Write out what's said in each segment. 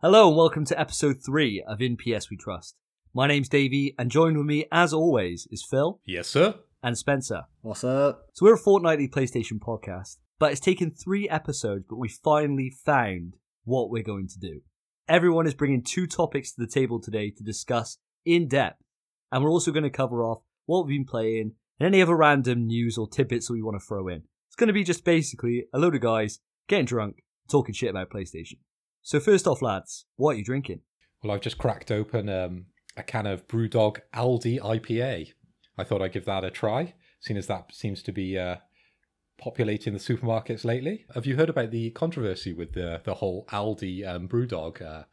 Hello and welcome to episode 3 of In PS We Trust. My name's Davey and joined with me as always is Phil Yes, sir. and Spencer. What's up? So we're a fortnightly PlayStation podcast, but it's taken 3 episodes but we finally found what we're going to do. Everyone is bringing two topics to the table today to discuss in depth and we're also going to cover off what we've been playing and any other random news or tidbits that we want to throw in. It's going to be just basically a load of guys getting drunk, talking shit about PlayStation. So first off, lads, what are you drinking? Well, I've just cracked open um, a can of Brewdog Aldi IPA. I thought I'd give that a try, seeing as that seems to be uh, populating the supermarkets lately. Have you heard about the controversy with the the whole Aldi um, Brewdog uh,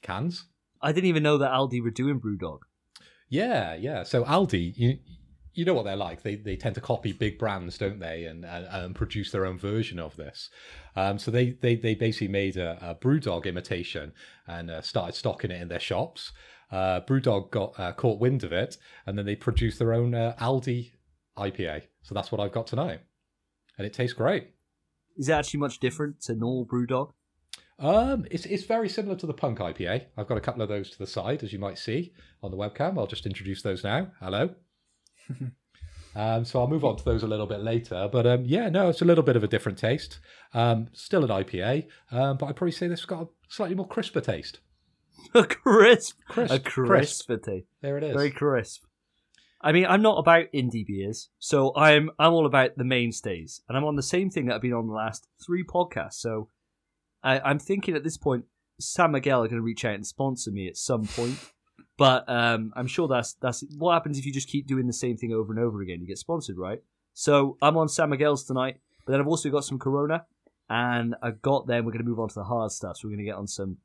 cans? I didn't even know that Aldi were doing Brewdog. Yeah, yeah. So Aldi, you you know what they're like. They they tend to copy big brands, don't they, and and, and produce their own version of this. Um, so they they they basically made a, a BrewDog imitation and uh, started stocking it in their shops. Uh, BrewDog got uh, caught wind of it, and then they produced their own uh, Aldi IPA. So that's what I've got tonight, and it tastes great. Is it actually much different to normal Brewdog? Um, it's it's very similar to the Punk IPA. I've got a couple of those to the side, as you might see on the webcam. I'll just introduce those now. Hello. Um, so I'll move on to those a little bit later. But um, yeah, no, it's a little bit of a different taste. Um, still an IPA, um, but I'd probably say this has got a slightly more crisper taste. a crisp, Crisp, a crisp. crisp. There it is. very crisp. I mean, I'm not about indie beers, so I'm I'm all about the mainstays, and I'm on the same thing that I've been on the last three podcasts. So I, I'm thinking at this point, San Miguel are going to reach out and sponsor me at some point. But um, I'm sure that's that's what happens if you just keep doing the same thing over and over again. You get sponsored, right? So I'm on San Miguel's tonight, but then I've also got some Corona, and I've got them. We're going to move on to the hard stuff. So we're going to get on some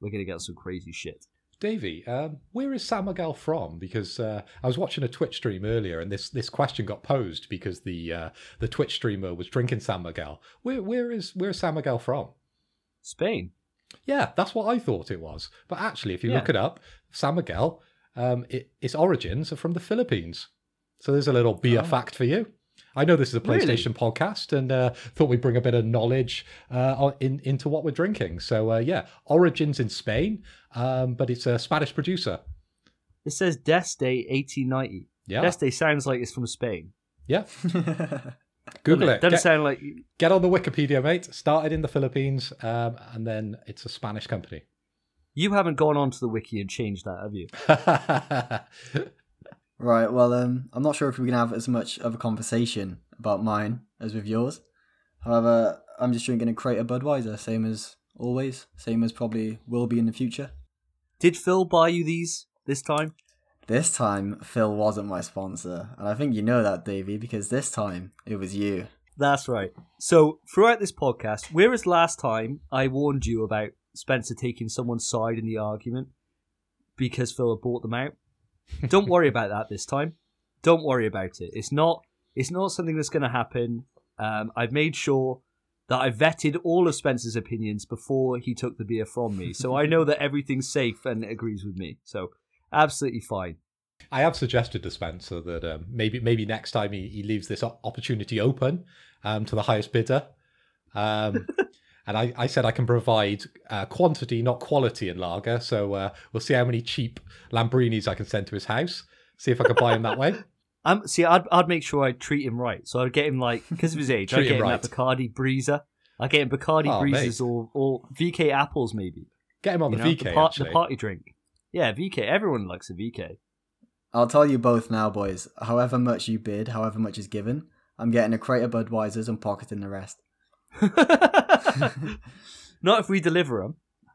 we're going to get on some crazy shit. Davey, um, where is San Miguel from? Because uh, I was watching a Twitch stream earlier, and this, this question got posed because the uh, the Twitch streamer was drinking San Miguel. Where where is where is San Miguel from? Spain. Yeah, that's what I thought it was. But actually, if you Yeah. look it up, San Miguel, um, it, its origins are from the Philippines. So there's a little beer Oh. fact for you. I know this is a Really? PlayStation podcast, and uh, thought we'd bring a bit of knowledge uh, in, into what we're drinking. So uh, yeah, origins in Spain, um, but it's a Spanish producer. It says Deste 1890. Yeah, Deste sounds like it's from Spain. yeah. doesn't Google it. Doesn't Get, sound like get on the Wikipedia, mate. Started in the Philippines, um, and then it's a Spanish company. you haven't gone onto the wiki and changed that, have you? right, well, um, I'm not sure if we can have as much of a conversation about mine as with yours. However, I'm just drinking a crate of Budweiser, same as always, same as probably will be in the future. Did Phil buy you these this time? This time, Phil wasn't my sponsor, and I think you know that, Davey, because this time it was you. That's right. So throughout this podcast, whereas last time I warned you about Spencer taking someone's side in the argument because Phil had bought them out, don't worry about that this time. Don't worry about it. It's not. It's not something that's going to happen. Um, I've made sure that I vetted all of Spencer's opinions before he took the beer from me, so I know that everything's safe and agrees with me. So absolutely fine. I have suggested to Spencer that um, maybe maybe next time he, he leaves this opportunity open um, to the highest bidder. Um, and I, I said I can provide uh, quantity, not quality in lager. So uh, we'll see how many cheap Lambrinis I can send to his house. See if I can buy him that way. Um, see, I'd I'd make sure I treat him right. So I'd get him like because of his age, I'd Treat get him him right. that Bacardi Breezer. I get him Bacardi Oh, Breezers mate. or or VK apples maybe. Get him on You the know, VK the, par- the party drink. Yeah, VK. Everyone likes a VK. I'll tell you both now, boys. However much you bid, however much is given, I'm getting a crate of Budweisers and pocketing the rest. Not if we deliver them.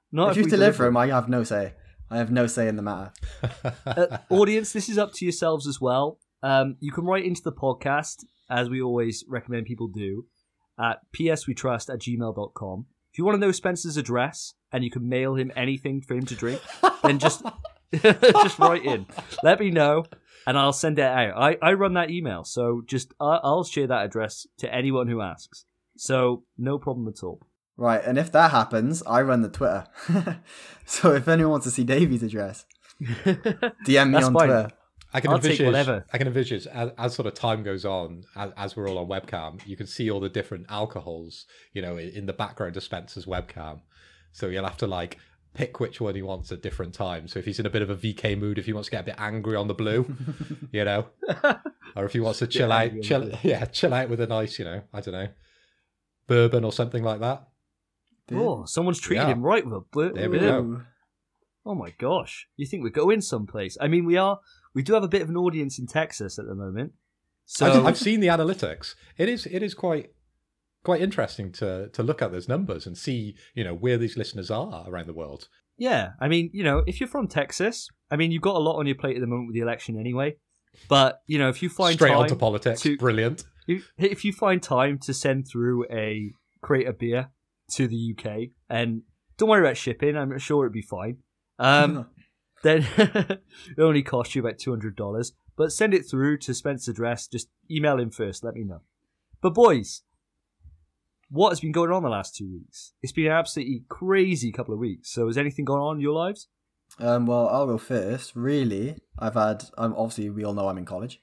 Not if you we deliver them, I have no say. I have no say in the matter. uh, audience, this is up to yourselves as well. Um, you can write into the podcast, as we always recommend people do, at pswetrust at gmail.com. If you want to know Spencer's address and you can mail him anything for him to drink, then just just write in. Let me know, and I'll send it out. I, I run that email, so just I'll share that address to anyone who asks. So no problem at all. Right, and if that happens, I run the Twitter. so if anyone wants to see Davey's address, DM me That's on fine. Twitter. I can I'll envisage. whatever. I can envisage as, as sort of time goes on, as, as we're all on webcam, you can see all the different alcohols, you know, in, in the background of Spencer's webcam. So you'll have to like pick which one he wants at different times. So if he's in a bit of a VK mood, if he wants to get a bit angry on the blue, you know, or if he wants to chill out, chill, yeah, chill out with a nice, you know, I don't know, bourbon or something like that. Oh, someone's treated Yeah. him right with a blue. There we go. Oh my gosh! You think we're going someplace? I mean, we are. We do have a bit of an audience in Texas at the moment. So I've, I've seen the analytics. It is it is quite quite interesting to to look at those numbers and see you know where these listeners are around the world. yeah, I mean, you know, if you're from Texas, I mean, you've got a lot on your plate at the moment with the election anyway. But you know, if you find Straight time onto politics, to- brilliant. if, if you find time to send through a crate of beer to the UK, and don't worry about shipping, I'm sure it'd be fine. Um, then it only costs you about two hundred dollars. But send it through to Spencer's address. Just email him first. Let me know. But boys, what has been going on the last two weeks? It's been an absolutely crazy couple of weeks. So has anything gone on in your lives? Um, well, I'll go first. Really, I've had. I'm obviously we all know I'm in college.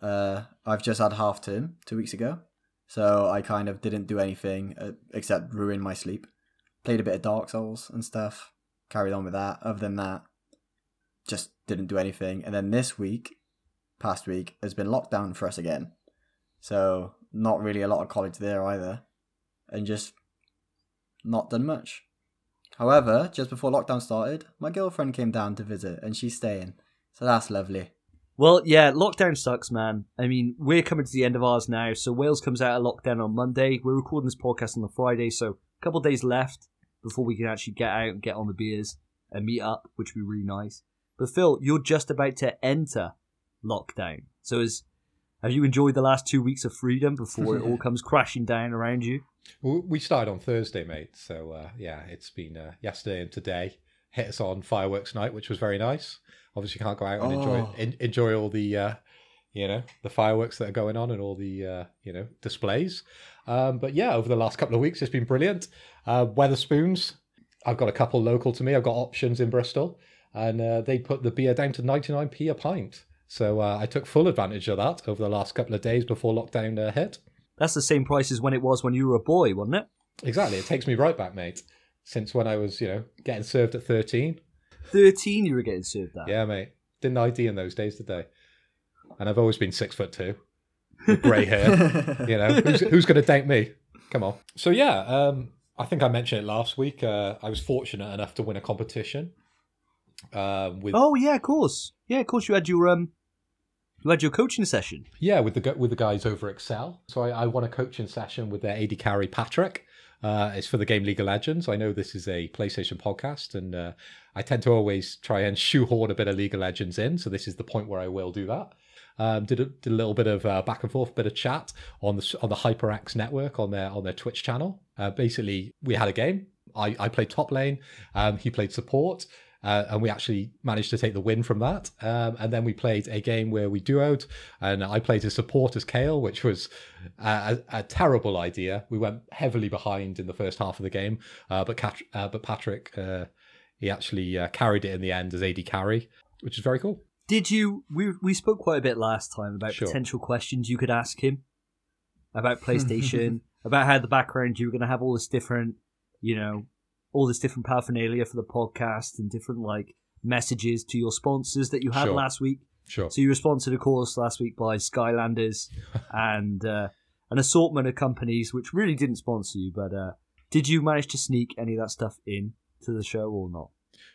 Uh, I've just had half term two weeks ago, so I kind of didn't do anything uh, except ruin my sleep. Played a bit of Dark Souls and stuff. Carried on with that. Other than that, just didn't do anything. And then this week, past week, has been lockdown for us again. So not really a lot of college there either, and just not done much. However, just before lockdown started, my girlfriend came down to visit and she's staying. So that's lovely. Well, yeah, lockdown sucks, man. I mean, we're coming to the end of ours now. So Wales comes out of lockdown on Monday. We're recording this podcast on the Friday, so a couple days left before we can actually get out and get on the beers and meet up, which would be really nice. But Phil, you're just about to enter lockdown. So is have you enjoyed the last two weeks of freedom before it all comes crashing down around you? We started on Thursday, mate. So uh, yeah, it's been uh, yesterday and today. Hit us on fireworks night, which was very nice. Obviously, can't go out and enjoy Oh. en- enjoy all the uh, you know the fireworks that are going on and all the uh, you know displays. Um, but yeah, over the last couple of weeks, it's been brilliant. Uh, Wetherspoons, I've got a couple local to me. I've got options in Bristol, and uh, they put the beer down to ninety nine p a pint. So uh, I took full advantage of that over the last couple of days before lockdown uh, hit. That's the same price as when it was when you were a boy, wasn't it? Exactly. It takes me right back, mate. Since when I was, you know, getting served at 13. Thirteen, you were getting served that. Yeah, mate. Didn't ID in those days, did they? And I've always been six foot two, with grey hair. you know, who's, who's going to date me? Come on. So, yeah, um, I think I mentioned it last week. Uh, I was fortunate enough to win a competition. Uh, with Oh yeah, of course. Yeah, of course. You had your um, you had your coaching session. Yeah, with the with the guys over Excel. So I, I won a coaching session with their AD carry Patrick. Uh, it's for the game League of Legends. I know this is a PlayStation podcast, and uh, I tend to always try and shoehorn a bit of League of Legends in. So this is the point where I will do that. Um, did a, did a little bit of uh, back and forth, bit of chat on the on the HyperX network on their on their Twitch channel. Uh, basically, we had a game. I, I played top lane. Um, he played support. Uh, and we actually managed to take the win from that. Um, and then we played a game where we duoed, and I played as support as Kayle, which was a, a, terrible idea. We went heavily behind in the first half of the game, uh, but Cat- uh, but Patrick uh, he actually uh, carried it in the end as AD carry, which is very cool. Did you? We we spoke quite a bit last time about Sure. potential questions you could ask him about PlayStation, about how the background you were going to have all this different, you know, all this different paraphernalia for the podcast and different like messages to your sponsors that you had Sure. last week. Sure. So you were sponsored, of course, last week by Skylanders and uh, an assortment of companies which really didn't sponsor you. But uh, did you manage to sneak any of that stuff in to the show or not?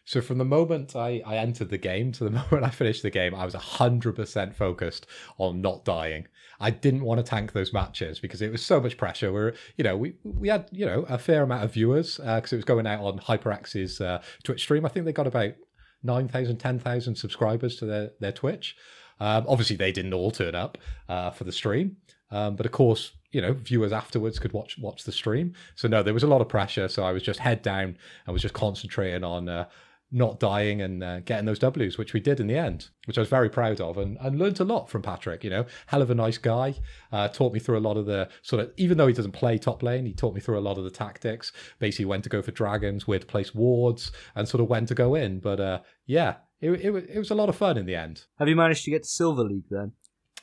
So from the moment I, I entered the game to the moment I finished the game, I was 100% focused on not dying. I didn't want to tank those matches because it was so much pressure. We're, you know, we we had, you know, a fair amount of viewers because it was going out on HyperX's uh, Twitch stream. I think they got about 9,000, 10,000 subscribers to their, their Twitch. Um, obviously, they didn't all turn up uh, for the stream. Um, but of course, you know, viewers afterwards could watch watch the stream. So no, there was a lot of pressure. So I was just head down and was just concentrating on uh, not dying and uh, getting those W's, which we did in the end, which I was very proud of and, and learned a lot from Patrick. You know, hell of a nice guy. Uh, taught me through a lot of the sort of, even though he doesn't play top lane, he taught me through a lot of the tactics, basically when to go for dragons, where to place wards, and sort of when to go in. But uh, yeah, it, it, it was a lot of fun in the end. Have you managed to get to Silver League then?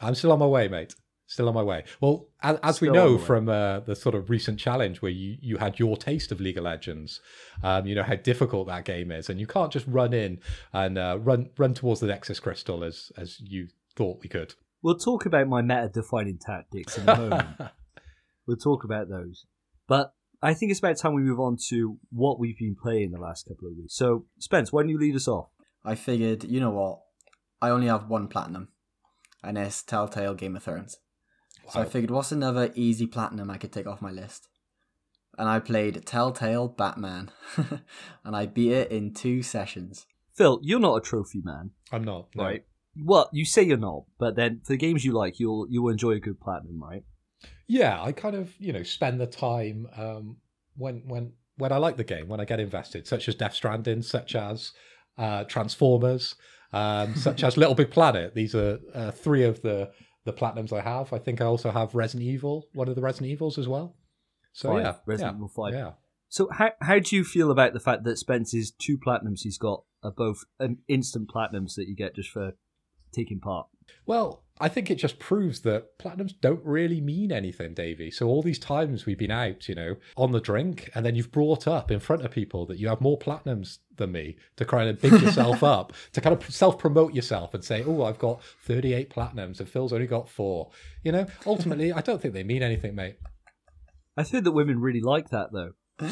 I'm still on my way, mate. Still on my way. Well, as, as we know from uh, the sort of recent challenge where you, you had your taste of League of Legends, um, you know how difficult that game is, and you can't just run in and uh, run run towards the Nexus Crystal as as you thought we could. We'll talk about my meta-defining tactics in a moment. we'll talk about those. But I think it's about time we move on to what we've been playing the last couple of weeks. So, Spence, why don't you lead us off? I figured, you know what? I only have one platinum, and it's Telltale Game of Thrones. So I figured, what's another easy platinum I could take off my list? And I played Telltale Batman, and I beat it in two sessions. Phil, you're not a trophy man, I'm not no. right? Well, you say you're not, but then for the games you like, you'll you'll enjoy a good platinum, right? Yeah, I kind of you know spend the time um, when when when I like the game, when I get invested, such as Death Stranding, such as uh, Transformers, um, such as Little Big Planet. These are uh, three of the the platinums I have. I think I also have Resident Evil, one of the Resident Evils as well. So Five, yeah, Resident yeah, Evil Five. yeah. So how how do you feel about the fact that Spence's two platinums he's got are both um, instant platinums that you get just for taking part? Well, I think it just proves that platinums don't really mean anything, Davey. So all these times we've been out, you know, on the drink, and then you've brought up in front of people that you have more platinums than me to kind of big yourself up, to kind of self-promote yourself and say, "Oh, I've got 38 platinums, and Phil's only got four. You know, ultimately, I don't think they mean anything, mate. I think that women really like that though.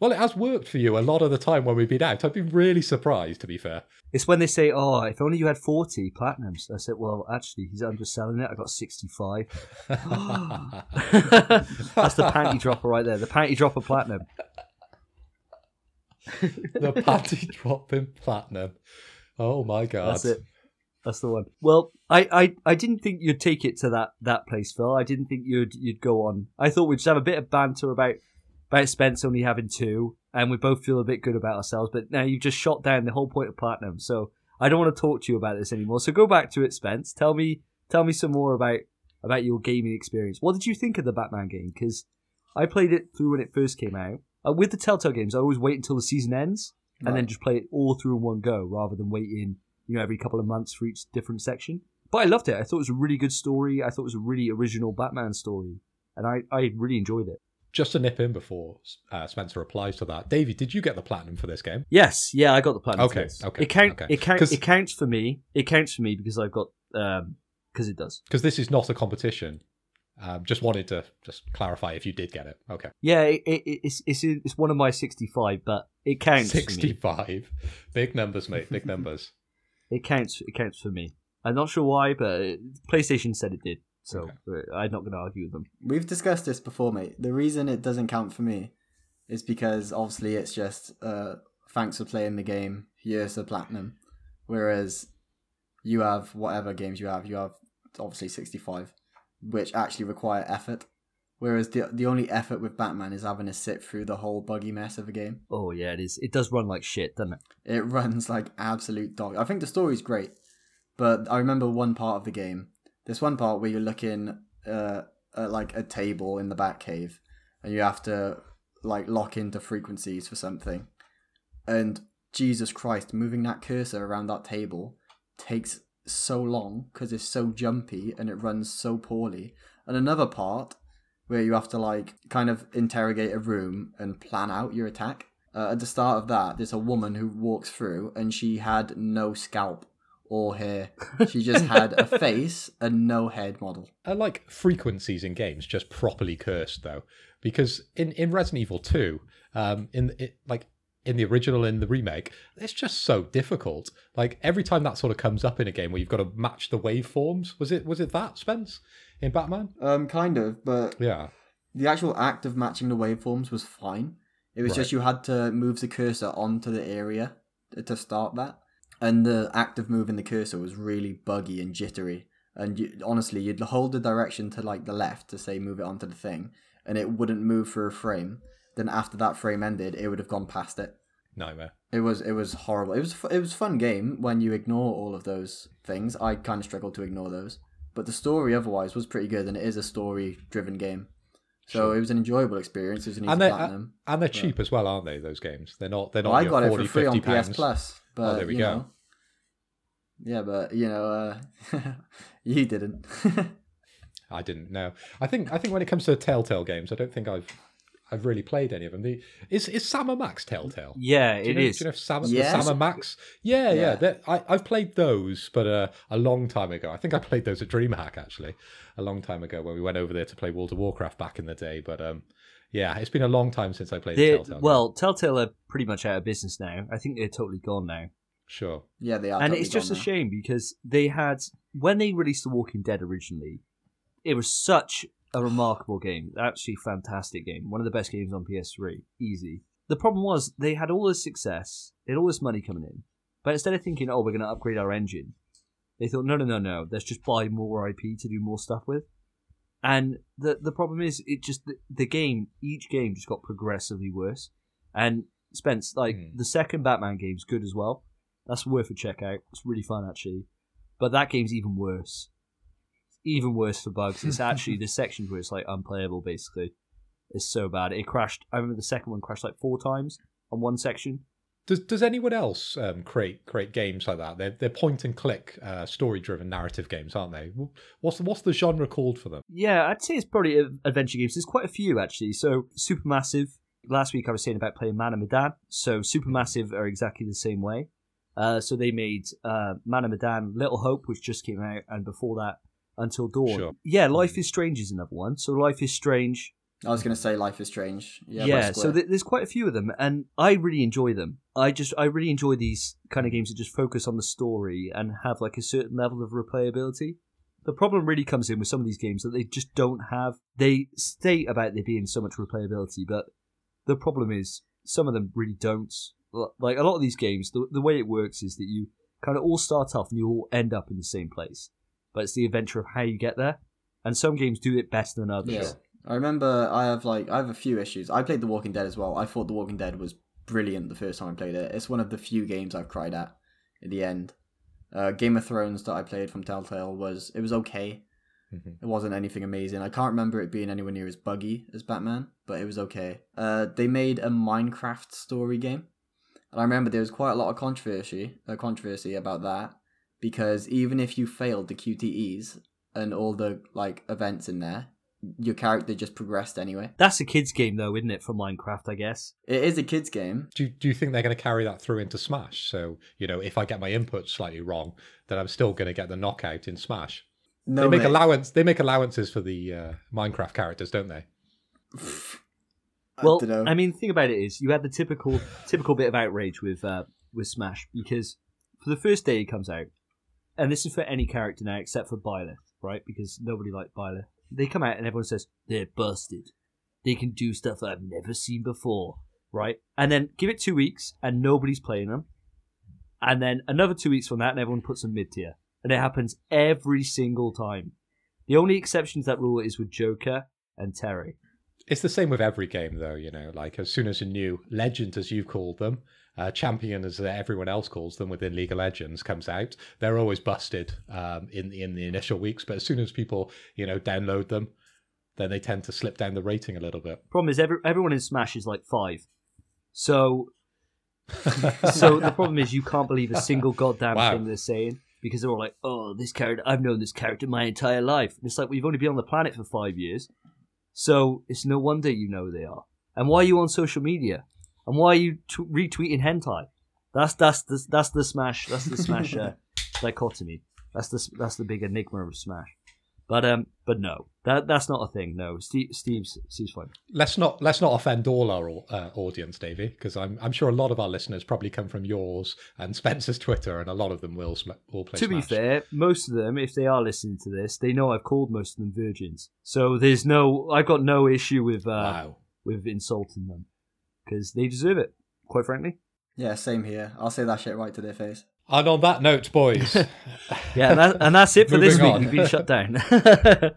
Well, it has worked for you a lot of the time when we've been out. I've been really surprised, to be fair. It's when they say, "Oh, if only you had forty platinums." I said, "Well, actually, he's underselling it. I got 65. That's the panty dropper right there. The panty dropper platinum. the panty dropping platinum. Oh my god. That's it. That's the one. Well, I, I, I didn't think you'd take it to that, that place, Phil. I didn't think you'd you'd go on. I thought we'd just have a bit of banter about about Spence only having two, and we both feel a bit good about ourselves. But now you've just shot down the whole point of platinum, so I don't want to talk to you about this anymore. So go back to it, Spence. Tell me tell me some more about about your gaming experience. What did you think of the Batman game? Because I played it through when it first came out. Uh, with the Telltale games, I always wait until the season ends and then just play it all through in one go rather than waiting, you know, every couple of months for each different section. But I loved it. I thought it was a really good story. I thought it was a really original Batman story, and I, I really enjoyed it. Just to nip in before uh, Spencer replies to that, Davey, did you get the platinum for this game? Yes, yeah, I got the platinum. for Okay, this. okay, It count. okay. It count. It counts for me. It counts for me because I've got um because it does. Because this is not a competition. Um, just wanted to just clarify if you did get it. Okay, Yeah, it, it, it's it's it's one of my sixty-five, but it counts. For me. sixty-five, big numbers, mate, big numbers. It counts. It counts for me. I'm not sure why, but uh, PlayStation said it did. So Okay. I'm not going to argue with them. We've discussed this before, mate. The reason it doesn't count for me is because obviously it's just uh, thanks for playing the game. Here's the platinum. Whereas you have whatever games you have, you have obviously 65, which actually require effort. Whereas the the only effort with Batman is having to sit through the whole buggy mess of a game. Oh yeah, it is. It does run like shit, doesn't it? It runs like absolute dog. I think the story's great, but I remember one part of the game. This one part where you're looking uh, at like a table in the Batcave, and you have to like lock into frequencies for something, and Jesus Christ, moving that cursor around that table takes so long because it's so jumpy and it runs so poorly. And another part where you have to like kind of interrogate a room and plan out your attack. Uh, at the start of that, there's a woman who walks through and she had no scalp or hair. She just had a face and no head model. I like frequencies in games just properly cursed though, because in in Resident Evil Two, um, in it, like in the original in the remake, it's just so difficult. Like every time that sort of comes up in a game where you've got to match the waveforms. Was it was it that Spence in Batman? Um, kind of, but Yeah. the actual act of matching the waveforms was fine. It was Right. just you had to move the cursor onto the area to start that, and the act of moving the cursor was really buggy and jittery. And you, honestly, you'd hold the direction to like the left to say move it onto the thing, and it wouldn't move for a frame. Then after that frame ended, it would have gone past it. Nightmare. It was it was horrible. It was it was fun game when you ignore all of those things. I kind of struggled to ignore those, but the story otherwise was pretty good, and it is a story driven game. So Sure. it was an enjoyable experience. It was an easy And they uh, platinum. and they're cheap as well, aren't they? Those games. They're not. They're not. Well, I got 40, it for free 50 on pounds. PS Plus, but Oh, there we you go. know, yeah, but you know, uh, you didn't. I didn't know. I think I think when it comes to Telltale games, I don't think I've I've really played any of them. The, is is Sam and Max Telltale? Yeah, Do you it know, is. Do you know Sam, Yes. the Sam and Max? Yeah, yeah. Yeah. I, I've played those, but uh, a long time ago. I think I played those at DreamHack actually, a long time ago when we went over there to play World of Warcraft back in the day. But um, yeah, it's been a long time since I played a They're- Telltale. game. well, Telltale are pretty much out of business now. I think they're totally gone now. sure. Yeah, they are. and totally it's just a now. shame because they had when they released The Walking Dead originally, it was such a remarkable game, actually fantastic game, one of the best games on PS3, easy. The problem was they had all this success, they had all this money coming in, but instead of thinking, "Oh, we're going to upgrade our engine," they thought, "No, no, no, no, let's just buy more IP to do more stuff with." And the the problem is, it just the, the game, each game just got progressively worse. And Spence, like Hmm. the second Batman game's good as well. That's worth a check out. It's really fun actually. But that game's even worse. Even worse for bugs. It's actually the sections where it's like unplayable basically. It's so bad. It crashed I remember the second one crashed like four times on one section. Does Does anyone else um, create create games like that? They're they're point and click, uh, story driven narrative games, aren't they? What's the, what's the genre called for them? Yeah, I'd say it's probably adventure games. There's quite a few actually. So Supermassive. Last week I was saying about playing Man of Medan. So Supermassive are exactly the same way. Uh, so they made uh, Man of Medan, Little Hope, which just came out, and before that, Until Dawn. Sure. Yeah, Life is Strange is another one. So Life is Strange. I was going to say Life is Strange. Yeah, Yeah, so th- there's quite a few of them, and I really enjoy them. I just I really enjoy these kind of games that just focus on the story and have like a certain level of replayability. The problem really comes in with some of these games that they just don't have. They state about there being so much replayability, but the problem is some of them really don't. Like a lot of these games, the the way it works is that you kind of all start off and you all end up in the same place, but it's the adventure of how you get there. And some games do it better than others. Yeah. I remember I have like I have a few issues. I played The Walking Dead as well. I thought The Walking Dead was brilliant the first time I played it. It's one of the few games I've cried at in the end. Uh, Game of Thrones that I played from Telltale was it was okay. Mhm. It wasn't anything amazing. I can't remember it being anywhere near as buggy as Batman, but it was okay. Uh, they made a Minecraft story game, and I remember there was quite a lot of controversy, uh, controversy about that because even if you failed the QTEs and all the like events in there, your character just progressed anyway. That's a kids game though, isn't it? For Minecraft, I guess. It is a kids game. Do you, do you think they're going to carry that through into Smash? So you know, if I get my input slightly wrong, then I'm still going to get the knockout in Smash. No, they make mate. allowance. They make allowances for the uh, Minecraft characters, don't they? I Well, dunno. I mean, the thing about it is, you had the typical typical bit of outrage with uh, with Smash because for the first day it comes out, and this is for any character now except for Byleth, right? Because nobody liked Byleth. They come out and everyone says they're busted. They can do stuff I've never seen before, right? And then give it two weeks and nobody's playing them, and then another two weeks from that and everyone puts them mid tier, and it happens every single time. The only exception to that rule is with Joker and Terry. It's the same with every game, though. You know, like as soon as a new legend, as you've called them, uh, champion, as everyone else calls them within League of Legends, comes out, they're always busted um, in in the initial weeks. But as soon as people, you know, download them, then they tend to slip down the rating a little bit. Problem is, every, everyone in Smash is like five. So, so the problem is, you can't believe a single goddamn Wow. thing they're saying because they're all like, "Oh, this character, I've known this character my entire life." And it's like we've only been on the planet for five years, so it's no wonder you know who they are. And why are you on social media? And why are you t- retweeting hentai? That's that's the that's the Smash that's the Smash uh, dichotomy. That's the that's the big enigma of Smash. But um, but no, that that's not a thing. No, Steve, Steve's Steve's fine. Let's not let's not offend all our uh, audience, Davey, because I'm I'm sure a lot of our listeners probably come from yours and Spencer's Twitter, and a lot of them will sm- will play. to be fair, most of them, if they are listening to this, they know I've called most of them virgins. So there's no, I've got no issue with uh, wow. with insulting them because they deserve it. Quite frankly, yeah, same here. I'll say that shit right to their face. And on that note, boys, yeah, and, that, and that's it for this Moving week. on. We've been shut down.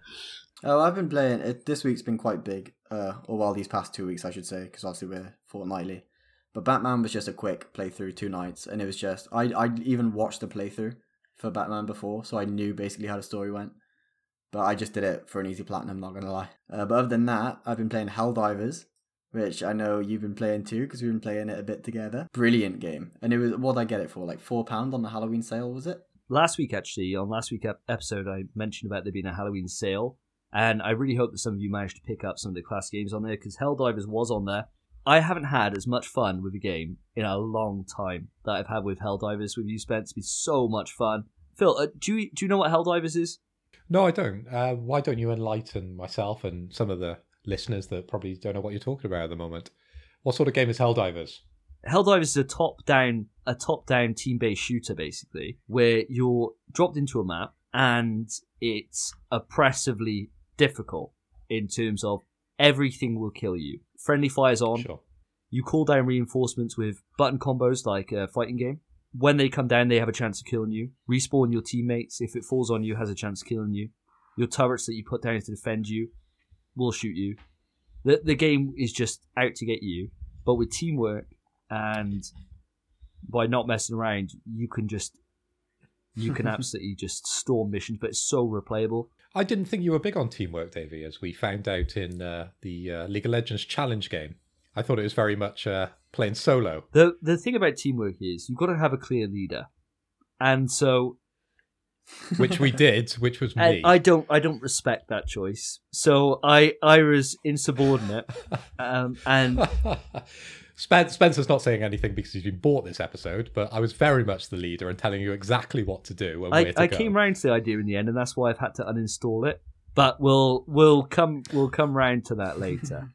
Oh, I've been playing it. This week's been quite big. Uh, or well, these past two weeks, I should say, because obviously we're fortnightly. But Batman was just a quick playthrough, two nights, and it was just I I even watched the playthrough for Batman before, so I knew basically how the story went. But I just did it for an easy platinum, not gonna lie. Uh, but other than that, I've been playing Helldivers, which I know you've been playing too, because we've been playing it a bit together. Brilliant game, and it was what did I get it for? Like four pound on the Halloween sale, was it? last week, actually, on last week's episode, I mentioned about there being a Halloween sale, And I really hope that some of you managed to pick up some of the class games on there because Helldivers was on there. I haven't had as much fun with a game in a long time that I've had with Helldivers with you, Spence. It's been so much fun. Phil, uh, do you do you know what Helldivers is? No, I don't. Uh, why don't you enlighten myself and some of the listeners that probably don't know what you're talking about at the moment? What sort of game is Helldivers? Helldivers is a top-down, a top-down team-based shooter, basically, where you're dropped into a map and it's oppressively difficult in terms of everything will kill you. Friendly fire's on. Sure. You call down reinforcements with button combos like a fighting game. When they come down, they have a chance of killing you. Respawn your teammates. If it falls on you, has a chance of killing you. Your turrets that you put down to defend you will shoot you. The the game is just out to get you. But with teamwork and by not messing around, you can just you can absolutely just storm missions. But it's so replayable. I didn't think you were big on teamwork, Davey, as we found out in uh, the uh, League of Legends challenge game. I thought it was very much uh, playing solo. The the thing about teamwork is you've got to have a clear leader, and so which we did, which was me. I don't I don't respect that choice. So I I was insubordinate, um, and Spen- Spencer's not saying anything because he's been bought this episode, but I was very much the leader and telling you exactly what to do I, to I came round to the idea in the end, and that's why I've had to uninstall it. But we'll we'll come we'll come round to that later.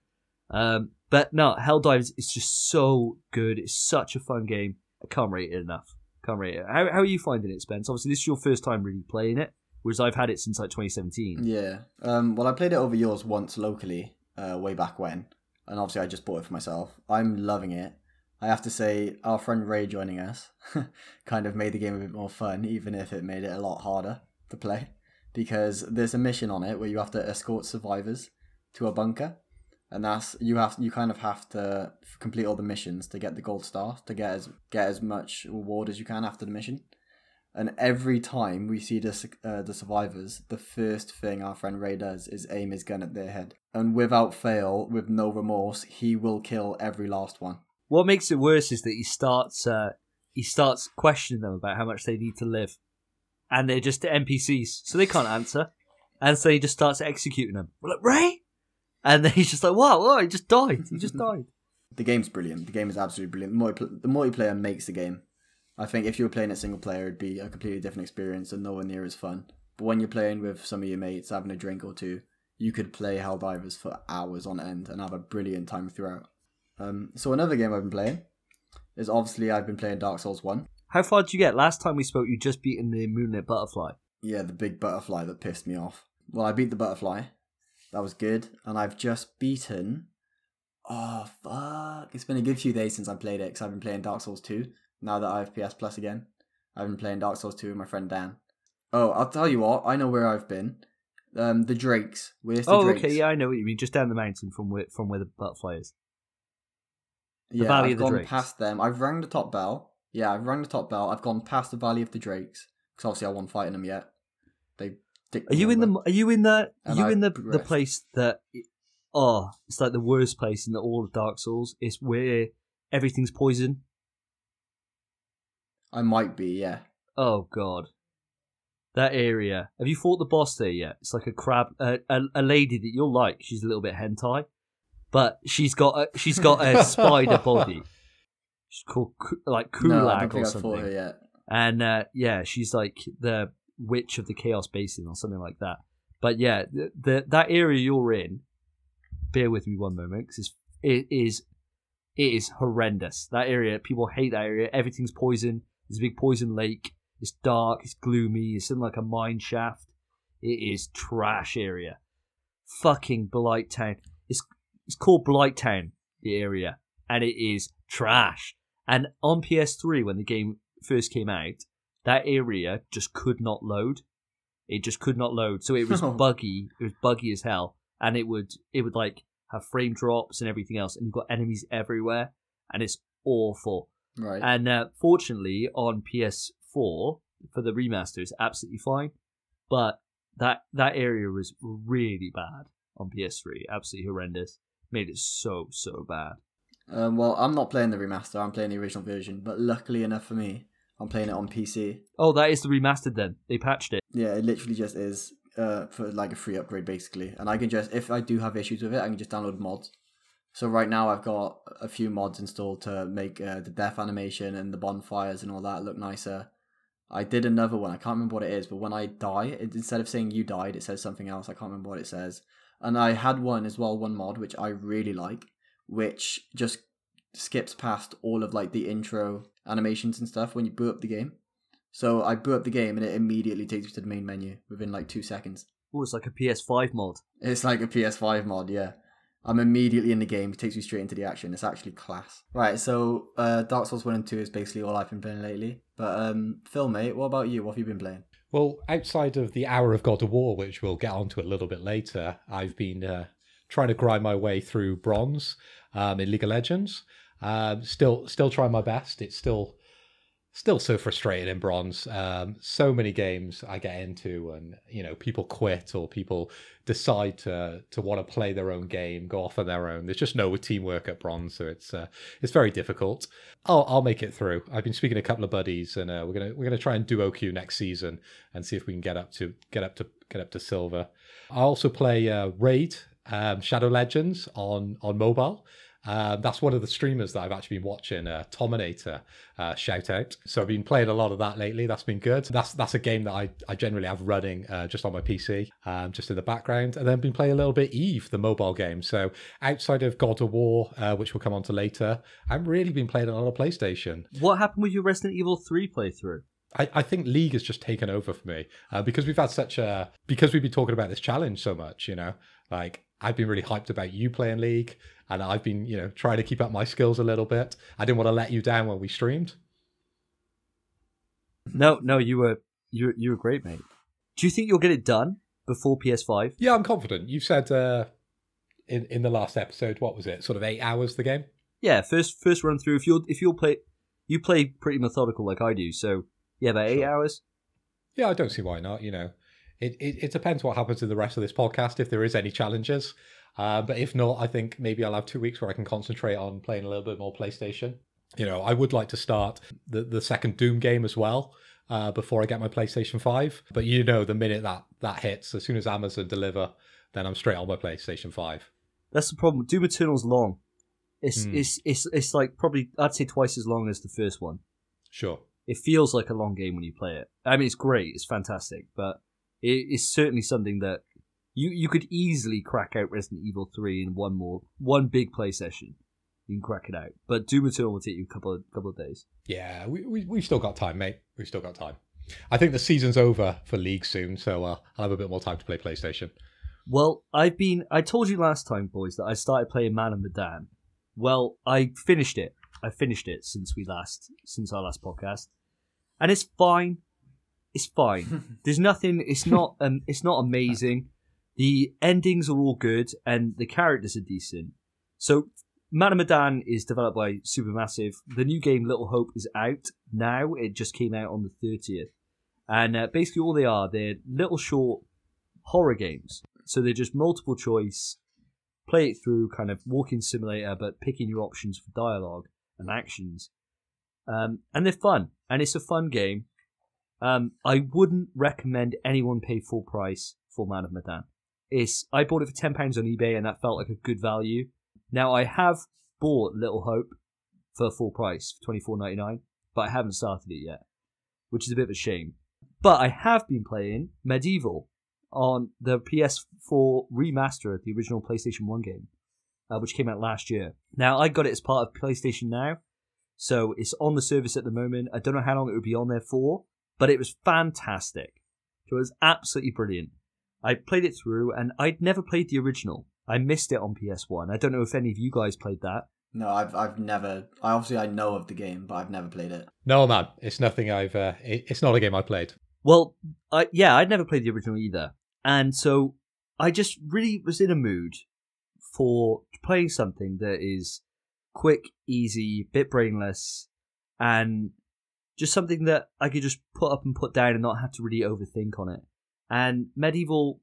um, but no, Helldivers is just so good. It's such a fun game. I can't rate it enough. Can't rate it. How, how are you finding it, Spence? Obviously, this is your first time really playing it, whereas I've had it since like 2017. Yeah. Um, well, I played it over yours once locally, uh, way back when, and obviously I just bought it for myself. I'm loving it. I have to say, our friend Ray joining us kind of made the game a bit more fun, even if it made it a lot harder to play. Because there's a mission on it where you have to escort survivors to a bunker, and that's you have you kind of have to complete all the missions to get the gold star to get as get as much reward as you can after the mission. And every time we see the uh, the survivors, the first thing our friend Ray does is aim his gun at their head, and without fail, with no remorse, he will kill every last one. What makes it worse is that he starts uh, he starts questioning them about how much they need to live, and they're just NPCs, so they can't answer, and so he just starts executing them. We're like Ray, and then he's just like, "Wow, wow, he just died. He just died." The game's brilliant. The game is absolutely brilliant. The, multi- the multiplayer makes the game. I think if you were playing it single player, it'd be a completely different experience and nowhere near as fun. But when you're playing with some of your mates, having a drink or two, you could play Helldivers for hours on end and have a brilliant time throughout. Um, so another game I've been playing is obviously I've been playing Dark Souls One. How far did you get? Last time we spoke, you just beaten the Moonlit Butterfly. Yeah, the big butterfly that pissed me off. Well, I beat the butterfly. That was good. And I've just beaten. Oh, fuck. It's been a good few days since I played it because I've been playing Dark Souls 2 now that I have PS Plus again. I've been playing Dark Souls 2 with my friend Dan. Oh, I'll tell you what. I know where I've been. Um, the Drakes. Where's the Oh, Drakes? okay, yeah, I know what you mean. Just down the mountain from where from where the butterfly is. Yeah, Valley I've of the gone Drakes. past them. I've rang the top bell. Yeah, I've rang the top bell. I've gone past the Valley of the Drakes because obviously I wasn't fighting them yet. They. Are you in the? Are you in the? Are you I in the the place that? Oh, it's like the worst place in the, all of Dark Souls. It's where everything's poison. I might be. Yeah. Oh God, that area. Have you fought the boss there yet? It's like a crab, a, a, a lady that you'll like. She's a little bit hentai, but she's got a, she's got a spider body. She's called like no, Quelaag don't or think I've fought something. and uh, yeah, she's like the witch of the Chaos Basin or something like that. But yeah, the, the that area you're in. Bear with me one moment because it is it is horrendous. That area, people hate that area. Everything's poison. There's a big poison lake. It's dark. It's gloomy. It's in like a mine shaft. It is trash area. Fucking Blight Town. It's it's called Blight Town, the area, and it is trash. And on PS3, when the game first came out, that area just could not load. It just could not load. So it was buggy. It was buggy as hell, and it would it would like have frame drops and everything else, and you've got enemies everywhere, and it's awful. Right. And uh, fortunately, on PS4 for the remaster, it's absolutely fine. But that that area was really bad on PS3, absolutely horrendous. Made it so so bad. Um, well, I'm not playing the remaster. I'm playing the original version. But luckily enough for me, I'm playing it on PC. Oh, that is the remastered then. They patched it. Yeah, it literally just is. uh, for like a free upgrade basically, and I can just if I do have issues with it, I can just download mods. So right now I've got a few mods installed to make uh, the death animation and the bonfires and all that look nicer. I did another one. I can't remember what it is, but when I die, it, instead of saying you died, it says something else. I can't remember what it says. And I had one as well, one mod which I really like, which just skips past all of like the intro animations and stuff when you boot up the game. So I boot up the game and it immediately takes me to the main menu within like two seconds. Oh, it's like a PS5 mod. It's like a PS5 mod, yeah. I'm immediately in the game. It takes me straight into the action. It's actually class. Right, so uh, Dark Souls 1 and 2 is basically all I've been playing lately. But um, Phil, mate, what about you? What have you been playing? Well, outside of the Hour of God of War, which we'll get onto a little bit later, I've been uh, trying to grind my way through bronze um, in League of Legends. Um, still, still trying my best. It's still still so frustrating in bronze. Um, so many games I get into, and you know, people quit or people decide to to want to play their own game, go off on their own. There's just no teamwork at bronze, so it's uh, it's very difficult. I'll I'll make it through. I've been speaking to a couple of buddies, and uh, we're gonna we're gonna try and duo queue next season and see if we can get up to get up to get up to silver. I also play uh, Raid um, Shadow Legends on on mobile. Um, that's one of the streamers that I've actually been watching, uh, Tominator, uh, shout out. So I've been playing a lot of that lately. That's been good. That's that's a game that I, I generally have running uh, just on my PC, um, just in the background. And then been playing a little bit Eve, the mobile game. So outside of God of War, uh, which we'll come on to later, I've really been playing a lot of PlayStation. What happened with your Resident Evil 3 playthrough? I, I think League has just taken over for me uh, because we've had such a because we've been talking about this challenge so much. You know, like I've been really hyped about you playing League, and I've been, you know, trying to keep up my skills a little bit. I didn't want to let you down when we streamed. No, no, you were you you were great, mate. Do you think you'll get it done before PS5? Yeah, I'm confident. You said uh, in in the last episode, what was it? Sort of eight hours the game. Yeah, first first run through. If you'll if you'll play, you play pretty methodical like I do. So yeah, about eight hours. Yeah, I don't see why not. You know, it, it it depends what happens in the rest of this podcast if there is any challenges. Uh, but if not, I think maybe I'll have two weeks where I can concentrate on playing a little bit more PlayStation. You know, I would like to start the the second Doom game as well uh, before I get my PlayStation Five. But you know, the minute that that hits, as soon as Amazon deliver, then I'm straight on my PlayStation Five. That's the problem. Doom Eternal's long. It's Hmm. it's it's it's like probably I'd say twice as long as the first one. Sure. It feels like a long game when you play it. I mean, it's great, it's fantastic, but it, it's certainly something that you you could easily crack out Resident Evil three in one more one big play session. You can crack it out, but Doom Eternal will take you a couple of couple of days. Yeah, we, we we've still got time, mate. We've still got time. I think the season's over for League soon, so uh, I'll have a bit more time to play PlayStation. Well, I've been. I told you last time, boys, that I started playing Man of Medan. Well, I finished it. I finished it since we last since our last podcast, and it's fine. It's fine. There's nothing. It's not. Um. It's not amazing. The endings are all good, and the characters are decent. So, Medan is developed by Supermassive. The new game Little Hope is out now. It just came out on the thirtieth, and uh, basically all they are they're little short horror games. So they're just multiple choice, play it through, kind of walking simulator, but picking your options for dialogue and actions. Um, and they're fun, and it's a fun game. Um, I wouldn't recommend anyone pay full price for Man of Medan. It's I bought it for ten pounds on eBay, and that felt like a good value. Now I have bought Little Hope for full price, twenty four ninety nine, but I haven't started it yet, which is a bit of a shame. But I have been playing MediEvil on the PS4 remaster of the original PlayStation 1 game, uh, which came out last year. Now, I got it as part of PlayStation Now, so it's on the service at the moment. I don't know how long it would be on there for, but it was fantastic. It was absolutely brilliant. I played it through, and I'd never played the original. I missed it on PS1. I don't know if any of you guys played that. No, I've I've never. I obviously I know of the game, but I've never played it. No, man, it's nothing I've. Uh, it, it's not a game I played. Well, I, yeah, I'd never played the original either. And so I just really was in a mood for playing something that is quick, easy, bit brainless, and just something that I could just put up and put down and not have to really overthink on it. And MediEvil,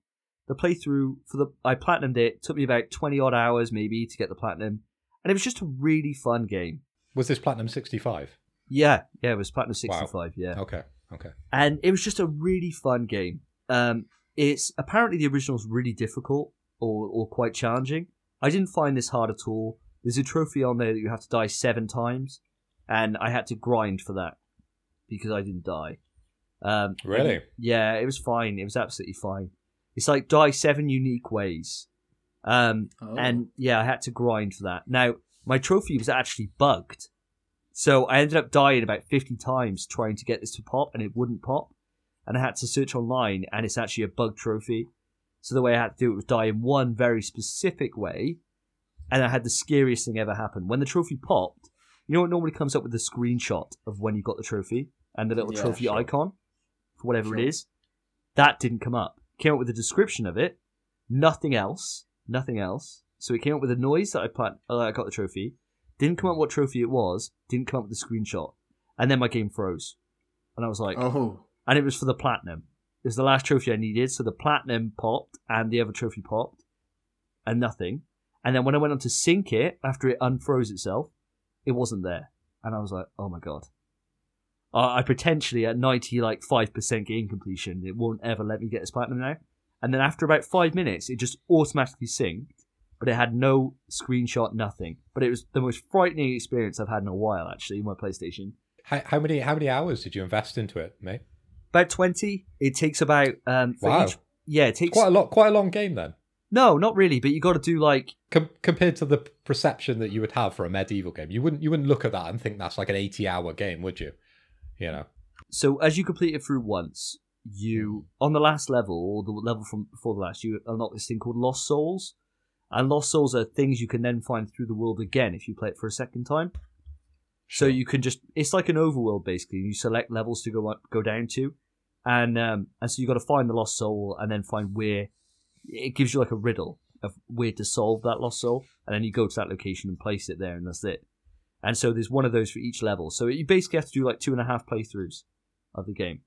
the playthrough for the I platinumed it, took me about twenty odd hours maybe to get the platinum, and it was just a really fun game. Was this Platinum 65? Yeah, yeah, it was platinum Wow. sixty five. Yeah, Okay, okay. and it was just a really fun game. Um, it's apparently the original original's really difficult or or quite challenging. I didn't find this hard at all. There's a trophy on there that you have to die seven times, and I had to grind for that because I didn't die. Um, Really? yeah, it was fine. It was absolutely fine. It's like die seven unique ways. Um, Oh. and yeah, I had to grind for that. Now, my trophy was actually bugged. So I ended up dying about 50 times trying to get this to pop, and it wouldn't pop. And I had to search online, and it's actually a bug trophy. So the way I had to do it was die in one very specific way, and I had the scariest thing ever happen. When the trophy popped, you know what normally comes up with a screenshot of when you got the trophy and the little Yeah, trophy sure. icon for whatever Sure. it is? That didn't come up. Came up with a description of it, nothing else, nothing else. So it came up with a noise that I put. Oh, I got the trophy. Didn't come up what trophy it was. Didn't come up with the screenshot, and then my game froze, and I was like, Oh. and it was for the platinum. It was the last trophy I needed, so the platinum popped and the other trophy popped, and nothing. And then when I went on to sync it after it unfroze itself, it wasn't there, and I was like, oh my god. Uh, I potentially at ninety like five percent game completion, it won't ever let me get this platinum now. And then after about five minutes, it just automatically synced, but it had no screenshot, nothing. But it was the most frightening experience I've had in a while, actually, in my PlayStation. How, how many how many hours did you invest into it, mate? About twenty. It takes about um Wow. each yeah, it takes Quite a lot, quite a long game then, no, not really. But you got to do like Com- compared to the perception that you would have for a medieval game. You wouldn't you wouldn't look at that and think that's like an eighty hour game, would you? You know. so as you complete it through once, you on the last level or the level from before the last, you unlock this thing called Lost Souls, and Lost Souls are things you can then find through the world again if you play it for a second time. So you can just it's like an overworld basically. You select levels to go up, go down to, and um, and so you got to find the lost soul and then find where it gives you like a riddle of where to solve that lost soul, and then you go to that location and place it there, and that's it. And so there's one of those for each level. So you basically have to do like two and a half playthroughs of the game.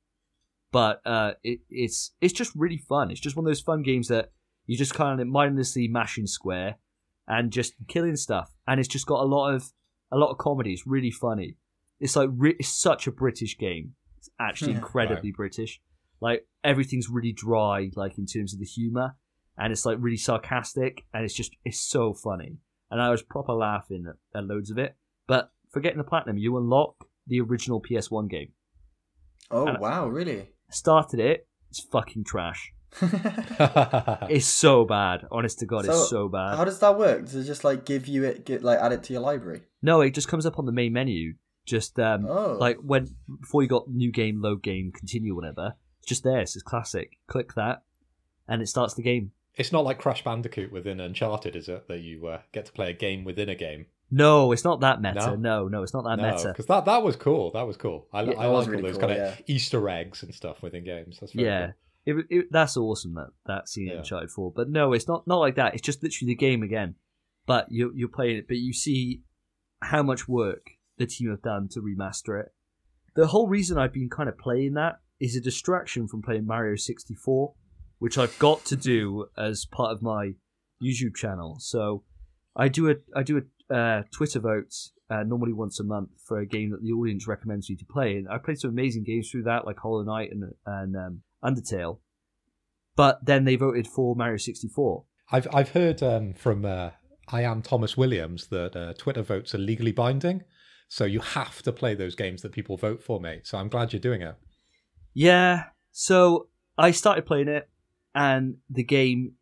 But uh, it, it's it's just really fun. It's just one of those fun games that you just kind of mindlessly mashing square and just killing stuff, and it's just got a lot of a lot of comedy. It's really funny. It's like re- it's such a British game. It's actually incredibly British. Like everything's really dry, like in terms of the humor, and it's like really sarcastic, and it's just it's so funny. And I was proper laughing at, at loads of it. But for getting the platinum, you unlock the original PS1 game. Oh And- wow, really? Started it, it's fucking trash. It's so bad. Honest to God, So, it's so bad. How does that work? Does it just like give you it, get like add it to your library? No, it just comes up on the main menu. Just um, Oh, like when before you got new game, load game, continue, whatever. It's just there. It's classic. Click that, and it starts the game. It's not like Crash Bandicoot within Uncharted, is it? That you uh, get to play a game within a game. No, it's not that meta. No? No, no, it's not that no, meta. because that that was cool. That was cool. I, Yeah, I like really all those cool, kind of yeah. Easter eggs and stuff within games. That's very Yeah, cool. it, it, that's awesome that that scene in Yeah. Uncharted Four. But no, it's not not like that. It's just literally the game again. But you you're playing it, but you see how much work the team have done to remaster it. The whole reason I've been kind of playing that is a distraction from playing Mario 64, which I've got to do as part of my YouTube channel. So I do a I do a uh, Twitter votes uh, normally once a month for a game that the audience recommends me to play, and I played some amazing games through that, like Hollow Knight and and um, Undertale. But then they voted for Mario 64. I've I've heard um, from uh, I am Thomas Williams that uh, Twitter votes are legally binding, so you have to play those games that people vote for, mate. So I'm glad you're doing it. Yeah, so I started playing it, and the game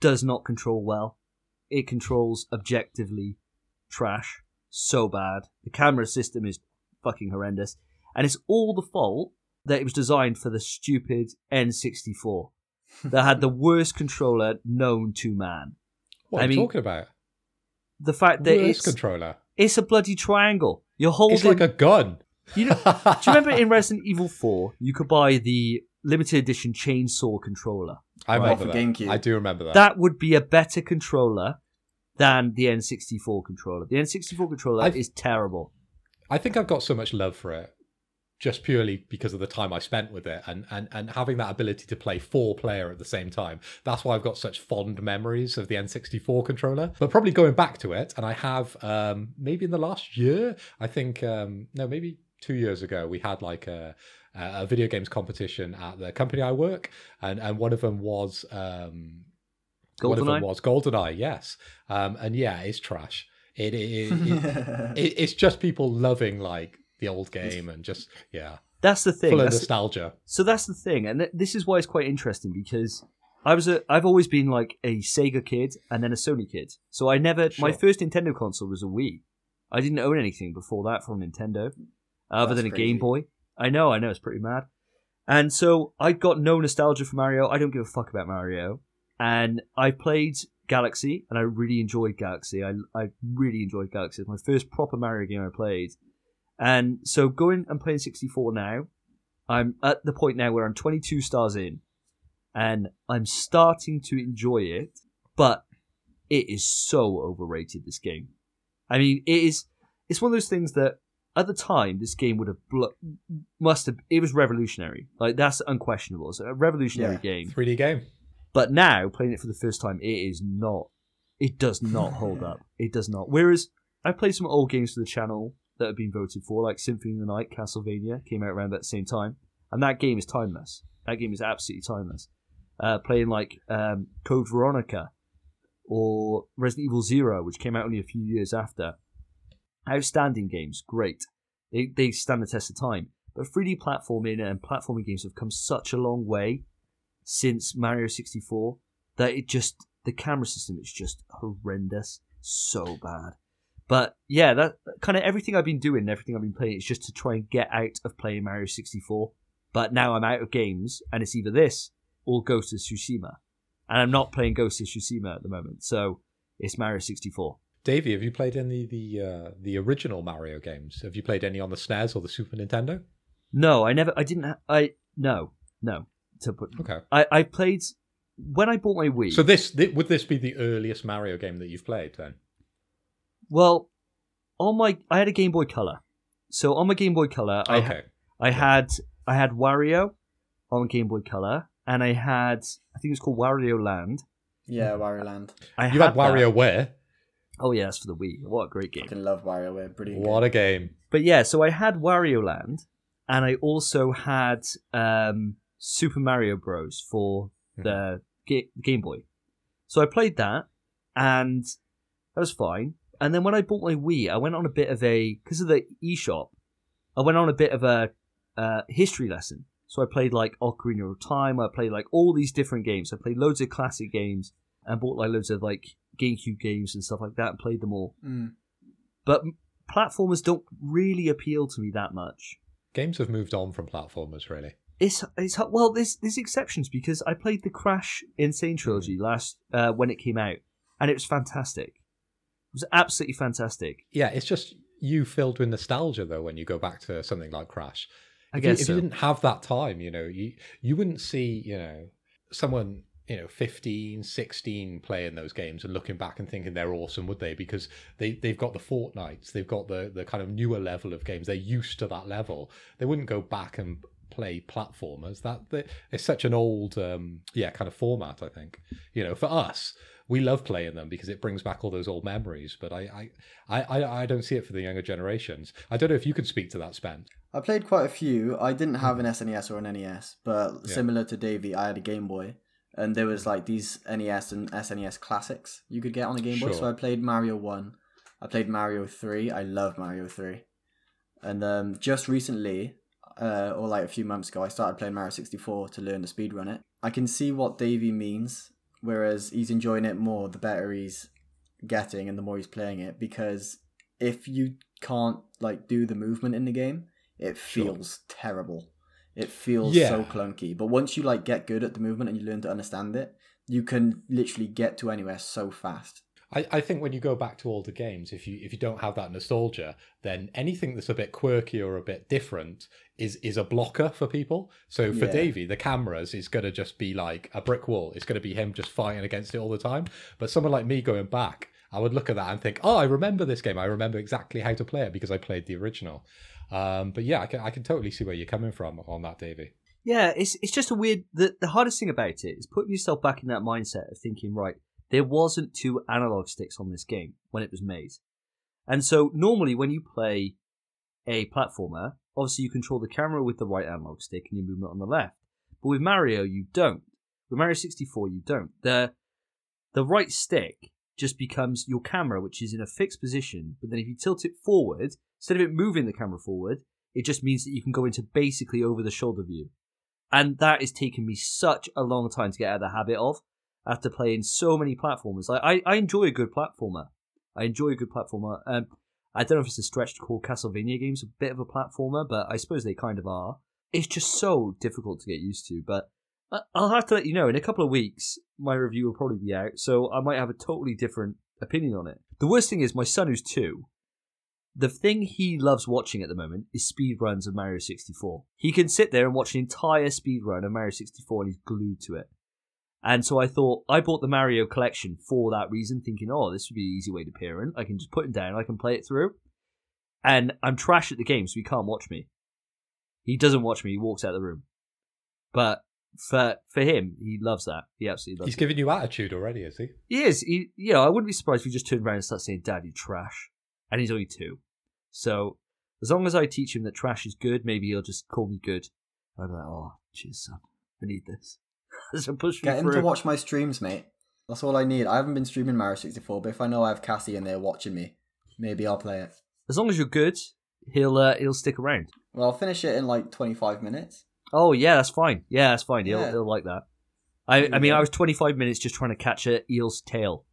does not control well. It controls objectively trash, so bad. The camera system is fucking horrendous, and it's all the fault that it was designed for the stupid N64 that had the worst controller known to man. What I are you mean, talking about? The fact that Worst it's controller. it's a bloody triangle. You're holding. It's like a gun. You know, do you remember in Resident Evil 4, you could buy the limited edition chainsaw controller? I Right, remember for that. GameCube. I do remember that. That would be a better controller than the N64 controller. The N64 controller I've- is terrible. I think I've got so much love for it just purely because of the time I spent with it and, and, and having that ability to play four player at the same time. That's why I've got such fond memories of the N64 controller. But probably going back to it, and I have um, maybe in the last year, I think, um, no, maybe two years ago, we had like a, a video games competition at the company I work, and and one of them was um, one of them GoldenEye? was GoldenEye, yes, um, and yeah, it's trash. It, it, it, it, it it's just people loving like the old game and just yeah, That's the thing. full of That's- nostalgia. So that's the thing, and th- this is why it's quite interesting because I was a I've always been like a Sega kid and then a Sony kid. So I never my first Nintendo console was a Wii. I didn't own anything before that from Nintendo, other That's than a crazy. Game Boy. I know, I know, it's pretty mad. And so I got no nostalgia for Mario. I don't give a fuck about Mario. And I played Galaxy, and I really enjoyed Galaxy. I I really enjoyed Galaxy. It's my first proper Mario game I played. And so going and playing 64 now, I'm at the point now where I'm 22 stars in, and I'm starting to enjoy it, but it is so overrated. This game, I mean, it is. It's one of those things that at the time this game would have blo- must have. It was revolutionary. Like that's unquestionable. It's a revolutionary Yeah. game. 3D game. But now playing it for the first time, it is not. It does not hold up. It does not. Whereas I played some old games for the channel that have been voted for, like Symphony of the Night, Castlevania, came out around that same time, and that game is timeless. That game is absolutely timeless. Uh, playing like um, Code Veronica or Resident Evil Zero, which came out only a few years after. Outstanding games, great. They they stand the test of time. But 3D platforming and platforming games have come such a long way since Mario 64 that it just the camera system is just horrendous, so bad. But yeah, that kind of everything I've been doing, everything I've been playing is just to try and get out of playing Mario 64. But now I'm out of games, and it's either this or Ghost of Tsushima, and I'm not playing Ghost of Tsushima at the moment, so it's Mario 64. Davey, have you played any of the uh, the original Mario games? Have you played any on the SNES or the Super Nintendo? No, I never, I didn't, ha- I no, no. To put, Okay. I I played when I bought my Wii. So this, thi- would this be the earliest Mario game that you've played then? Well, on my I had a Game Boy Color. So on my Game Boy Color, I Okay. I had I had Wario on Game Boy Color, and I had I think it was called Wario Land. yeah, Wario Land. I you had that. WarioWare. Oh yeah, that's for the Wii. What a great game! Fucking love WarioWare. Brilliant. What a game! But yeah, so I had Wario Land, and I also had um, Super Mario Bros. for the Ga- Game Boy. So I played that, and that was fine. And then when I bought my Wii, I went on a bit of a because of the eShop. I went on a bit of a uh, history lesson. So I played like Ocarina of Time. I played like all these different games. I played loads of classic games and bought like loads of like GameCube games and stuff like that and played them all. Mm. But platformers don't really appeal to me that much. Games have moved on from platformers, really. It's it's well, there's there's exceptions because I played the Crash N. Sane trilogy last uh, when it came out, and it was fantastic. It was absolutely fantastic. Yeah, it's just you filled with nostalgia though when you go back to something like Crash. I if you, guess if so. you didn't have that time, you know, you you wouldn't see, you know, someone, you know, 15, 16 playing those games and looking back and thinking they're awesome, would they? Because they they've got the Fortnites, they've got the the kind of newer level of games. They're used to that level. They wouldn't go back and play platformers. That that- it's such an old um yeah, kind of format, I think. You know, for us, we love playing them because it brings back all those old memories. But I, I, I, I don't see it for the younger generations. I don't know if you could speak to that, Spence. I played quite a few. I didn't have an SNES or an NES, but Yeah. similar to Davey, I had a Game Boy, and there was like these NES and SNES classics you could get on the Game Boy. So I played Mario One, I played Mario Three. I love Mario Three, and um, just recently, uh, or like a few months ago, I started playing Mario sixty four to learn to speedrun it. I can see what Davey means, whereas he's enjoying it more the better he's getting and the more he's playing it because if you can't like do the movement in the game it Sure. feels terrible it feels Yeah. so clunky but once you like get good at the movement and you learn to understand it you can literally get to anywhere so fast I, I think when you go back to older games, if you if you don't have that nostalgia, then anything that's a bit quirky or a bit different is is a blocker for people. So for Yeah. Davey, the cameras is going to just be like a brick wall. It's going to be him just fighting against it all the time. But someone like me going back, I would look at that and think, oh, I remember this game. I remember exactly how to play it because I played the original. Um, but yeah, I can I can totally see where you're coming from on that, Davey. Yeah, it's it's just a weird. The the hardest thing about it is putting yourself back in that mindset of thinking, right, there wasn't two analog sticks on this game when it was made, and so normally when you play a platformer obviously you control the camera with the right analog stick and your movement on the left. But with Mario, you don't. With Mario 64, you don't. The the right stick just becomes your camera, which is in a fixed position. But then if you tilt it forward, instead of it moving the camera forward, it just means that you can go into basically over the shoulder view. And that is taking me such a long time to get out of the habit of after playing so many platformers. Like I, I enjoy a good platformer. I enjoy a good platformer. Um, I don't know if it's a stretch to call Castlevania games a bit of a platformer, but I suppose they kind of are. It's just so difficult to get used to. But I'll have to let you know in a couple of weeks. My review will probably be out, so I might have a totally different opinion on it. The worst thing is my son, who's two, the thing he loves watching at the moment is speed runs of Mario 64. He can sit there and watch an entire speed run of Mario 64 and he's glued to it. And so I thought I bought the Mario collection for that reason, thinking, oh, this would be an easy way to parent. I can just put him down, I can play it through. And I'm trash at the game, so he can't watch me. He doesn't watch me, he walks out of the room. But for for him, he loves that. He absolutely loves He's it. giving you attitude already, is he? He is. He, you know, I wouldn't be surprised if he just turned around and started saying, Dad, you trash. And he's only two. So, as long as I teach him that trash is good, maybe he'll just call me good. Be like, oh, cheers, son. I need this. so push me Get him through. to watch my streams, mate. That's all I need. I haven't been streaming Mario 64, but if I know I have Cassie and they're watching me, maybe I'll play it. As long as you're good, he'll uh, he'll stick around. Well, I'll finish it in like 25 minutes. Oh, yeah, that's fine. Yeah, that's fine. He'll, Yeah. he'll like that. I, I mean, I was 25 minutes just trying to catch a eel's tail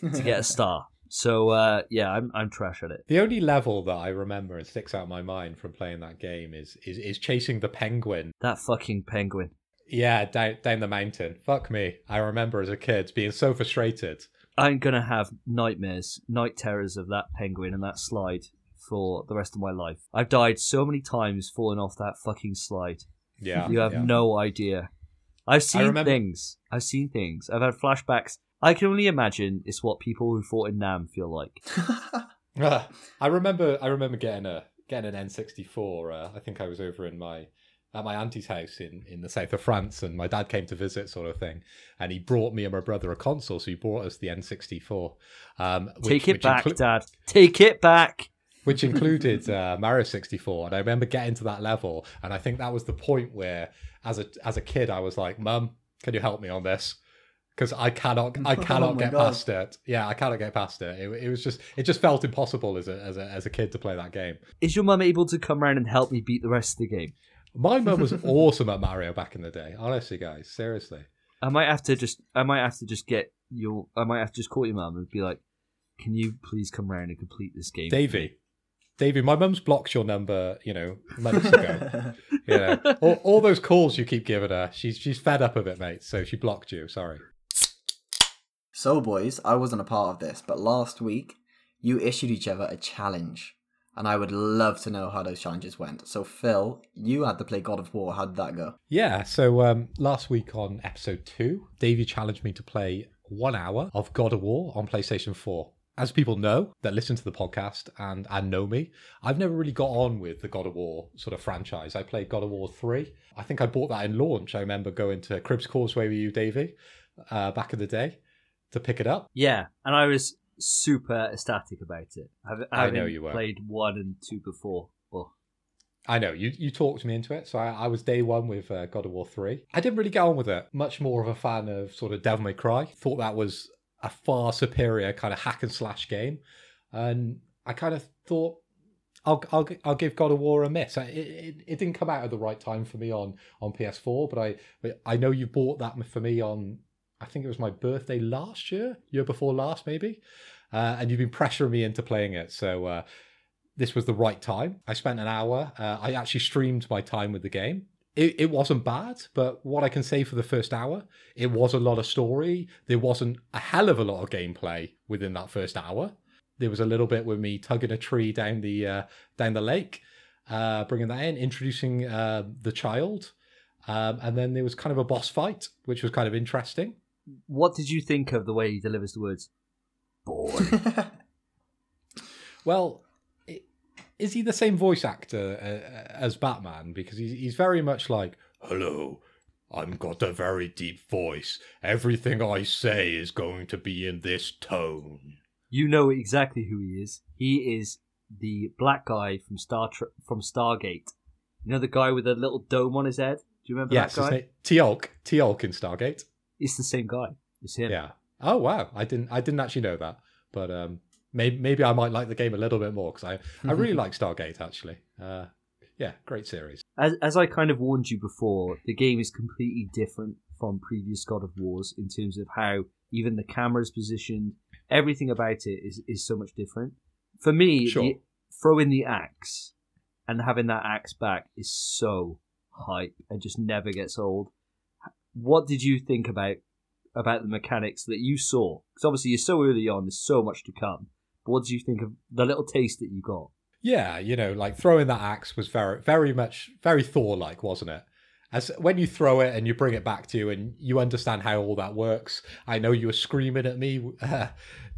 to get a star. So, uh, yeah, I'm, I'm trash at it. The only level that I remember and sticks out in my mind from playing that game is is, is chasing the penguin. That fucking penguin. Yeah, down down the mountain. Fuck me. I remember as a kid being so frustrated. I'm gonna have nightmares, night terrors of that penguin and that slide for the rest of my life. I've died so many times falling off that fucking slide. Yeah, you have yeah. no idea. I've seen remember- things. I've seen things. I've had flashbacks. I can only imagine it's what people who fought in Nam feel like. I remember. I remember getting a getting an N64. Uh, I think I was over in my at my auntie's house in in the south of France, and my dad came to visit, sort of thing. And he brought me and my brother a console, so he brought us the N64. Um, which- Take it back, inclu- Dad. Take it back. which included uh, Mario 64. And I remember getting to that level, and I think that was the point where, as a as a kid, I was like, "Mum, can you help me on this?" Because I cannot, I Oh cannot my get God. past it. Yeah, I cannot get past it. it. It was just, it just felt impossible as a, as a as a kid to play that game. Is your mum able to come around and help me beat the rest of the game? My mum was awesome at Mario back in the day. Honestly, guys, seriously. I might have to just I might have to just get your I might have to just call your mum and be like, Can you please come round and complete this game? Davey, Davey, my mum's blocked your number, you know, months ago. you know, all, all those calls you keep giving her, she's she's fed up of it, mate. So she blocked you. Sorry. so, boys, I wasn't a part of this, but last week you issued each other a challenge. And I would love to know how those challenges went. So, Phil, you had to play God of War. How did that go? Yeah, so um, last week on episode two, Davey challenged me to play one hour of God of War on PlayStation 4. As people know that listen to the podcast and, and know me, I've never really got on with the God of War sort of franchise. I played God of War 3. I think I bought that in launch. I remember going to Cribs Causeway with you, Davey, uh, back in the day to pick it up. Yeah, and I was super ecstatic about it. I've, I know you were. Played one and two before. Oh, I know you you talked me into it, so I, I was day one with uh, God of War three. I didn't really get on with it. Much more of a fan of sort of Devil May Cry. Thought that was a far superior kind of hack and slash game, and I kind of thought I'll I'll I'll give God of War a miss. It, it, it didn't come out at the right time for me on on PS4, but I but I know you bought that for me on. I think it was my birthday last year, year before last, maybe. Uh, and you've been pressuring me into playing it, so uh, this was the right time. I spent an hour. Uh, I actually streamed my time with the game. It, it wasn't bad, but what I can say for the first hour, it was a lot of story. There wasn't a hell of a lot of gameplay within that first hour. There was a little bit with me tugging a tree down the uh, down the lake, uh, bringing that in, introducing uh, the child, um, and then there was kind of a boss fight, which was kind of interesting. What did you think of the way he delivers the words? Boy. Well, i- is he the same voice actor uh, as Batman? Because he's he's very much like, "Hello, I'm got a very deep voice. Everything I say is going to be in this tone." you know exactly who he is. He is the black guy from Star Tre- from Stargate. You know the guy with the little dome on his head. Do you remember yes, that guy? his name- Teal'c. Teal'c in Stargate. It's the same guy. It's him. Yeah. Oh wow, I didn't I didn't actually know that, but um, maybe maybe I might like the game a little bit more because I I really like Stargate actually. Uh, yeah, great series. As, as I kind of warned you before, the game is completely different from previous God of Wars in terms of how even the camera's positioned. Everything about it is, is so much different. For me, Sure. the, throwing the axe and having that axe back is so hype and just never gets old. What did you think about about the mechanics that you saw? Because obviously you're so early on, there's so much to come. But what did you think of the little taste that you got? Yeah, you know, like throwing that axe was very very much very Thor like, wasn't it? As when you throw it and you bring it back to you and you understand how all that works. I know you were screaming at me uh,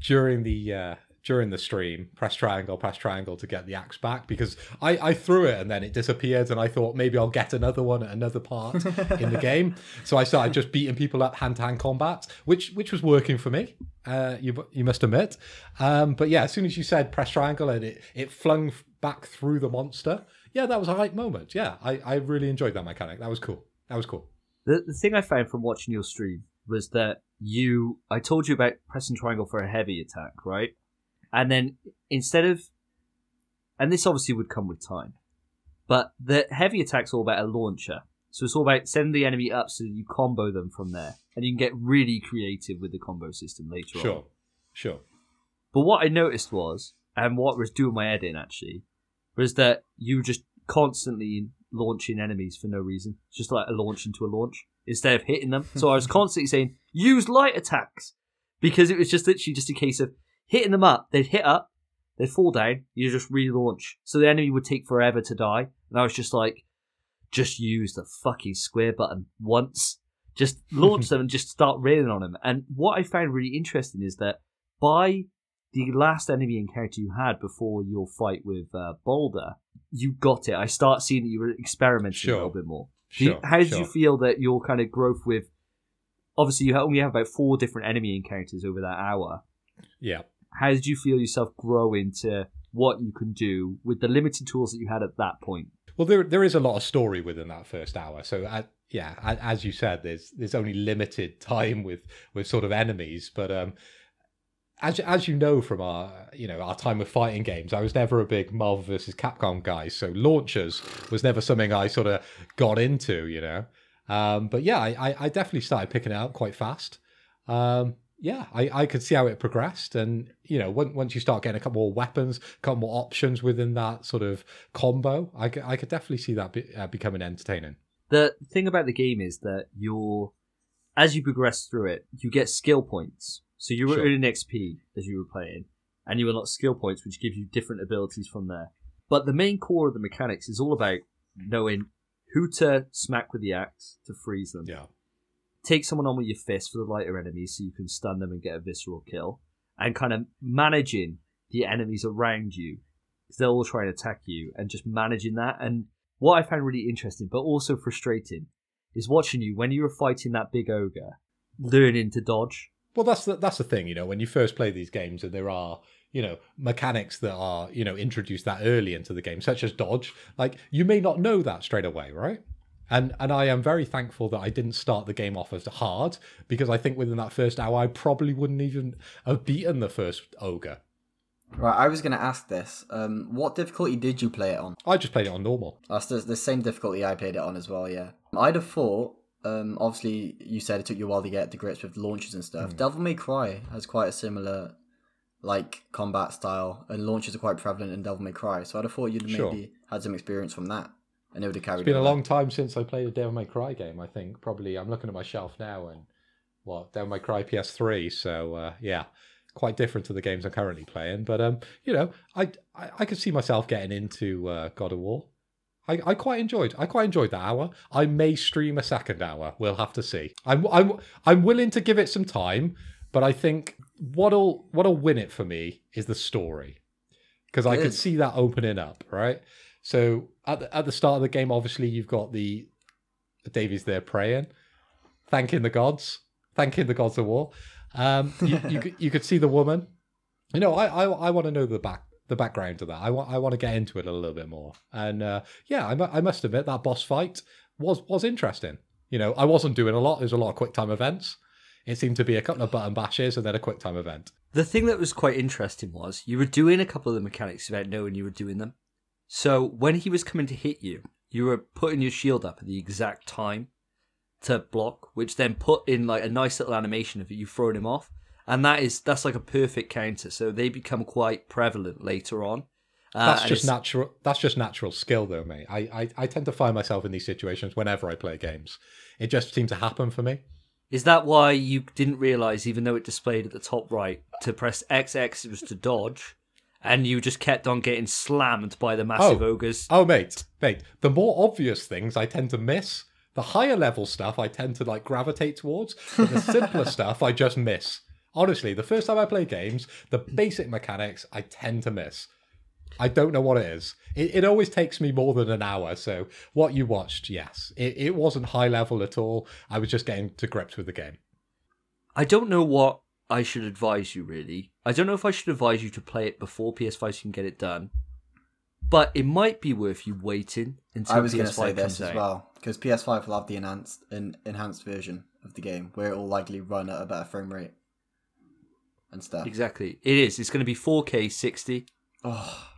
during the uh, during the stream. Press triangle, press triangle to get the axe back because I, I threw it and then it disappeared and I thought maybe I'll get another one at another part in the game. So I started just beating people up hand to hand combat, which which was working for me. Uh, you you must admit. Um, but yeah, as soon as you said press triangle and it it flung back through the monster, yeah, that was a hype moment. Yeah, I, I really enjoyed that mechanic. That was cool. That was cool. The, the thing I found from watching your stream was that you, I told you about pressing triangle for a heavy attack, right? And then instead of, and this obviously would come with time, but the heavy attack's all about a launcher. So it's all about sending the enemy up so that you combo them from there. And you can get really creative with the combo system later on. Sure, sure. But what I noticed was, and what was doing my head in actually, was that you were just constantly launching enemies for no reason. It's just like a launch into a launch instead of hitting them. So I was constantly saying, use light attacks. Because it was just literally just a case of hitting them up. They'd hit up, they'd fall down, you just relaunch. So the enemy would take forever to die. And I was just like, just use the fucking square button once. Just launch them and just start railing on them. And what I found really interesting is that by the last enemy encounter you had before your fight with uh, Baldur, you got it. I start seeing that you were experimenting Sure. a little bit more. Do you- how did sure. you feel that your kind of growth with? Obviously, you only have about four different enemy encounters over that hour. Yeah. How did you feel yourself grow into what you can do with the limited tools that you had at that point? Well, there there is a lot of story within that first hour. So, uh, yeah, as you said, there's there's only limited time with with sort of enemies. But um, as as you know from our you know our time with fighting games, I was never a big Marvel versus Capcom guy. So launchers was never something I sort of got into. You know, um, but yeah, I, I I definitely started picking it up quite fast. Um, yeah, I, I could see how it progressed, and you know, once once you start getting a couple more weapons, a couple more options within that sort of combo, I could, I could definitely see that be, uh, becoming entertaining. The thing about the game is that you're, as you progress through it, you get skill points. So you were Sure. earning XP as you were playing, and you unlock skill points, which gives you different abilities from there. But the main core of the mechanics is all about knowing who to smack with the axe to freeze them. Yeah, Take someone on with your fist for the lighter enemies so you can stun them and get a visceral kill. And kind of managing the enemies around you because they'll all try and attack you and just managing that. And what I found really interesting, but also frustrating, is watching you when you were fighting that big ogre, learning to dodge. well, that's the, that's the thing, you know, when you first play these games, and there are you know mechanics that are you know introduced that early into the game, such as dodge. Like you may not know that straight away, right? And and I am very thankful that I didn't start the game off as hard because I think within that first hour I probably wouldn't even have beaten the first ogre. Right, I was going to ask this. Um, what difficulty did you play it on? I just played it on normal. That's the, the same difficulty I played it on as well, yeah. I'd have thought, um, obviously, you said it took you a while to get to grips with launches and stuff. Devil May Cry has quite a similar, like, combat style, and launches are quite prevalent in Devil May Cry, so I'd have thought you'd Sure. maybe had some experience from that, and it would have carried It's been a long time since I played a Devil May Cry game. I think probably I'm looking at my shelf now and what Devil May Cry PS3. So uh, yeah, quite different to the games I'm currently playing. But um, you know, I I, I could see myself getting into uh, God of War. I, I quite enjoyed. I quite enjoyed that hour. I may stream a second hour. We'll have to see. I'm I'm I'm willing to give it some time, but I think what'll what'll win it for me is the story because I could see that opening up, right? So at the, at the start of the game, obviously you've got the Davies there praying, thanking the gods, thanking the gods of war. Um, you, you could you could see the woman. You know, I I, I want to know the back the background to that. I want I want to get into it a little bit more. And uh, yeah, I, I must admit that boss fight was was interesting. You know, I wasn't doing a lot. There's a lot of quick time events. It seemed to be a couple of button bashes and then a quick time event. The thing that was quite interesting was you were doing a couple of the mechanics without knowing you were doing them. So when he was coming to hit you, you were putting your shield up at the exact time to block, which then put in like a nice little animation of you throwing him off. And that is that's like a perfect counter. So they become quite prevalent later on. Uh, That's just natural. That's just natural skill, though, mate. I, I I tend to find myself in these situations whenever I play games. It just seems to happen for me. Is that why you didn't realize, even though it displayed at the top right, to press XX it was to dodge, and you just kept on getting slammed by the massive Oh. ogres? Oh, mate, mate. The more obvious things I tend to miss. The higher level stuff I tend to like gravitate towards. But the simpler stuff I just miss. Honestly, the first time I play games, the basic mechanics I tend to miss. I don't know what it is. It, it always takes me more than an hour. So what you watched, yes, it, it wasn't high level at all. I was just getting to grips with the game. I don't know what I should advise you, really. I don't know if I should advise you to play it before PS5 so you can get it done. But it might be worth you waiting until I was PS5 going to say comes this as out. well because PS5 will have the enhanced an enhanced version of the game where it will likely run at a better frame rate and stuff. Exactly. It is. It's going to be 4K 60. Oh,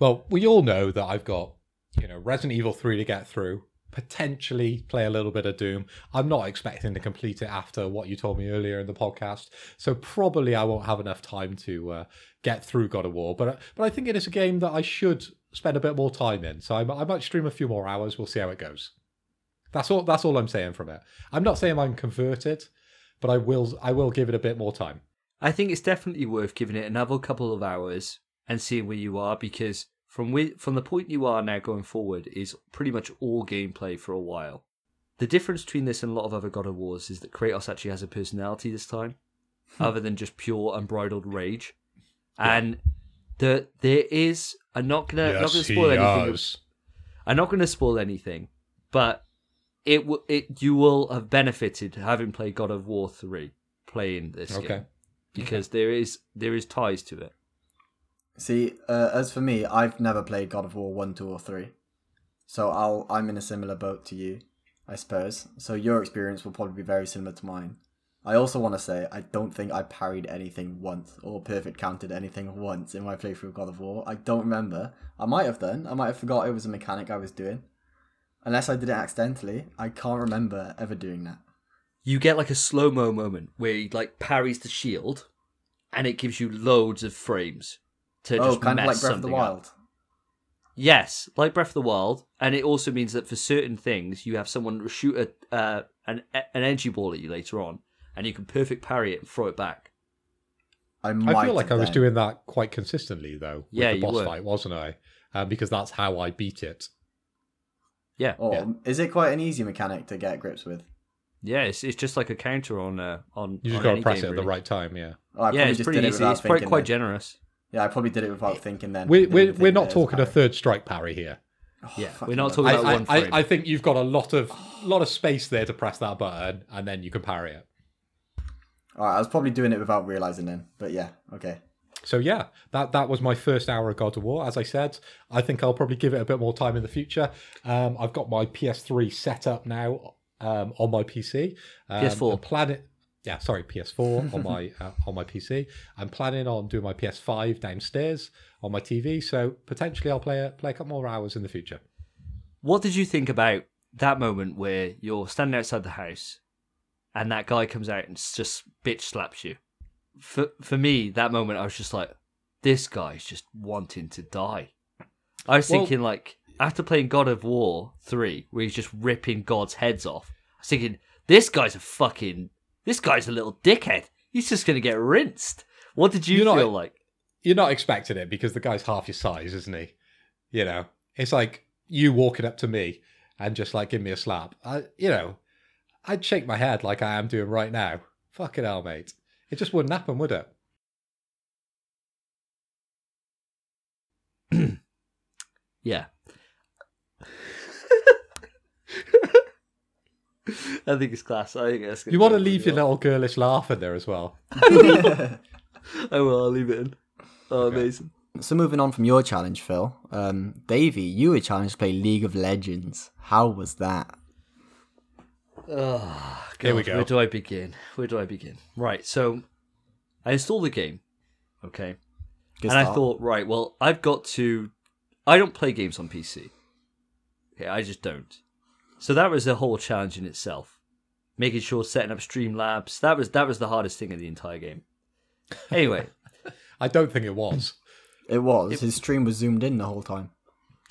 Well, we all know that I've got, you know, Resident Evil 3 to get through, potentially play a little bit of Doom. I'm not expecting to complete it after what you told me earlier in the podcast. So probably I won't have enough time to uh, get through God of War, but but I think it is a game that I should spend a bit more time in. So I, I might stream a few more hours. We'll see how it goes. That's all that's all I'm saying from it. I'm not saying I'm converted, but I will I will give it a bit more time. I think it's definitely worth giving it another couple of hours and seeing where you are because from from the point you are now going forward is pretty much all gameplay for a while. The difference between this and a lot of other God of Wars is that Kratos actually has a personality this time, hmm. other than just pure unbridled rage. And the there is I'm not gonna not gonna spoil anything. I'm not gonna spoil anything, but it will it you will have benefited having played God of War three playing this Okay. game because there is there is ties to it. See, uh, as for me, I've never played God of War one, two, or three, so I'll I'm in a similar boat to you, I suppose. So your experience will probably be very similar to mine. I also want to say I don't think I parried anything once or perfect counted anything once in my playthrough of God of War. I don't remember. I might have done. I might have forgot it was a mechanic I was doing. Unless I did it accidentally, I can't remember ever doing that. You get like a slow mo moment where he like parries the shield, and it gives you loads of frames to Oh, just kind of like Breath of the something up. Wild. Yes, like Breath of the Wild, and it also means that for certain things, you have someone shoot a uh, an an energy ball at you later on, and you can perfect parry it and throw it back. I might. I feel like I was then. doing that quite consistently though. With Yeah, the you boss were. fight, wasn't I? Um, because that's how I beat it. Yeah, Or Yeah. is it quite an easy mechanic to get grips with? yeah, it's, it's just like a counter on uh, on. You just on got to press game, it at the right time. Yeah. Oh, I yeah, it's just pretty did it easy. It's quite quite then. generous. Yeah, I probably did it without thinking then. We, Didn't we're even we're not talking a parry. third strike parry here. Oh, Yeah, we're not talking I, about I, one I, frame. I think you've got a lot of lot of space there to press that button, and then you can parry it. All right, I was probably doing it without realizing then, but yeah, okay. So yeah, that that was my first hour of God of War. As I said, I think I'll probably give it a bit more time in the future. Um, I've got my PS3 set up now um, on my PC. Um, PS4. I'm planning, yeah, sorry, PS4 on my uh, on my PC. I'm planning on doing my PS5 downstairs on my TV. So potentially I'll play a play a couple more hours in the future. What did you think about that moment where you're standing outside the house and that guy comes out and just bitch slaps you? For for me, that moment I was just like, this guy's just wanting to die. I was Well- thinking like after playing God of War three, where he's just ripping God's heads off. I was thinking this guy's a fucking this guy's a little dickhead. He's just gonna get rinsed. What did you You're not- feel like? You're not expecting it because the guy's half your size, isn't he? You know, it's like you walking up to me and just like give me a slap. I, you know, I'd shake my head like I am doing right now. Fucking hell, mate. It just wouldn't happen, would it? Yeah. I think it's class. I think that's. You want to leave your little girlish laugh in there as well. I will. I'll leave it in. Oh, Okay. amazing. So moving on from your challenge, Phil, um, Davey, you were challenged to play League of Legends. How was that? Oh, Here we go. Where do I begin? Where do I begin? Right, so I installed the game, okay, Good and I thought, right, well, I've got to. I don't play games on PC. Okay, I just don't. So that was a whole challenge in itself. Making sure setting up Streamlabs that was that was the hardest thing in the entire game. Anyway, I don't think it was. it was. His stream was zoomed in the whole time.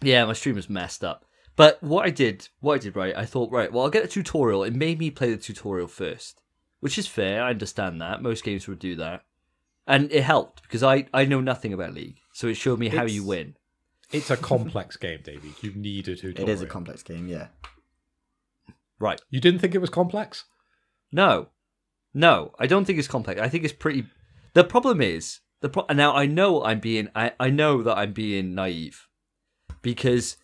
Yeah, my stream was messed up. But what I did, what I did right, I thought, right, well, I'll get a tutorial. It made me play the tutorial first, which is fair. I understand that. Most games would do that. And it helped because I, I know nothing about League. So it showed me how you win. It's a complex game, David. You need a tutorial. It is a complex game, yeah. Right. You didn't think it was complex? No. No, I don't think it's complex. I think it's pretty. The problem is. the pro- Now, I know I'm being. I, I know that I'm being naive because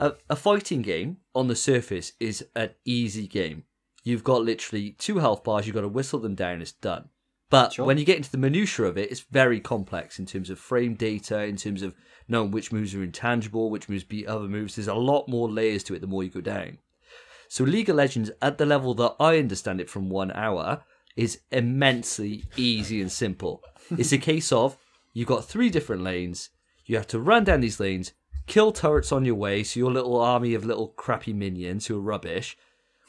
a, a fighting game on the surface is an easy game. You've got literally two health bars, you've got to whistle them down, it's done. But Sure. when you get into the minutiae of it, it's very complex in terms of frame data, in terms of knowing which moves are intangible, which moves beat other moves. There's a lot more layers to it the more you go down. So League of Legends, at the level that I understand it from one hour, is immensely easy and simple. It's a case of you've got three different lanes. You have to run down these lanes, kill turrets on your way, so your little army of little crappy minions who are rubbish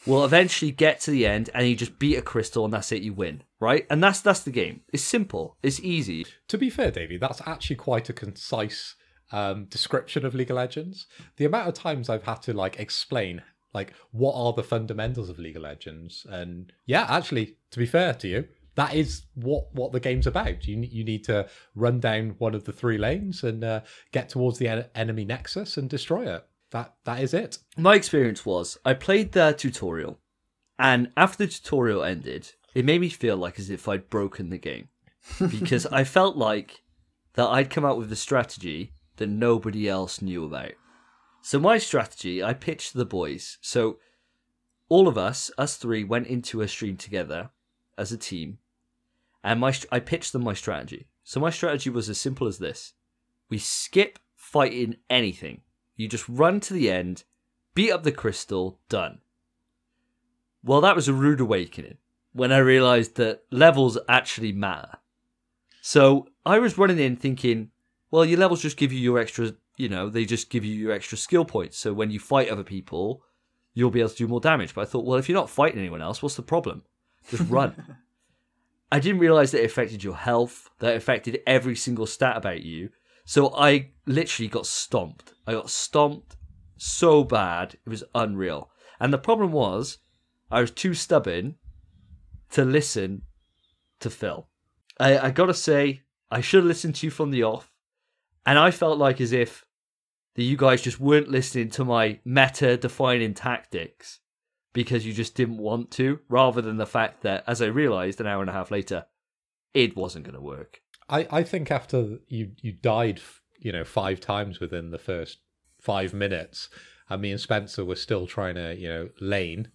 will eventually get to the end, and you just beat a crystal, and that's it. You win, right? And that's that's the game. It's simple. It's easy. To be fair, Davey, that's actually quite a concise um, description of League of Legends. The amount of times I've had to like explain like what are the fundamentals of League of Legends, and yeah, actually, to be fair to you, that is what what the game's about. You you need to run down one of the three lanes and uh, get towards the en- enemy nexus and destroy it. That that is it. my experience was I played the tutorial, and after the tutorial ended, it made me feel like as if I'd broken the game because I felt like that I'd come out with a strategy that nobody else knew about. So my strategy, I pitched the boys. So all of us, us three, went into a stream together as a team, and my I pitched them my strategy. So my strategy was as simple as this: we skip fighting anything. You just run to the end, beat up the crystal, done. Well, that was a rude awakening when I realized that levels actually matter. So I was running in thinking, well, your levels just give you your extra, you know, they just give you your extra skill points. So when you fight other people, you'll be able to do more damage. But I thought, well, if you're not fighting anyone else, what's the problem? Just run. I didn't realize that it affected your health, that it affected every single stat about you. So I literally got stomped. I got stomped so bad, it was unreal. And the problem was, I was too stubborn to listen to Phil. I, I gotta say, I should have listened to you from the off. And I felt like as if that you guys just weren't listening to my meta defining tactics because you just didn't want to, rather than the fact that, as I realized an hour and a half later, it wasn't going to work. I, I think after you you died, you know, five times within the first five minutes, and me and Spencer were still trying to, you know, lane.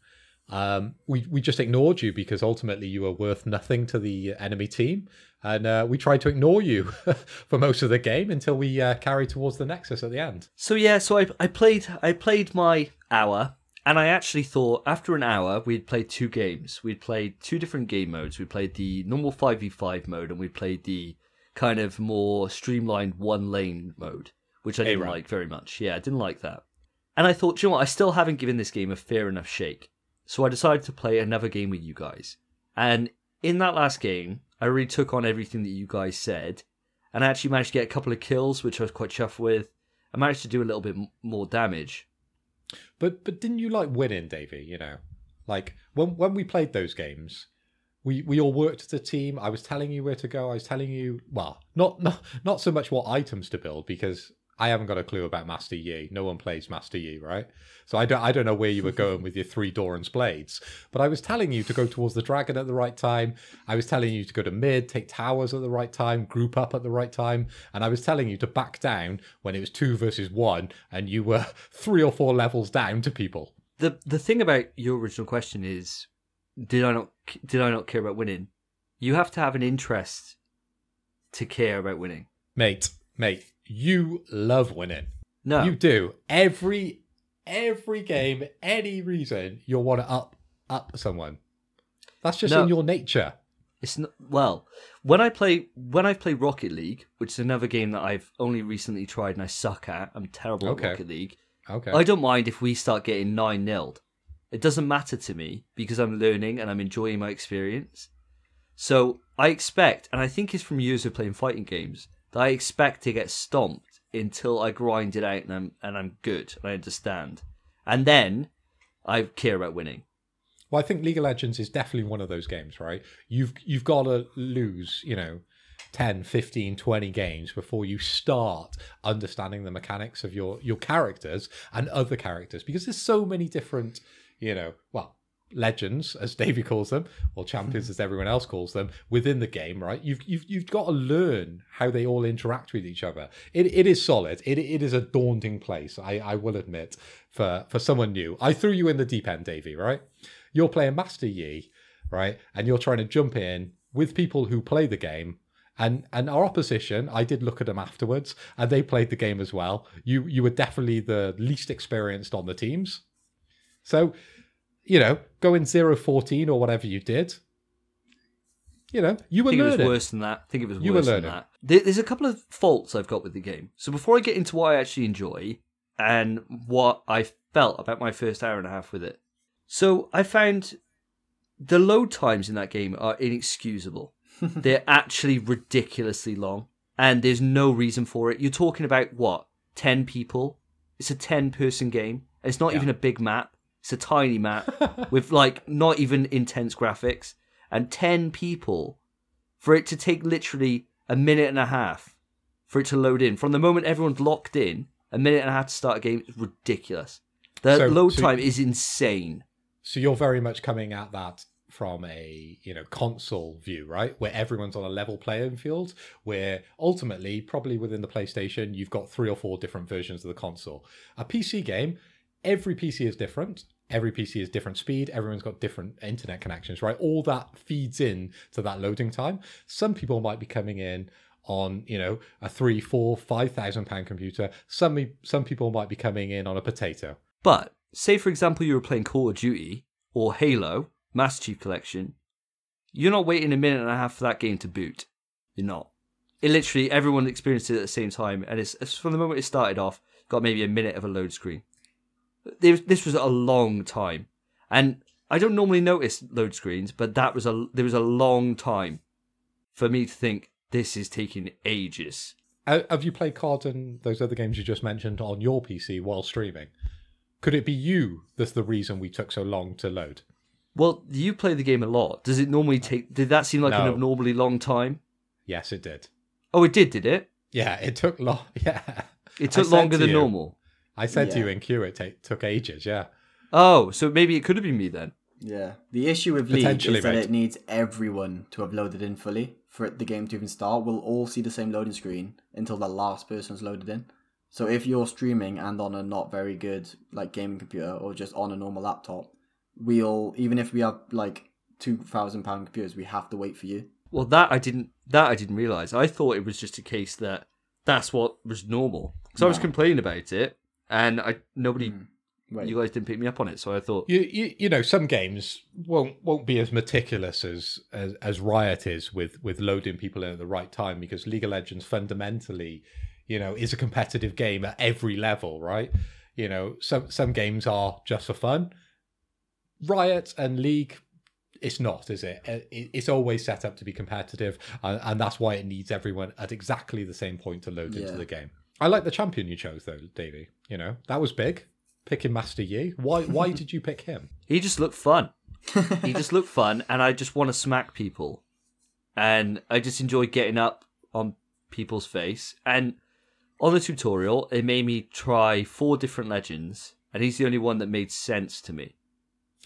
Um, we we just ignored you because ultimately you were worth nothing to the enemy team, and uh, we tried to ignore you for most of the game until we uh, carried towards the nexus at the end. So yeah, so I I played I played my hour, and I actually thought after an hour we'd played two games. We'd played two different game modes. We played the normal five v five mode, and we played the kind of more streamlined one lane mode, which I didn't ARAM. like very much. Yeah, I didn't like that. And I thought, you know what? I still haven't given this game a fair enough shake. So I decided to play another game with you guys. And in that last game, I really took on everything that you guys said, and I actually managed to get a couple of kills, which I was quite chuffed with. I managed to do a little bit more damage. But but didn't you like winning, Davey? You know, like when when we played those games, we we all worked as a team. I was telling you where to go. I was telling you, well, not not not so much what items to build because I haven't got a clue about Master Yi. No one plays Master Yi, right? So I don't I don't know where you were going with your three Doran's blades. But I was telling you to go towards the dragon at the right time. I was telling you to go to mid, take towers at the right time, group up at the right time, and I was telling you to back down when it was two versus one, and you were three or four levels down to people. the The thing about your original question is, did I not did I not care about winning? You have to have an interest to care about winning. Mate, mate, you love winning. No, You do every every game, any reason you'll want to up up someone. That's just No. in your nature. It's not well. When I play when I play Rocket League, which is another game that I've only recently tried and I suck at. I'm terrible Okay. at Rocket League. Okay. I don't mind if we start getting nine nilled. It doesn't matter to me because I'm learning and I'm enjoying my experience. So I expect, and I think it's from years of playing fighting games, that I expect to get stomped until I grind it out and I'm and I'm good and I understand, and then I care about winning. Well, I think League of Legends is definitely one of those games, right? You've you've got to lose, you know, 10, 15, 20 games before you start understanding the mechanics of your your characters and other characters because there's so many different, you know, well, legends as Davey calls them or champions as everyone else calls them within the game, right? You've you've you've got to learn how they all interact with each other. It it is solid. It it is a daunting place. I I will admit for for someone new. I threw you in the deep end, Davey, right? You're playing Master Yi, right? And you're trying to jump in with people who play the game. And and our opposition, I did look at them afterwards, and they played the game as well. You you were definitely the least experienced on the teams. So, you know, going 0-14 or whatever you did, you know, you I were think it was learning. worse than that. I think it was You were worse than learning. that. There's a couple of faults I've got with the game. So before I get into what I actually enjoy and what I felt about my first hour and a half with it, so I found the load times in that game are inexcusable. They're actually ridiculously long, and there's no reason for it. You're talking about what ten people? It's a ten-person game. and It's not Yeah. even a big map. It's a tiny map with like not even intense graphics and 10 people for it to take literally a minute and a half for it to load in from the moment everyone's locked in a minute and a half to start a game is ridiculous the So- load so- time is insane So you're very much coming at that from a you know console view, right? Where everyone's on a level playing field. Where ultimately, probably within the PlayStation, you've got three or four different versions of the console. A PC game, every PC is different. Every PC is different speed. Everyone's got different internet connections, right? All that feeds in to that loading time. Some people might be coming in on you know a three, four, five thousand pound computer. Some some people might be coming in on a potato. but say for example you were playing call of duty or halo master chief collection you're not waiting a minute and a half for that game to boot you're not it literally everyone experienced it at the same time and it's, it's from the moment it started off got maybe a minute of a load screen this was a long time and i don't normally notice load screens but that was a there was a long time for me to think this is taking ages Uh, Have you played COD and those other games you just mentioned on your PC while streaming? Could it be you that's the reason we took so long to load? well you play the game a lot does it normally take did that seem like an abnormally long time Yes, it did. oh it did did it Yeah, it took long. Yeah, It took longer than you- normal. I said to you in queue it ta- took ages. Yeah, Oh, so maybe it could have been me then. Yeah. The issue with League Potentially, is that mate. it needs everyone to have loaded in fully for the game to even start. We'll all see the same loading screen until the last person's loaded in. So if you're streaming and on a not very good like gaming computer or just on a normal laptop, we'll even if we have like two thousand pound computers, we have to wait for you. Well, that I didn't. That I didn't realize. I thought it was just a case that that's what was normal. So I was complaining about it, and I nobody, Mm. Wait. you guys didn't pick me up on it. So I thought, you, you you know some games won't won't be as meticulous as, as as Riot is with with loading people in at the right time because League of Legends fundamentally, you know, is a competitive game at every level, right? You know, some some games are just for fun. Riot and League, it's not, is it? Uh, It's always set up to be competitive, and, and that's why it needs everyone at exactly the same point to load into the game. I like the champion you chose though, Davey. You know that was big. Picking Master Yi. Why? Why did you pick him? he just looked fun. he just looked fun, and I just want to smack people, and I just enjoy getting up on people's face. And on the tutorial, it made me try four different legends, and he's the only one that made sense to me.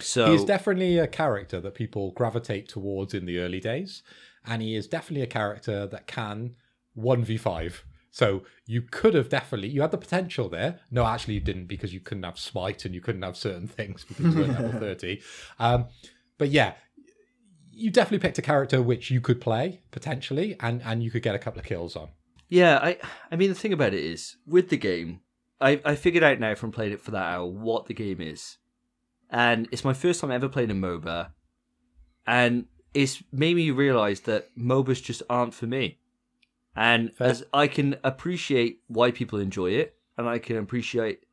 So He's definitely a character that people gravitate towards in the early days, and he is definitely a character that can one v five. So you could have definitely you had the potential there. No, actually you didn't because you couldn't have smite and you couldn't have certain things because you weren't level thirty. Um, but yeah, you definitely picked a character which you could play potentially, and and you could get a couple of kills on. Yeah, I I mean the thing about it is with the game, I I figured out now from playing it for that hour what the game is, and it's my first time ever playing a MOBA, and it's made me realize that MOBAs just aren't for me, and as I can appreciate why people enjoy it, and I can appreciate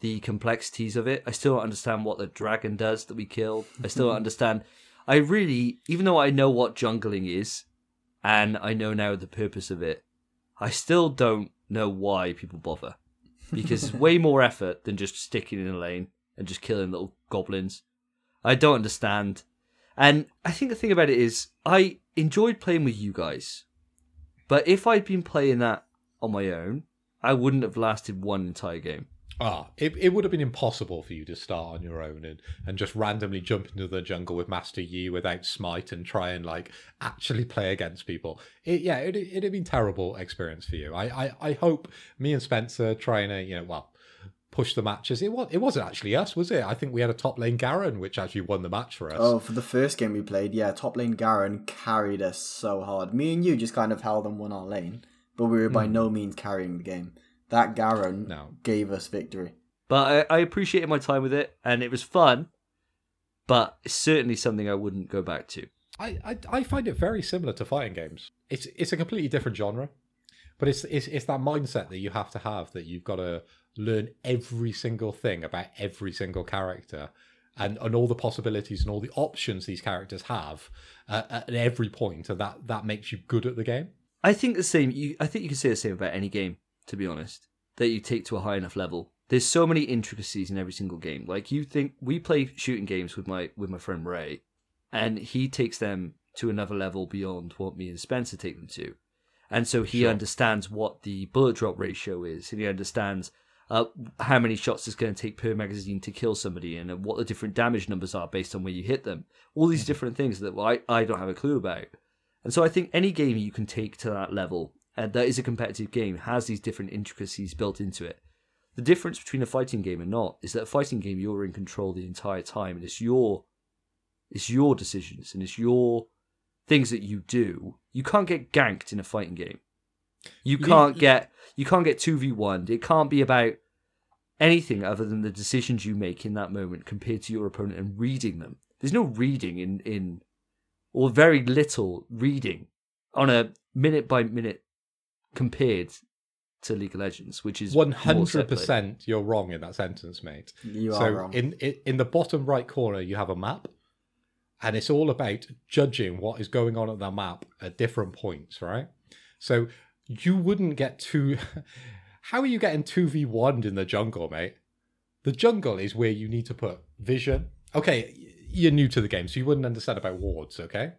the complexities of it. I still don't understand what the dragon does that we killed. I still don't understand. I really, even though I know what jungling is, and I know now the purpose of it, I still don't know why people bother. Because it's way more effort than just sticking in a lane and just killing little goblins. I don't understand. And I think the thing about it is, I enjoyed playing with you guys. But if I'd been playing that on my own, I wouldn't have lasted one entire game. Ah, it, it would have been impossible for you to start on your own and, and just randomly jump into the jungle with Master Yi without smite and try and like actually play against people. It, yeah, it, it'd been terrible experience for you. I, I, I hope me and Spencer trying to, you know, well, push the matches. It was it wasn't actually us, was it? I think we had a top lane Garen which actually won the match for us. Oh, for the first game we played, yeah, top lane Garen carried us so hard. Me and you just kind of held and won our lane, but we were by hmm. no means carrying the game. That Garen No. gave us victory. But I, I appreciated my time with it, and it was fun. But it's certainly something I wouldn't go back to. I, I I find it very similar to fighting games. It's it's a completely different genre, but it's it's it's that mindset that you have to have that you've got to learn every single thing about every single character and and all the possibilities and all the options these characters have uh, at every point, and that that makes you good at the game. I think the same. You, I think you can say the same about any game, to be honest, that you take to a high enough level. There's so many intricacies in every single game. Like you think we play shooting games with my with my friend Ray, and he takes them to another level beyond what me and Spencer take them to, and so he Sure. understands what the bullet drop ratio is, and he understands uh, how many shots it's going to take per magazine to kill somebody, and uh, what the different damage numbers are based on where you hit them. All these different things that I I don't have a clue about. And so I think any game you can take to that level, and that is a competitive game, has these different intricacies built into it. The difference between a fighting game and not is that a fighting game you're in control the entire time, and it's your, it's your decisions and it's your things that you do. You can't get ganked in a fighting game. You Le- can't get you can't get two v one. It can't be about anything other than the decisions you make in that moment compared to your opponent and reading them. There's no reading in in or very little reading on a minute by minute compared to League of Legends, which is one hundred percent. you're wrong in that sentence, mate. You so are wrong. in in in the bottom right corner, you have a map, and it's all about judging what is going on at that map at different points, right? So you wouldn't get two. How are you getting two v one in the jungle, mate? The jungle is where you need to put vision. Okay, you're new to the game, so you wouldn't understand about wards, okay?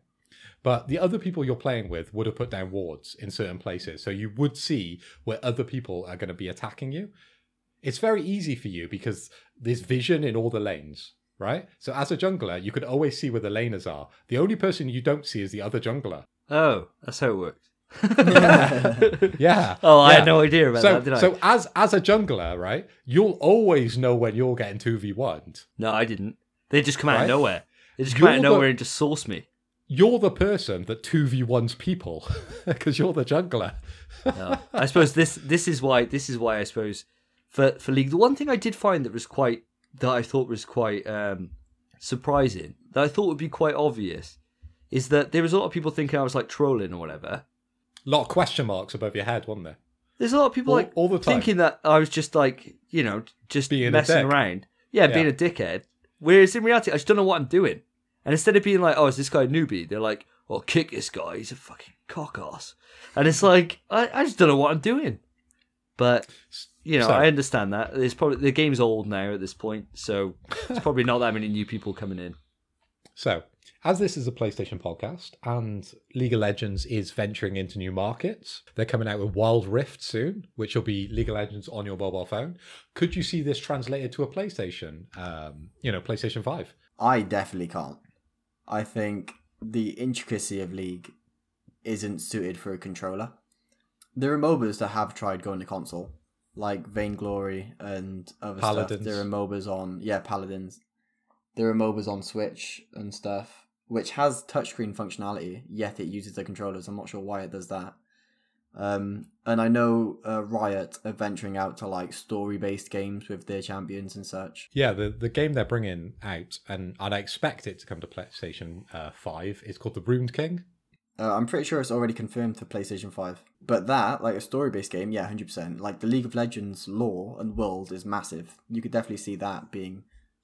But the other people you're playing with would have put down wards in certain places, so you would see where other people are going to be attacking you. It's very easy for you because there's vision in all the lanes, right? So as a jungler, you can always see where the laners are. The only person you don't see is the other jungler. Oh, that's how it works. Yeah. Oh, I yeah. had no idea about so, that, did I? So as as a jungler, right, you'll always know when you're getting two v one. no, I didn't. They just come out Right? of nowhere. They just come out of You're the- nowhere and just source me. You're the person that two v ones people because you're the jungler. No. I suppose this this is why this is why I suppose for for league the one thing I did find that was quite that I thought was quite um surprising that I thought would be quite obvious is that there was a lot of people thinking I was like trolling or whatever. A lot of question marks above your head, wasn't there? There's a lot of people All- like all the time. thinking that I was just like you know just Being messing around. Yeah, being a dickhead. Whereas in reality, I just don't know what I'm doing. And instead of being like, "Oh, is this guy a newbie?" They're like, "Well, kick this guy. He's a fucking cock ass." And it's like, I, I just don't know what I'm doing. But you know, So- I understand that. There's probably the game's old now at this point, so it's probably not that many new people coming in. So, as this is a PlayStation podcast and League of Legends is venturing into new markets, they're coming out with Wild Rift soon, which will be League of Legends on your mobile phone. Could you see this translated to a PlayStation? Um, you know, PlayStation Five. I definitely can't. I think the intricacy of League isn't suited for a controller. There are MOBAs that have tried going to console, like Vainglory and other Paladins. stuff. There are MOBAs on, yeah, Paladins. There are MOBAs on Switch and stuff, which has touchscreen functionality, yet it uses the controllers. I'm not sure why it does that. Um, and I know uh, Riot are venturing out to like story-based games with their champions and such. Yeah, the, the game they're bringing out, and, and I expect it to come to PlayStation uh, 5, is called The Ruined King. Uh, I'm pretty sure it's already confirmed for PlayStation 5. But that, like a story based game, yeah, 100%. Like the League of Legends lore and world is massive. You could definitely see that being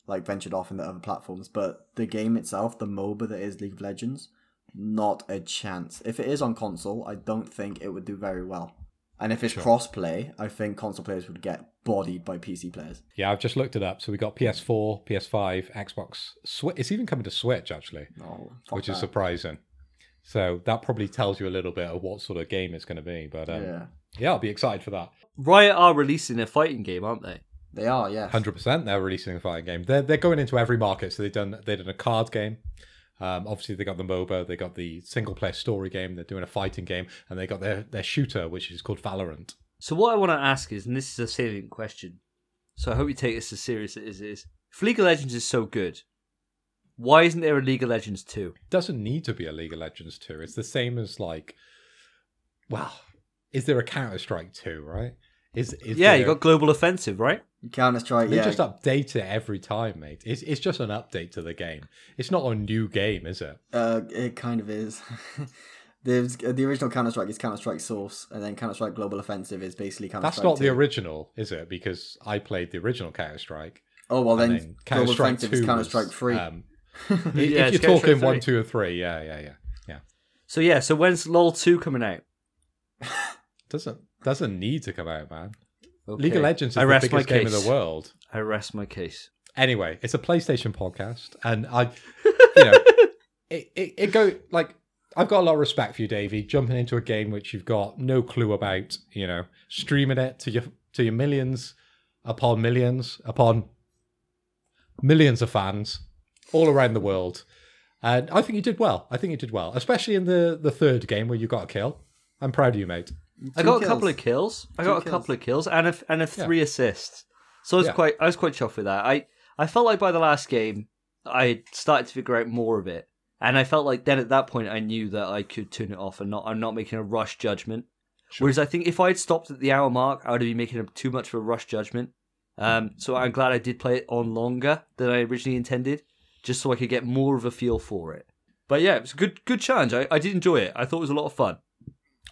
like ventured off into other platforms. But the game itself, the MOBA that is League of Legends, not a chance. If it is on console, I don't think it would do very well. And if it's Sure. cross-play, I think console players would get bodied by PC players. Yeah, I've just looked it up. So we got PS4, PS5, Xbox, Switch. It's even coming to Switch, actually, Oh, which is surprising. So that probably tells you a little bit of what sort of game it's going to be. But um, yeah. yeah, I'll be excited for that. Riot are releasing a fighting game, aren't they? They are. Yes. Hundred percent, they're releasing a fighting game. They're they're going into every market. So they've done they did a card game. Um, obviously, they got the MOBA, they got the single player story game. They're doing a fighting game, and they got their their shooter, which is called Valorant. So what I want to ask is, and this is a salient question, so I hope you take this as serious as it is. If League of Legends is so good, why isn't there a League of Legends 2? doesn't need to be a League of Legends 2. It's the same as like, well, is there a Counter Strike 2, right? Is, is yeah, there, you got Global Offensive, right? Counter Strike. They Yeah, just update it every time, mate. It's it's just an update to the game. It's not a new game, is it? Uh, it kind of is. There's the original Counter Strike is Counter Strike Source, and then Counter Strike Global Offensive is basically Counter Strike. That's Strike. not the original, is it? Because I played the original Counter Strike. Oh well, then, then Counter-Strike Offensive is 2 Counter Strike Three. Um, Yeah, if it's you're talking one, two, or three, yeah, yeah, yeah, yeah. So yeah, so when's LOL 2 coming out? Doesn't doesn't need to come out, man. Okay. League of Legends is I the rest my biggest game in the world. I rest my case. Anyway, it's a PlayStation podcast, and I, you know, it, it, it go like I've got a lot of respect for you, Davey, jumping into a game which you've got no clue about. You know, streaming it to your to your millions upon millions upon millions of fans all around the world, and I think you did well. I think you did well, especially in the the third game where you got a kill. I'm proud of you, mate. I got a couple of kills. I Two got a kills. couple of kills and a and a three assists. So I was Yeah. quite I was quite chuffed with that. I I felt like by the last game I had started to figure out more of it, and I felt like then at that point I knew that I could turn it off and not I'm not making a rush judgment. Sure. Whereas I think if I had stopped at the hour mark, I would have been making a, too much of a rush judgment. Um, so I'm glad I did play it on longer than I originally intended, just so I could get more of a feel for it. But yeah, it was a good good challenge. I, I did enjoy it. I thought it was a lot of fun.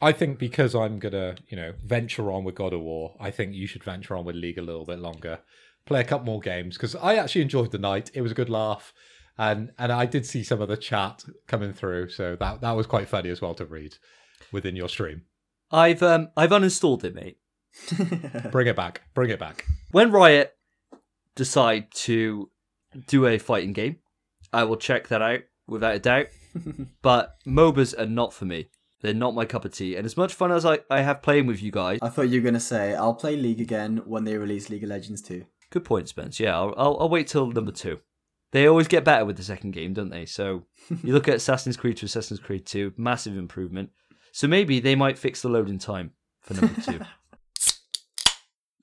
I think because I'm gonna, you know, venture on with God of War, I think you should venture on with League a little bit longer. Play a couple more games because I actually enjoyed the night. It was a good laugh, and and I did see some of the chat coming through, so that that was quite funny as well to read within your stream. I've um I've uninstalled it, mate. Bring it back, bring it back. when Riot decide to do a fighting game, I will check that out without a doubt. but MOBAs are not for me. They're not my cup of tea. And as much fun as I, I have playing with you guys, I thought you were gonna say I'll play League again when they release League of Legends 2. good point, Spence. Yeah, I'll, I'll, I'll wait till number two. They always get better with the second game, don't they? So you look at Assassin's Creed to Assassin's Creed 2, massive improvement. So maybe they might fix the loading time for number two.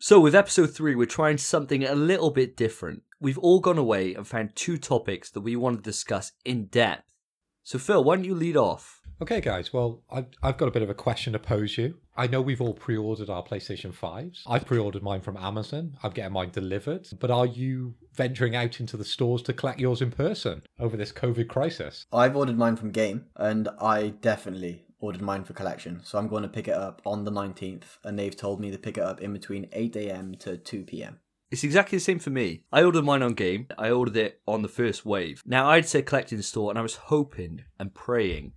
So, with episode three, we're trying something a little bit different. We've all gone away and found two topics that we want to discuss in depth. So, Phil, why don't you lead off? Okay, guys. Well, I've, I've got a bit of a question to pose you. I know we've all pre-ordered our PlayStation 5s. I've pre-ordered mine from Amazon. I'm getting mine delivered. But are you venturing out into the stores to collect yours in person over this COVID crisis? I've ordered mine from Game, and I definitely ordered mine for collection. So I'm going to pick it up on the 19th, and they've told me to pick it up in between 8 a.m. to 2 p.m. It's exactly the same for me. I ordered mine on game. I ordered it on the first wave. Now, I'd say collect in store, and I was hoping and praying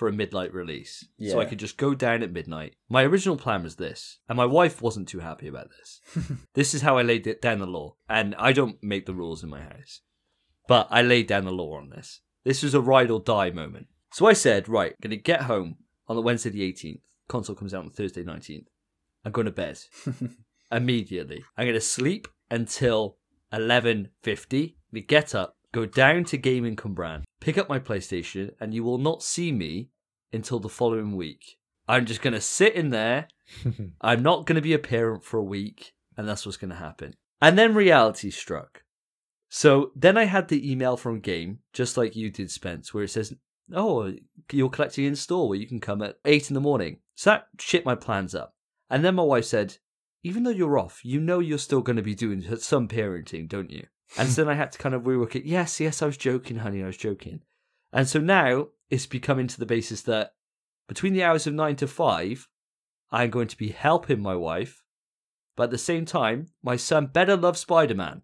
for a midnight release. So I could just go down at midnight. My original plan was this, and my wife wasn't too happy about this. this is how I laid down the law, and I don't make the rules in my house. But I laid down the law on this. This was a ride or die moment. So I said, right, going to get home on the Wednesday the 18th. Console comes out on Thursday 19th. I'm going to bed immediately. I'm going to sleep until 11.50. We get up, go down to Gaming Cwmbran, pick up my PlayStation, and you will not see me until the following week. I'm just going to sit in there. I'm not going to be a parent for a week, and that's what's going to happen. And then reality struck. So then I had the email from Game, just like you did, Spence, where it says oh, you're collecting in store where you can come at eight in the morning. So that shit my plans up. And then my wife said, even though you're off, you know you're still going to be doing some parenting, don't you? And so then I had to kind of rework it. Yes, yes, I was joking, honey, I was joking. And so now it's becoming to the basis that between the hours of nine to five, I'm going to be helping my wife. But at the same time, my son better love Spider Man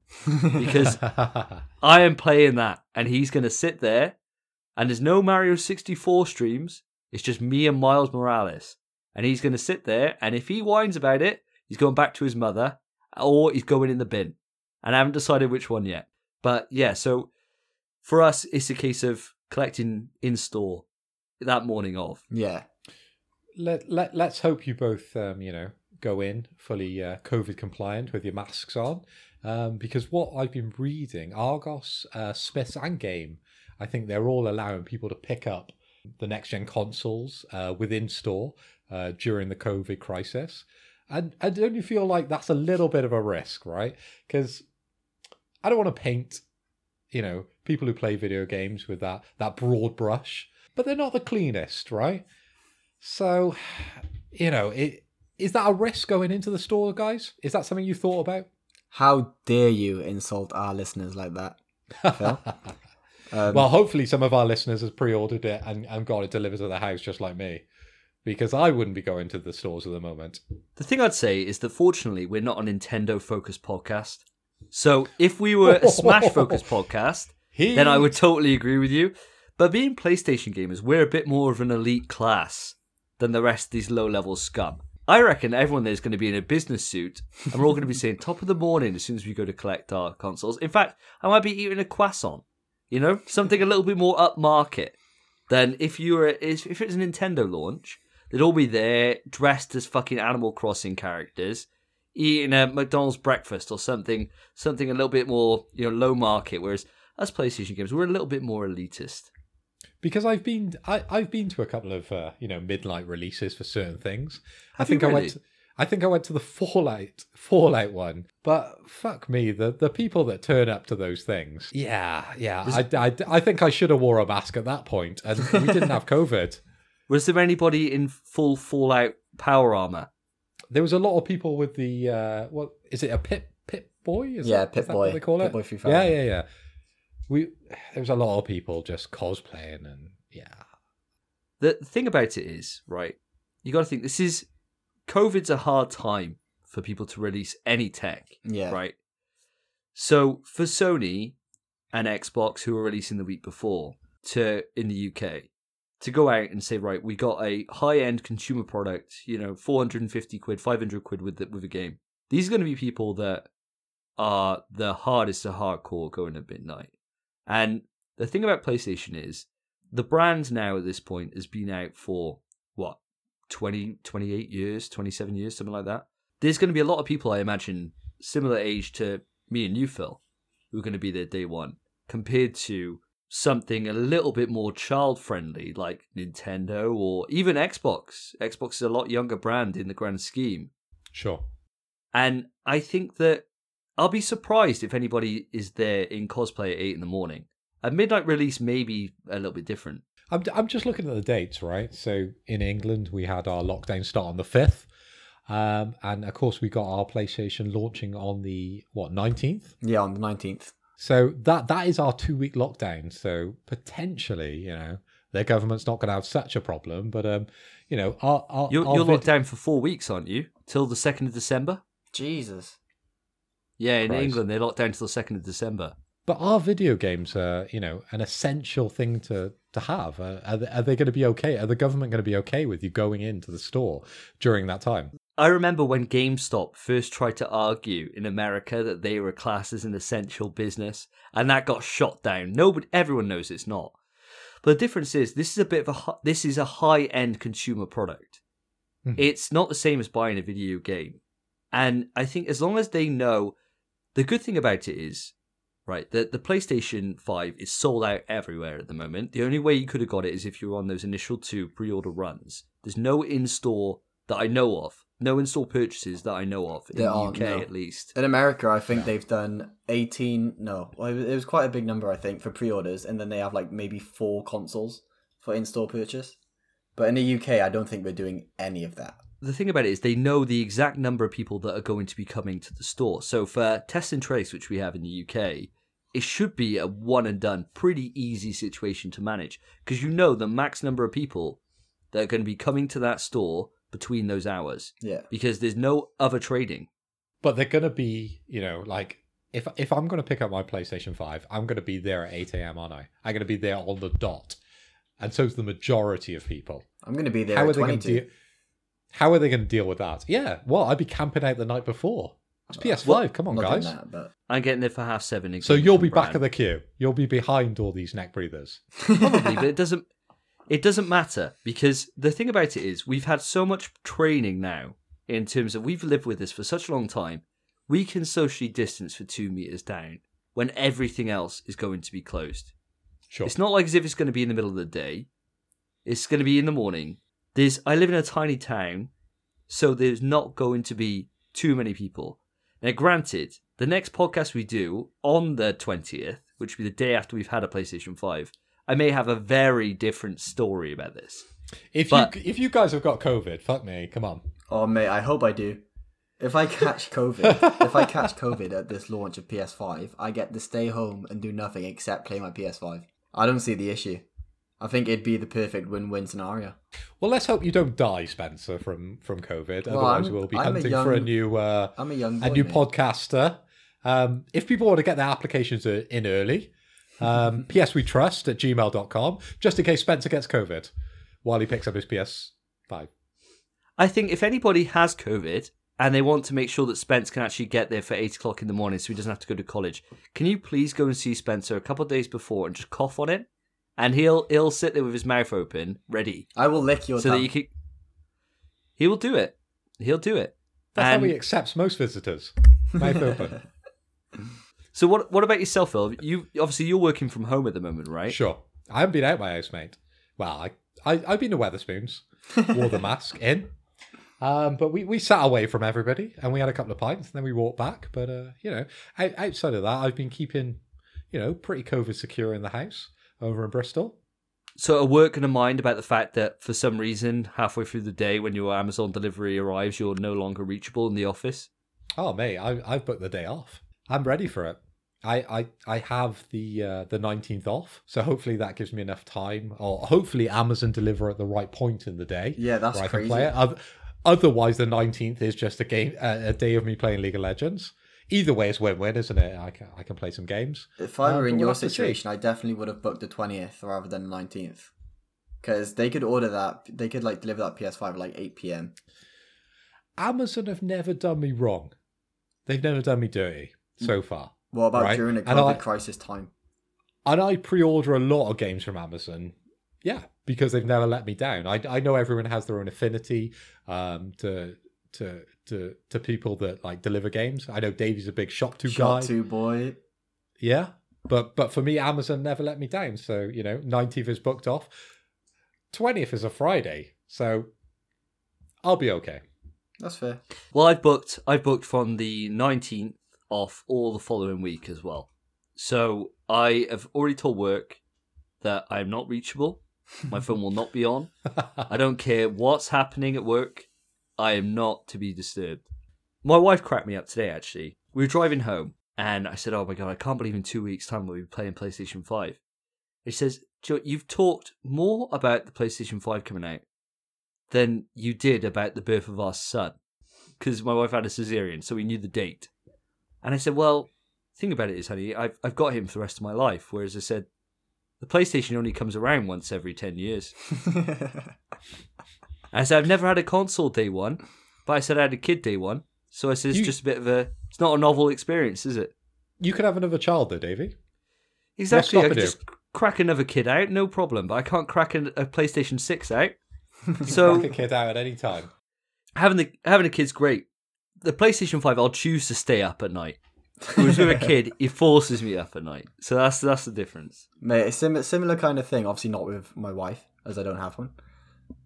because I am playing that and he's going to sit there and there's no Mario 64 streams. It's just me and Miles Morales. And he's going to sit there and if he whines about it, he's going back to his mother or he's going in the bin. And I haven't decided which one yet. But yeah, so for us, it's a case of collecting in store that morning of. Yeah. Let, let, let's hope you both, um, you know, go in fully uh, COVID compliant with your masks on. Um, because what I've been reading, Argos, uh, Smiths, and Game, I think they're all allowing people to pick up the next gen consoles uh, within store uh, during the COVID crisis. And, and don't you feel like that's a little bit of a risk, right? Because I don't want to paint, you know, people who play video games with that that broad brush, but they're not the cleanest, right? So, you know, it, is that a risk going into the store, guys? Is that something you thought about? How dare you insult our listeners like that, Phil? um, well, hopefully, some of our listeners has pre-ordered it and, and got it delivered to their house, just like me, because I wouldn't be going to the stores at the moment. The thing I'd say is that fortunately, we're not a Nintendo-focused podcast. So, if we were a Smash-focused podcast, He- then I would totally agree with you. But being PlayStation gamers, we're a bit more of an elite class than the rest of these low-level scum. I reckon everyone there's going to be in a business suit, and we're all going to be saying top of the morning as soon as we go to collect our consoles. In fact, I might be eating a croissant, you know, something a little bit more upmarket than if you were if if it's a Nintendo launch. They'd all be there dressed as fucking Animal Crossing characters, eating a McDonald's breakfast or something, something a little bit more you know low market. Whereas us PlayStation games, we're a little bit more elitist. because I've been I, I've been to a couple of uh, you know midnight releases for certain things. I Have you think I went. To, I think I went to the Fallout Fallout one, but fuck me, the the people that turn up to those things. Yeah, yeah. I, I, I think I should have wore a mask at that point, and we didn't have COVID. Was there anybody in full Fallout power armor? There was a lot of people with the uh, what is it a pit pit boy? Is Yeah, that, Pit is that Boy. What they call Pit it. Boy Free yeah, Fire. yeah, yeah. We there was a lot of people just cosplaying and yeah. the thing about it is, right, you got to think this is COVID's a hard time for people to release any tech, yeah. right? So for Sony and Xbox, who were releasing the week before, to in the UK, to go out and say, right, we got a high end consumer product, you know, 450 quid, 500 quid with the, with a game. These are going to be people that are the hardest to hardcore going at midnight. And the thing about PlayStation is the brand now at this point has been out for what 20 28 years 27 years something like that there's going to be a lot of people i imagine similar age to me and you phil who are going to be there day one compared to something a little bit more child friendly like nintendo or even xbox xbox is a lot younger brand in the grand scheme Sure. and i think that i'll be surprised if anybody is there in cosplay at 8 in the morning a midnight release may be a little bit different I'm, I'm just looking at the dates, right? So in England, we had our lockdown start on the 5th. Um, and of course, we got our PlayStation launching on the, what, 19th? Yeah, on the nineteenth. So that that is our two week lockdown. So potentially, you know, their government's not going to have such a problem. But, um, you know, our, our, You're, our you're vid- locked down for four weeks, aren't you? Till the 2nd of December? Jesus. Yeah, in Christ. England, they're locked down till the 2nd of December. But are video games, uh, you know, an essential thing to to have? Uh, are they, are they going to be okay? Are the government going to be okay with you going into the store during that time? I remember when GameStop first tried to argue in America that they were classed as an essential business, and that got shot down. Nobody, everyone knows it's not. But the difference is, this is a bit of a this is a high end consumer product. Mhm. It's not the same as buying a video game, and I think as long as they know, the good thing about it is, right, that the PlayStation Five is sold out everywhere at the moment. The only way you could have got it is if you were on those initial two pre-order runs. There's no in store that I know of. No in-store purchases that I know of in There the aren't, UK no. at least. In America, I think they've done 18. No, well, it was- it was quite a big number, I think, for pre orders. And then they have like maybe four consoles for in-store purchase. But in the UK, I don't think we're doing any of that. the thing about it is they know the exact number of people that are going to be coming to the store. So for test and trace, which we have in the UK, it should be a one and done, pretty easy situation to manage because you know the max number of people that are going to be coming to that store between those hours Yeah. because there's no other trading. But they're gonna be, you know, like if if I'm gonna pick up my PlayStation Five, I'm gonna be there at eight a.m. aren't I? I'm gonna be there on the dot, and so's the majority of people. I'm going to be there How are at they going 22. to deal? How are they going to deal with that? Yeah, well, I'd be camping out the night before. It's uh, PS5. well, Come on, not guys. that, but I'm getting there for half seven. in So you'll be Kingston back of the queue. You'll be behind all these neck breathers. probably, but it doesn't. It doesn't matter because the thing about it is we've had so much training now in terms of we've lived with this for such a long time. We can socially distance for two meters down when everything else is going to be closed. Sure. It's not like as if it's going to be in the middle of the day. It's going to be in the morning. There's I live in a tiny town, so there's not going to be too many people. Now, granted, the next podcast we do on the twentieth, which will be the day after we've had a PlayStation Five, I may have a very different story about this. If but- you if you guys have got COVID, fuck me. Come on. oh mate, I hope I do. If I catch COVID, if I catch COVID at this launch of PS5, I get to stay home and do nothing except play my PS5. I don't see the issue. I think it'd be the perfect win-win scenario. Well, let's hope you don't die, Spencer, from from COVID. Well, Otherwise, I'm- we'll be I'm a hunting for a new uh, I'm a young boy, a new mate. podcaster. Um, if people want to get their applications uh, in early, um, PS we trust at gmail.com, just in case Spencer gets COVID while he picks up his PS5. I think if anybody has COVID and they want to make sure that Spence can actually get there for eight o'clock in the morning so he doesn't have to go to college, can you please go and see Spencer a couple of days before and just cough on it? And he'll he'll sit there with his mouth open, ready, I will lick your so tongue. that you can. He will do it. He'll do it. That's And- how he accepts most visitors. Mouth open. So what what about yourself, Phil? You obviously you're working from home at the moment, right? Sure. I haven't been out my house, mate. Well, I, I, I've been to Wetherspoons, wore the mask in. Um, but we, we sat away from everybody and we had a couple of pints and then we walked back. But, uh, you know, out, outside of that, I've been keeping, you know, pretty COVID secure in the house over in Bristol. So a work going a mind about the fact that for some reason halfway through the day when your Amazon delivery arrives, you're no longer reachable in the office? Oh, mate, I, I've booked the day off. I'm ready for it. I, I, I have the uh, the 19th off, so hopefully that gives me enough time, or hopefully Amazon deliver at the right point in the day. Yeah, that's where I can crazy. play it. Oth- Otherwise, the 19th is just a game, uh, a day of me playing League of Legends. Either way, it's win-win, isn't it? I can I can play some games. If I were but in your have to see. situation, I definitely would have booked the twentieth rather than the nineteenth, because they could order that. They could like deliver that PS5 at like eight PM. Amazon have never done me wrong. They've never done me dirty so far. What about Right, during a COVID I- crisis time? And I pre-order a lot of games from Amazon. Yeah, because they've never let me down. I, I know everyone has their own affinity um, to to to to people that like deliver games. I know Davey's a big ShopTo Shot guy. two boy. Yeah, but but for me, Amazon never let me down. So you know, nineteenth is booked off. Twentieth is a Friday, so I'll be okay. That's fair. Well, I've booked. I've booked from the nineteenth off all the following week as well. So I have already told work that I am not reachable. My phone will not be on. I don't care what's happening at work. I am not to be disturbed. My wife cracked me up today. Actually, we were driving home, and I said, "Oh my god, I can't believe in two weeks' time we'll be playing PlayStation 5. It says, "Joe, you've talked more about the PlayStation Five coming out than you did about the birth of our son." because my wife had a cesarean, so we knew the date. And I said, "Well, the thing about it is, honey, I've I've got him for the rest of my life." Whereas I said, the PlayStation only comes around once every ten years. I said, "I've never had a console day one, but I said I had a kid day one." So I said, "It's You- just a bit of a. It's not a novel experience, is it?" you could have another child, though, Davey. Exactly. I could just crack another kid out, no problem. But I can't crack a, a PlayStation Six out. so Crack a kid out at any time. having the having a kid's great. The PlayStation Five, I'll choose to stay up at night. Whereas with a kid, it forces me up at night. So that's that's the difference. Mate, a sim- similar kind of thing. Obviously, not with my wife, as I don't have one.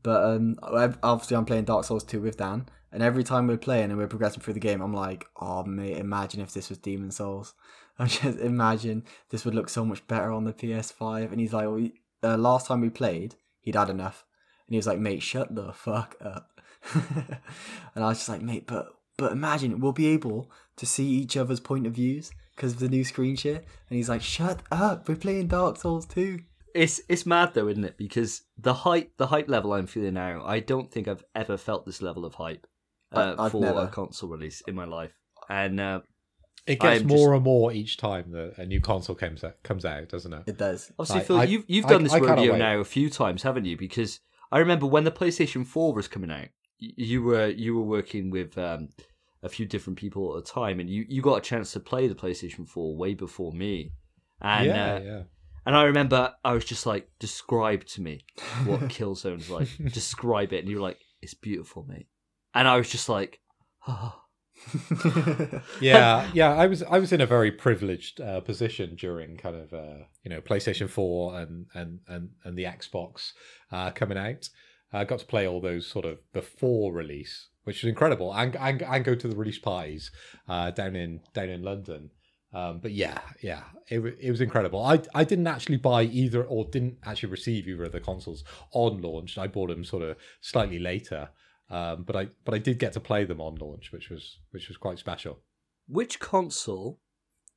But um, obviously, I'm playing Dark Souls 2 with Dan, and every time we're playing and we're progressing through the game, I'm like, oh, mate, imagine if this was Demon Souls. I just imagine this would look so much better on the PS5. And he's like, well, we- uh, last time we played, he'd had enough, and he was like, "Mate, shut the fuck up." and I was just like, "Mate, but but imagine we'll be able to see each other's point of views because of the new screen share." And he's like, "Shut up! We're playing Dark Souls 2. It's it's mad though, isn't it? Because the hype the hype level I'm feeling now, I don't think I've ever felt this level of hype uh, I- for never. a console release in my life. And uh, It gets I'm more just- and more each time that a new console comes out, comes out, doesn't it? It does. obviously, I- Phil, I- you've you've I- done this I cannot rodeo now a few times, haven't you? Because I remember when the PlayStation Four was coming out, you were you were working with um, a few different people at a time, and you, you got a chance to play the PlayStation Four way before me. And yeah, uh, yeah. And I remember I was just like, describe to me what Killzone's like. describe it. And you were like, it's beautiful, mate. And I was just like, oh. yeah, yeah. I was I was in a very privileged uh, position during kind of uh, you know PlayStation Four and and and and the Xbox uh, coming out. I got to play all those sort of before release, which was incredible, and and, and go to the release parties uh, down in down in London. Um, but yeah, yeah, it, it was incredible. I I didn't actually buy either or didn't actually receive either of the consoles on launch. I bought them sort of slightly later. Um, but I but I did get to play them on launch, which was which was quite special. which console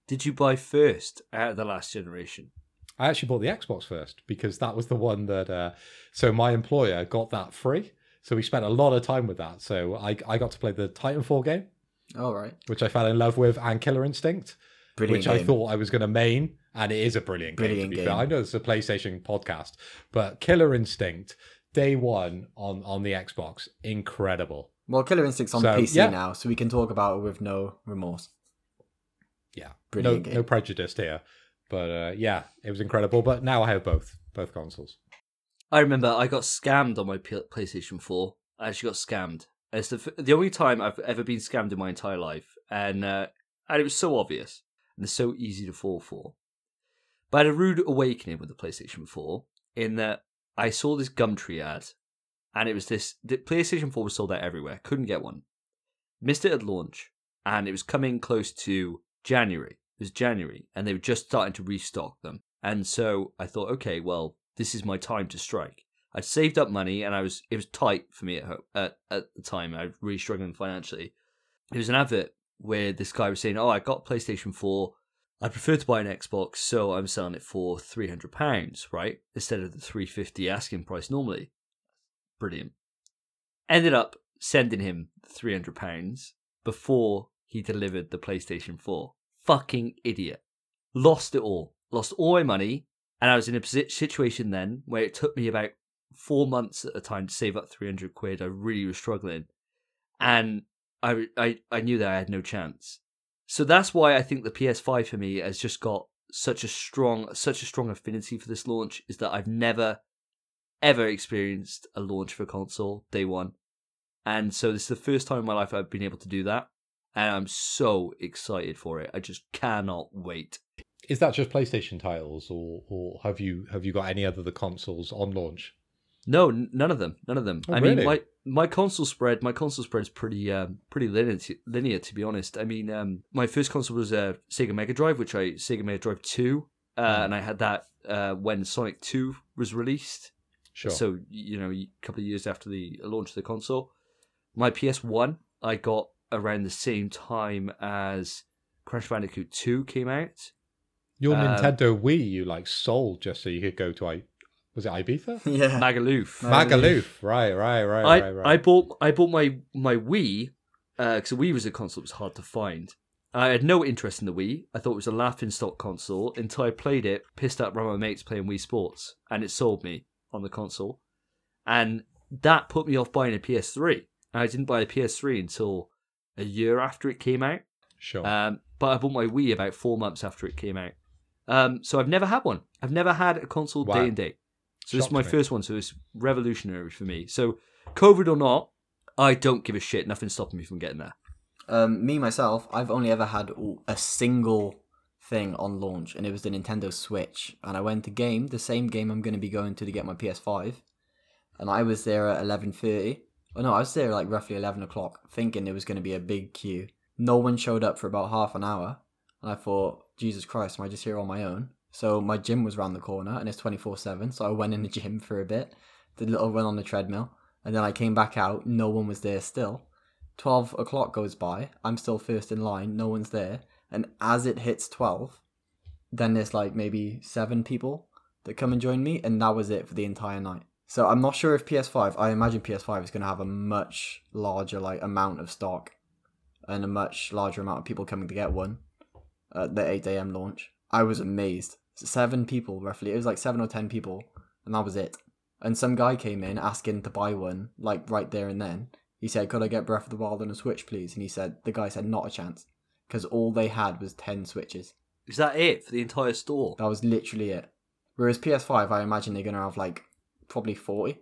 did you buy first out of the last generation? I actually bought the Xbox first because that was the one that. Uh, so my employer got that free, so we spent a lot of time with that. So I I got to play the Titanfall game, All right. which I fell in love with, and Killer Instinct, Brilliant which I thought I was going to main, and it is a brilliant, Brilliant game. To be game. fair, I know it's a PlayStation podcast, but Killer Instinct day one on on the Xbox, incredible. Well, Killer Instinct's on So, PC yeah. now, so we can talk about it with no remorse. Yeah, Brilliant no game. no prejudice here, but uh, yeah, it was incredible. But now I have both both consoles. I remember I got scammed on my PlayStation 4. I actually got scammed. It's the, the only time I've ever been scammed in my entire life. And, uh, and it was so obvious and so easy to fall for. But I had a rude awakening with the PlayStation 4 in that I saw this Gumtree ad and it was this the PlayStation 4 was sold out everywhere. Couldn't get one. Missed it at launch and it was coming close to January. It was January and they were just starting to restock them. And so I thought, okay, well, this is my time to strike. I'd saved up money and I was it was tight for me at home at, at the time. I was really struggling financially. It was an advert where this guy was saying, "Oh, I got PlayStation 4. I prefer to buy an Xbox, so I'm selling it for three hundred pounds, right, instead of the three fifty asking price normally." Brilliant. Ended up sending him three hundred pounds before he delivered the PlayStation 4. Fucking idiot. Lost it all. Lost all my money. And I was in a situation then where it took me about four months at a time to save up 300 quid. I really was struggling. And I, I, I knew that I had no chance. So that's why I think the PS5 for me has just got such a strong, such a strong affinity for this launch is that I've never, ever experienced a launch for a console day one. And so this is the first time in my life I've been able to do that. And I'm so excited for it. I just cannot wait. Is that just PlayStation titles, or or have you have you got any other the consoles on launch? No, n- none of them. None of them. Oh, I mean, really? my my console spread, my console spread is pretty um pretty linear, to, linear to be honest. I mean, um, my first console was a Sega Mega Drive, which I Sega Mega Drive Two, uh, Mm. and I had that uh when Sonic Two was released. Sure. So you know, a couple of years after the launch of the console, my PS One I got around the same time as Crash Bandicoot Two came out. Your um, Nintendo Wii, you like sold just so you could go to I was it Ibiza? yeah. Magaluf. Magaluf. Right, right, right, I, right, right. I bought I bought my my Wii because the Wii was a console that was hard to find. I had no interest in the Wii. I thought it was a laughing stock console until I played it, pissed out around my mates playing Wii Sports, and it sold me on the console, and that put me off buying a PS3. I didn't buy a PS3 until a year after it came out. sure. Um, but I bought my Wii about four months after it came out. Um, so I've never had one. I've never had a console Wow. day and date. So this is my me. first one. So it's revolutionary for me. So COVID or not, I don't give a shit. Nothing's stopping me from getting there. Um, me myself, I've only ever had a single thing on launch, and it was the Nintendo Switch. And I went to game, the same game I'm going to be going to to get my PS5, and I was there at eleven thirty. Oh no, I was there like roughly eleven o'clock, thinking there was going to be a big queue. No one showed up for about half an hour, and I thought, Jesus Christ, am I just here on my own? So my gym was round the corner, and it's twenty four seven. So I went in the gym for a bit, did a little run on the treadmill, and then I came back out. No one was there still. Twelve o'clock goes by. I'm still first in line. No one's there. And as it hits twelve, then there's like maybe seven people that come and join me, and that was it for the entire night. So I'm not sure if PS5. I imagine PS5 is going to have a much larger like amount of stock, and a much larger amount of people coming to get one at the 8 a.m. launch. I was amazed. Seven people roughly. It was like seven or ten people, and that was it. And some guy came in asking to buy one, like right there and then. He said, "Could I get Breath of the Wild on a Switch, please?" And he said, the guy said, "Not a chance," because all they had was ten Switches. Is that it for the entire store? That was literally it. Whereas PS5, I imagine they're gonna have like probably forty,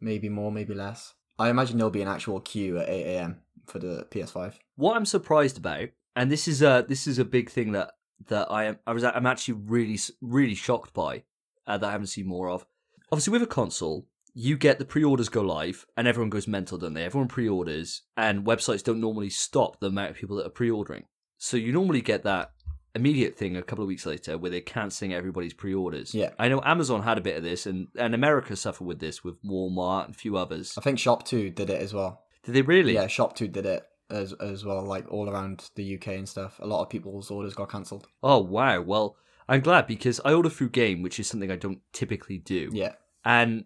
maybe more, maybe less. I imagine there'll be an actual queue at 8 a.m. for the PS5. What I'm surprised about, and this is a this is a big thing that that I am I was I'm actually really really shocked by uh, that I haven't seen more of. Obviously, with a console, you get the pre-orders go live, and everyone goes mental, don't they? Everyone pre-orders, and websites don't normally stop the amount of people that are pre-ordering. So you normally get that immediate thing a couple of weeks later where they're cancelling everybody's pre-orders. Yeah. I know Amazon had a bit of this, and and America suffered with this with Walmart and a few others. I think ShopTo did it as well. Did they really? Yeah, ShopTo did it as as well, like all around the UK and stuff. A lot of people's orders got cancelled. Oh wow! Well, I'm glad because I order through Game, which is something I don't typically do, Yeah. and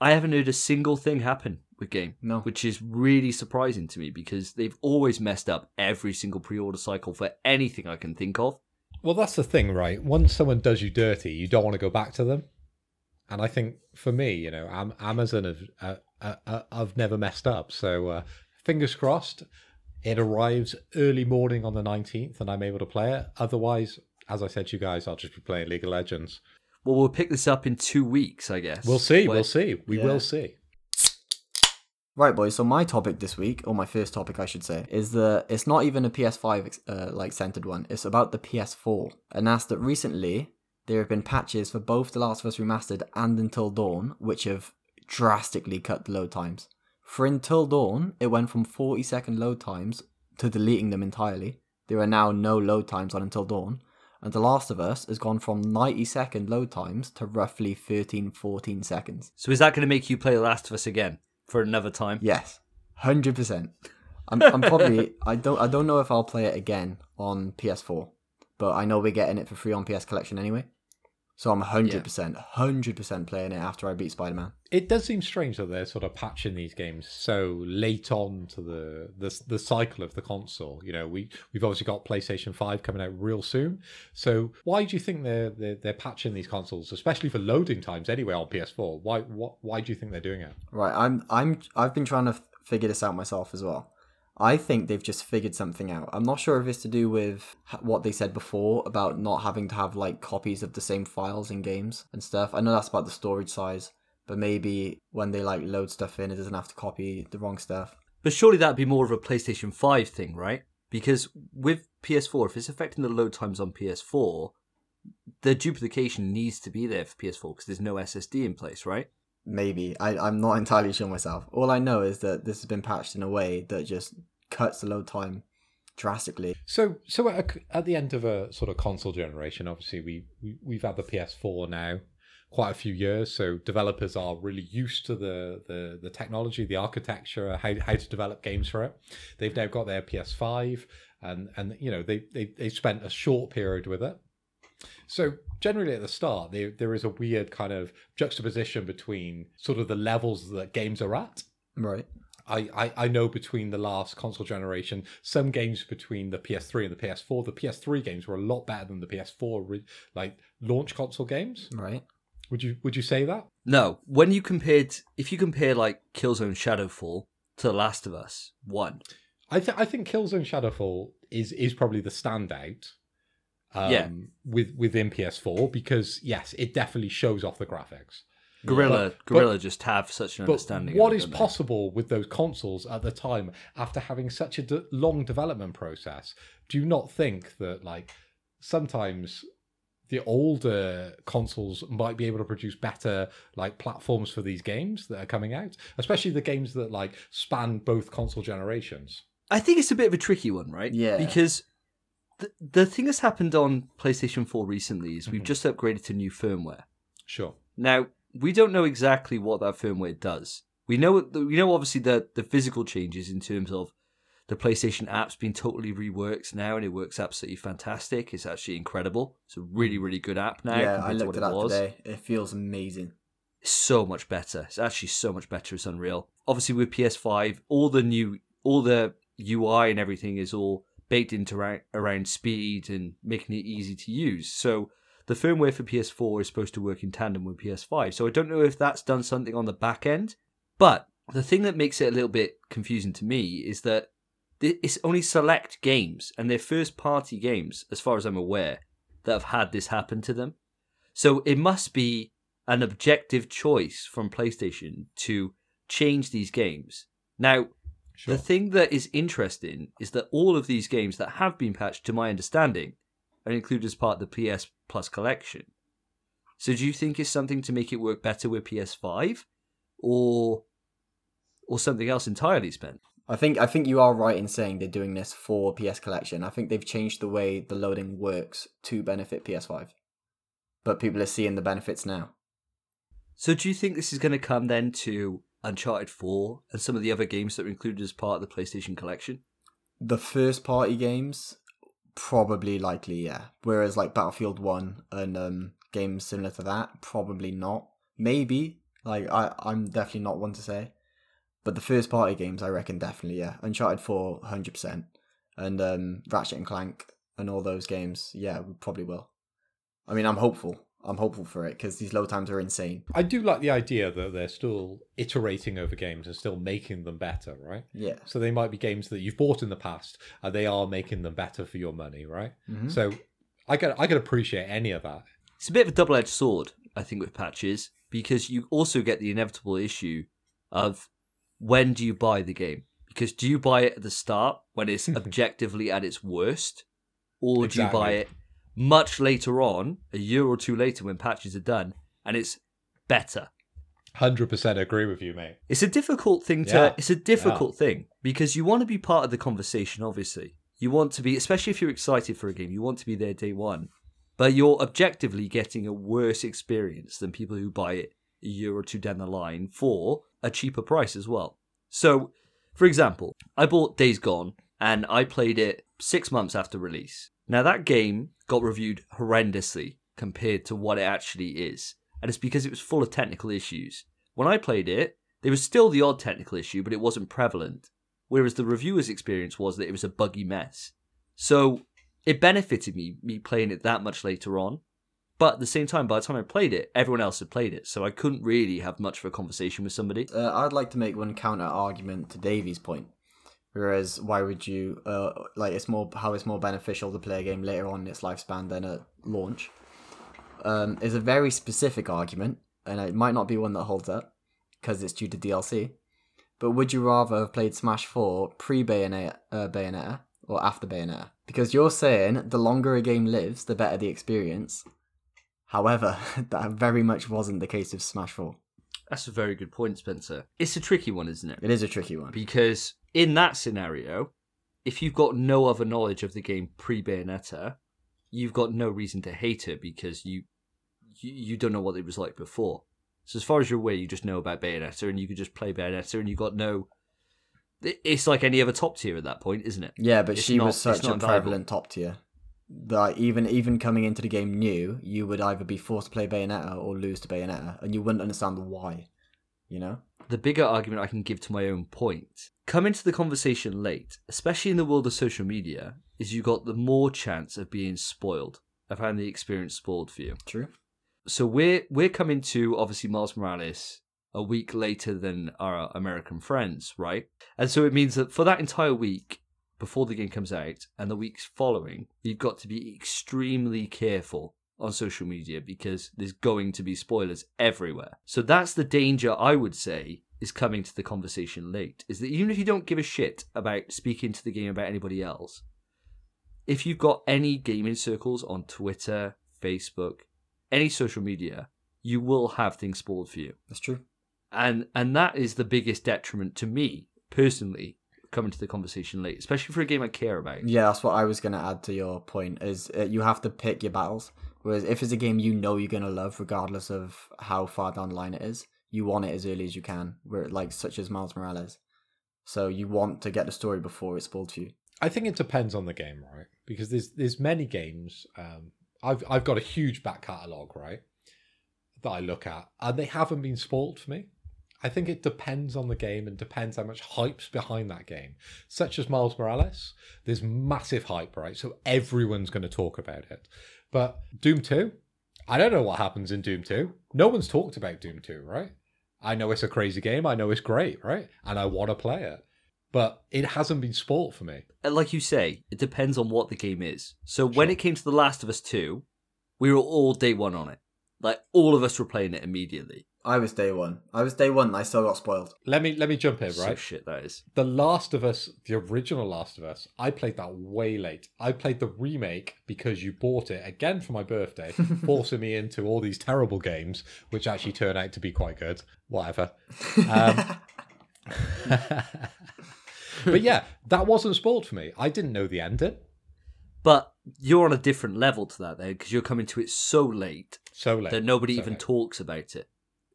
I haven't heard a single thing happen with Game, No. which is really surprising to me because they've always messed up every single pre-order cycle for anything I can think of. Well, that's the thing, right? Once someone does you dirty, you don't want to go back to them. And I think for me, you know, Amazon have uh, uh, uh, I've never messed up. So uh, fingers crossed, it arrives early morning on the nineteenth, and I'm able to play it. Otherwise, as I said to you guys, I'll just be playing League of Legends. Well, we'll pick this up in two weeks, I guess. We'll see. Well, We'll see. We Yeah. will see. Right, boys. So my topic this week, or my first topic, I should say, is that it's not even a PS5 uh, like centered one. It's about the PS4, and that's that recently there have been patches for both The Last of Us Remastered and Until Dawn, which have drastically cut the load times. For Until Dawn, it went from 40 second load times to deleting them entirely. There are now no load times on Until Dawn. And The Last of Us has gone from 90 second load times to roughly 13, 14 seconds. So is that going to make you play The Last of Us again for another time? Yes, hundred percent. I'm, I'm probably I don't I don't know if I'll play it again on PS4, but I know we're getting it for free on PS Collection anyway. So I'm hundred percent, hundred percent playing it after I beat Spider Man. It does seem strange that they're sort of patching these games so late on to the the, the cycle of the console. You know, we we've obviously got PlayStation Five coming out real soon. So why do you think they're they're, they're patching these consoles, especially for loading times anyway on PS4? Why what why do you think they're doing it? Right, I'm I'm I've been trying to figure this out myself as well. I think they've just figured something out. I'm not sure if it's to do with what they said before about not having to have like copies of the same files in games and stuff. I know that's about the storage size, but maybe when they like load stuff in, it doesn't have to copy the wrong stuff. But surely that'd be more of a PlayStation 5 thing, right? Because with PS4, if it's affecting the load times on PS4, the duplication needs to be there for PS4 because there's no SSD in place, right? Maybe I I'm not entirely sure myself. All I know is that this has been patched in a way that just cuts the load time drastically. So, so at, a, at the end of a sort of console generation, obviously we, we we've had the PS4 now quite a few years, so developers are really used to the the, the technology, the architecture, how how to develop games for it. They've now got their PS5, and and you know they they they spent a short period with it. So generally at the start, there there is a weird kind of juxtaposition between sort of the levels that games are at. Right. I, I, I know between the last console generation, some games between the PS3 and the PS4, the PS3 games were a lot better than the PS4 re- like launch console games. Right. Would you would you say that? No, when you compared, if you compare like Killzone Shadowfall to The Last of Us 1, I think I think Killzone Shadowfall is is probably the standout. Um, Yeah. With within PS4 because yes, it definitely shows off the graphics. Guerrilla, But- Guerrilla just have such an But understanding. what of it, is don't they? possible with those consoles at the time after having such a de- long development process? Do you not think that like sometimes the older consoles might be able to produce better like platforms for these games that are coming out, especially the games that like span both console generations? I think it's a bit of a tricky one, right? Yeah. Because the, the thing that's happened on PlayStation 4 recently is we've Mhm. just upgraded to new firmware. Sure. Now, we don't know exactly what that firmware does. We know we know obviously the the physical changes in terms of the PlayStation app's been totally reworked now, and it works absolutely fantastic. It's actually incredible. It's a really really good app now. yeah, I looked at it that was. today. It feels amazing. It's so much better. It's actually so much better. It's unreal. Obviously, with PS5, all the new, all the UI and everything is all baked into around, around speed and making it easy to use. So the firmware for PS4 is supposed to work in tandem with PS5. So I don't know if that's done something on the back end. But the thing that makes it a little bit confusing to me is that it's only select games and they're first party games, as far as I'm aware, that have had this happen to them. So it must be an objective choice from PlayStation to change these games. Now, Sure. the thing that is interesting is that all of these games that have been patched, to my understanding, are included as part of the PS Plus collection. So, do you think it's something to make it work better with PS5, or or something else entirely, Spence? I think I think you are right in saying they're doing this for PS Collection. I think they've changed the way the loading works to benefit PS5, but people are seeing the benefits now. So, do you think this is going to come then to Uncharted 4 and some of the other games that are included as part of the PlayStation collection? The first party games, probably likely, yeah. Whereas like Battlefield One and um, games similar to that, probably not. Maybe. Like I, I'm definitely not one to say. But the first party games, I reckon definitely, yeah. Uncharted 4, 100%. And um, Ratchet and Clank and all those games, yeah, probably will. I mean, I'm hopeful. I'm hopeful for it because these load times are insane. I do like the idea that they're still iterating over games and still making them better, right? Yeah. So they might be games that you've bought in the past, and they are making them better for your money, right? Mhm. So I can I can appreciate any of that. It's a bit of a double edged sword, I think, with patches, because you also get the inevitable issue of when do you buy the game? Because do you buy it at the start when it's objectively at its worst? Or do you buy it much later on, a year or two later when patches are done, and it's better? Hundred percent agree with you, mate. It's a difficult thing to. Yeah. It's a difficult thing because you want to be part of the conversation. Obviously, you want to be, especially if you're excited for a game. You want to be there day one, but you're objectively getting a worse experience than people who buy it a year or two down the line for a cheaper price as well. So, for example, I bought Days Gone and I played it six months after release. Now that game got reviewed horrendously compared to what it actually is, and it's because it was full of technical issues. When I played it, there was still the odd technical issue, but it wasn't prevalent. Whereas the reviewer's experience was that it was a buggy mess. So it benefited me me playing it that much later on. But at the same time, by the time I played it, everyone else had played it, so I couldn't really have much of a conversation with somebody. Uh, I'd like to make one counter argument to Davy's point. Whereas, why would you uh, like? It's more how it's more beneficial to play a game later on in its lifespan than at launch. Um, is a very specific argument, and it might not be one that holds up because it's due to DLC. But would you rather have played Smash Four pre Bayonetta, uh, Bayonetta or after Bayonetta? Because you're saying the longer a game lives, the better the experience. However, that very much wasn't the case of Smash Four. That's a very good point, Spencer. It's a tricky one, isn't it? It is a tricky one. Because in that scenario, if you've got no other knowledge of the game pre Bayonetta, you've got no reason to hate it because you, you you don't know what it was like before. So as far as you're aware, you just know about Bayonetta, and you could just play Bayonetta, and you've got no. It's like any other top tier at that point, isn't it? Yeah, but It's she not- was such a prevalent top tier. That even even coming into the game new, you would either be forced to play Bayonetta or lose to Bayonetta, and you wouldn't understand why. You know? The bigger argument I can give to my own point, come into the conversation late, especially in the world of social media, is you got the more chance of being spoiled, of having the experience spoiled for you. True. So we're we're coming to obviously Miles Morales a week later than our American friends, right? And so it means that for that entire week before the game comes out and the weeks following, you've got to be extremely careful on social media because there's going to be spoilers everywhere. So that's the danger I would say is coming to the conversation late. Is that even if you don't give a shit about speaking to the game about anybody else, if you've got any gaming circles on Twitter, Facebook, any social media, you will have things spoiled for you. That's true. And and that is the biggest detriment to me personally coming to the conversation late, especially for a game I care about. Yeah, that's what I was gonna add to your point. Is uh, you have to pick your battles Whereas if it's a game you know you're gonna love, regardless of how far down the line it is, you want it as early as you can. Where like such as Miles Morales, so you want to get the story before it's spoiled to you. I think it depends on the game, right? Because there's there's many games. Um, I've I've got a huge back catalogue, right, that I look at, and they haven't been spoiled for me. I think it depends on the game and depends how much hype's behind that game. Such as Miles Morales, there's massive hype, right? So everyone's going to talk about it. But Doom 2, I don't know what happens in Doom 2. No one's talked about Doom 2, right? I know it's a crazy game. I know it's great, right? And I want to play it. But it hasn't been sport for me. And like you say, it depends on what the game is. So when it came to The Last of Us 2, we were all day one on it. Like all of us were playing it immediately. I was day one. I was day one. and I still got spoiled. Let me let me jump in, So right? shit that is. The Last of Us, the original Last of Us, I played that way late. I played the remake because you bought it again for my birthday, forcing me into all these terrible games, which actually turn out to be quite good. Whatever. Um, but yeah, that wasn't spoiled for me. I didn't know the ending. But you're on a different level to that then, because you're coming to it so late So late. that nobody So even late. talks about it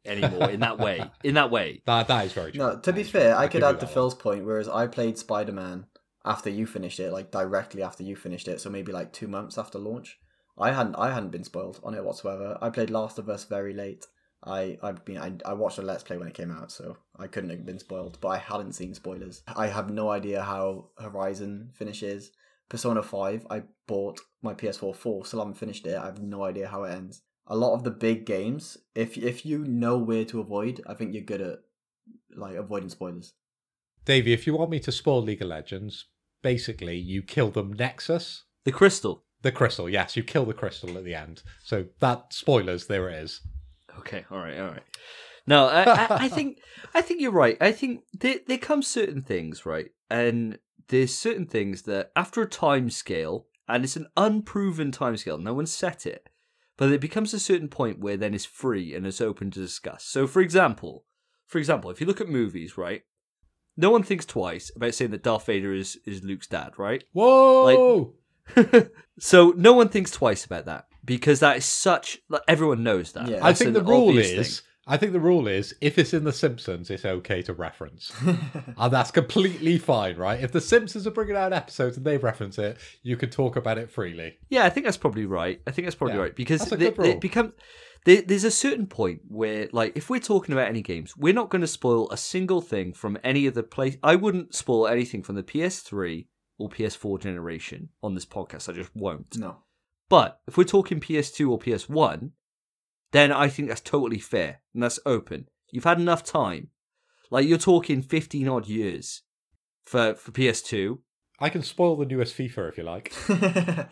anymore in that way. In that way. That, that is very true. No, to That be is true. fair, I give could add to that. Phil's point. Whereas I played Spider Man after you finished it, like directly after you finished it, so maybe like two months after launch. I hadn't I hadn't been spoiled on it whatsoever. I played Last of Us very late. I I mean I, I watched a Let's Play when it came out, so I couldn't have been spoiled. But I hadn't seen spoilers. I have no idea how Horizon finishes. Persona Five, I bought my PS4 4, still haven't finished it. I have no idea how it ends. A lot of the big games, if if you know where to avoid, I think you're good at like avoiding spoilers. Davey, if you want me to spoil League of Legends, basically you kill them Nexus. The crystal. The crystal, yes, you kill the crystal at the end. So that spoilers, there it is. Okay, all right, all right. No, I, I, I think I think you're right. I think there there come certain things, right, and there's certain things that after a time scale, and it's an unproven time scale, no one set it, but it becomes a certain point where then it's free and it's open to discuss. So, for example, for example, if you look at movies, right, no one thinks twice about saying that Darth Vader is is Luke's dad, right? Whoa! Like, so no one thinks twice about that because that is such like, everyone knows that. Yeah. I think the rule is. thing. I think the rule is if it's in The Simpsons, it's okay to reference. and uh, that's completely fine, right? If The Simpsons are bringing out episodes and they reference it, you can talk about it freely. Yeah, I think that's probably right. I think that's probably Yeah, right because that's a they, good rule. it becomes there's a certain point where, like, if we're talking about any games, we're not going to spoil a single thing from any of the place. I wouldn't spoil anything from the PS3 or PS4 generation on this podcast. I just won't. no. But if we're talking PS2 or PS1, then I think that's totally fair and that's open. You've had enough time. Like you're talking 15 odd years for for PS2. I can spoil the newest FIFA if you like.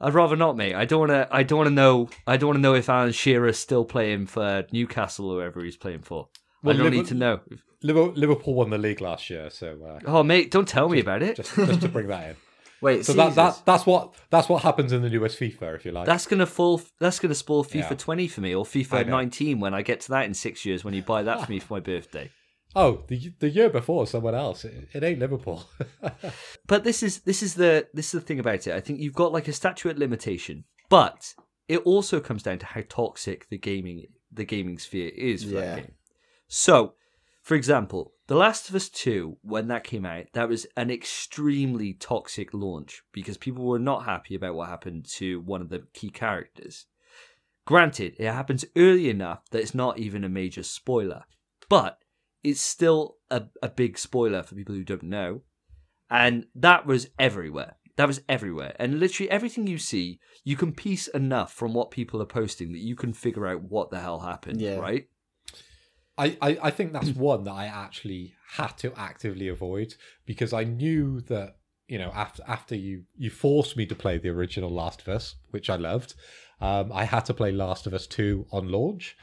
I'd rather not, mate. I don't want to. I don't want to know. I don't want to know if Alan Shearer's still playing for Newcastle or whoever he's playing for. Well, I don't need to know. Liverpool, Liverpool won the league last year, so uh, Oh, mate, don't tell me about it. just just to bring that in. Wait, So that, that that's what that's what happens in the newest FIFA, if you like. That's gonna fall. That's gonna spoil FIFA Yeah. 20 for me, or FIFA 19 when I get to that in six years. When you buy that for me for my birthday. oh, the the year before someone else. It, it ain't Liverpool. But this is this is the this is the thing about it. I think you've got like a statuette limitation, but it also comes down to how toxic the gaming the gaming sphere is for Yeah. that game. So, for example, The Last of Us Two, when that came out, that was an extremely toxic launch because people were not happy about what happened to one of the key characters. Granted, it happens early enough that it's not even a major spoiler, but it's still a, a big spoiler for people who don't know. And that was everywhere. That was everywhere. And literally everything you see, you can piece enough from what people are posting that you can figure out what the hell happened, Yeah. right? I, I, I think that's one that I actually had to actively avoid because I knew that you know after after you you forced me to play the original Last of Us, which I loved, um, I had to play Last of Us Two on launch,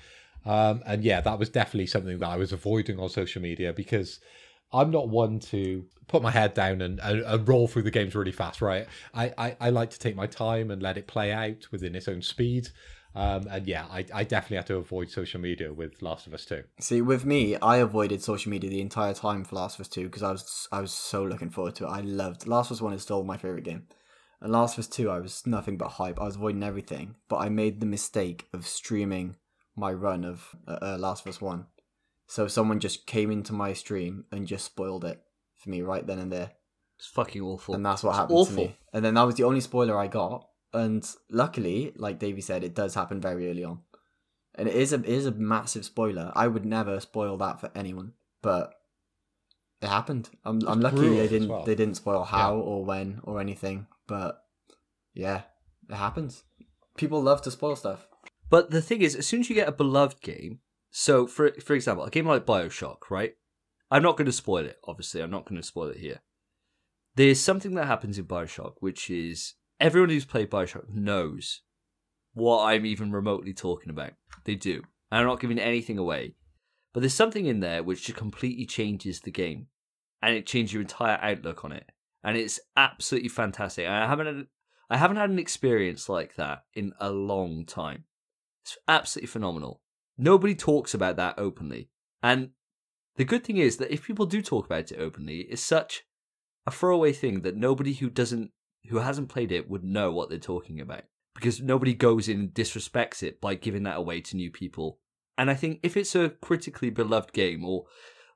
um, and yeah, that was definitely something that I was avoiding on social media because I'm not one to put my head down and, and, and roll through the games really fast, right? I, I, I like to take my time and let it play out within its own speed. Um, and yeah, I, I definitely had to avoid social media with Last of Us 2. See, with me, I avoided social media the entire time for Last of Us Two because I was I was so looking forward to it. I loved Last of Us One is still my favorite game. And Last of Us 2, I was nothing but hype. I was avoiding everything. But I made the mistake of streaming my run of uh, uh, Last of Us 1. So someone just came into my stream and just spoiled it for me right then and there. It's fucking awful. And that's what It's happened awful. to me. And then that was the only spoiler I got. And luckily, like Davey said, it does happen very early on. And it is a it is a massive spoiler. I would never spoil that for anyone. But it happened. I'm I'm lucky they didn't well. they didn't spoil how or when or anything. But yeah, it happens. People love to spoil stuff. But the thing is, as soon as you get a beloved game, so for for example, a game like Bioshock, right? I'm not going to spoil it. Obviously, I'm not going to spoil it here. There's something that happens in Bioshock, which is everyone who's played Bioshock knows what I'm even remotely talking about. They do. And I'm not giving anything away, but there's something in there which just completely changes the game, and it changes your entire outlook on it, and it's absolutely fantastic. I haven't had, I haven't had an experience like that in a long time. It's absolutely phenomenal. Nobody talks about that openly. And the good thing is that if people do talk about it openly, it's such a throwaway thing that nobody who doesn't who hasn't played it would know what they're talking about. Because nobody goes in and disrespects it by giving that away to new people. And I think if it's a critically beloved game or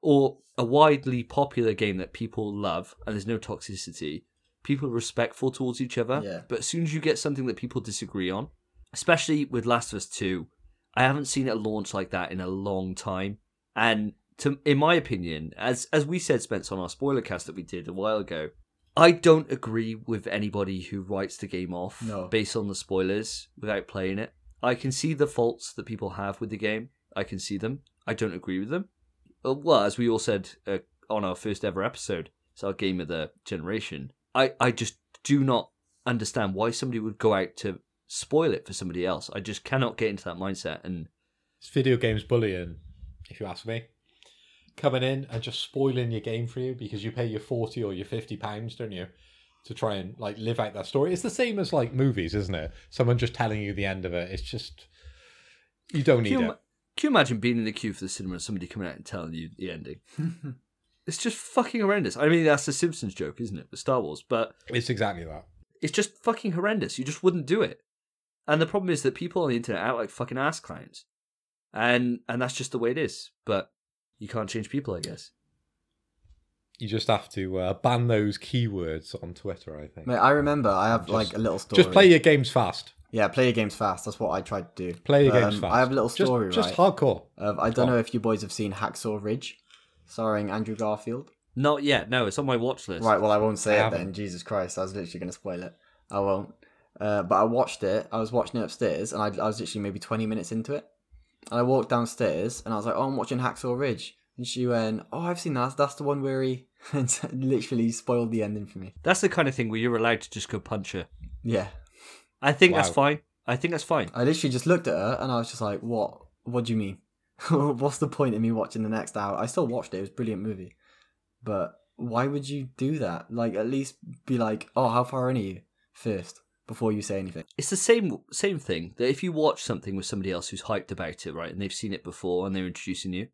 or a widely popular game that people love and there's no toxicity, people are respectful towards each other. Yeah. But as soon as you get something that people disagree on, especially with Last of Us 2, I haven't seen a launch like that in a long time. And to, in my opinion, as as we said, Spence, on our spoiler cast that we did a while ago, I don't agree with anybody who writes the game off No. based on the spoilers without playing it. I can see the faults that people have with the game. I can see them. I don't agree with them. Uh, Well, as we all said uh, on our first ever episode, it's our game of the generation. I, I just do not understand why somebody would go out to spoil it for somebody else. I just cannot get into that mindset. And It's video games bullying, if you ask me. Coming in and just spoiling your game for you because you pay your forty or your fifty pounds, don't you, to try and like live out that story. It's the same as like movies, isn't it? Someone just telling you the end of it. It's just you don't need can you, it. can you imagine being in the queue for the cinema and somebody coming out and telling you the ending? it's just fucking horrendous. I mean, that's the Simpsons joke, isn't it, with Star Wars? But It's exactly that. it's just fucking horrendous. You just wouldn't do it. And the problem is that people on the internet act like fucking ass clowns, and and that's just the way it is. But you can't change people, I guess. You just have to uh, ban those keywords on Twitter. I think. Mate, I remember I have Just- like a little story. Just play your games fast. Yeah, play your games fast. That's what I tried to do. Play your But, games um, fast. I have a little Just- story, just, right? hardcore. Of, I don't know if you boys have seen Hacksaw Ridge, starring Andrew Garfield. Not yet. No, it's on my watch list. Right, well, I won't say I it then. haven't. Jesus Christ, I was literally going to spoil it. I won't. Uh, but I watched it. I was watching it upstairs, and I, I was literally maybe 20 minutes into it. And I walked downstairs, and I was like, oh, I'm watching Hacksaw Ridge. And she went, oh, I've seen that. That's the one where he and literally spoiled the ending for me. That's the kind of thing where you're allowed to just go punch her. Yeah. I think that's fine. I think that's fine. I literally just looked at her, and I was just like, what? What do you mean? What's the point in me watching the next hour? I still watched it. It was a brilliant movie. But why would you do that? Like, at least be like, oh, how far in are you first before you say anything? It's the same same thing that if you watch something with somebody else who's hyped about it, right, and they've seen it before and they're introducing you,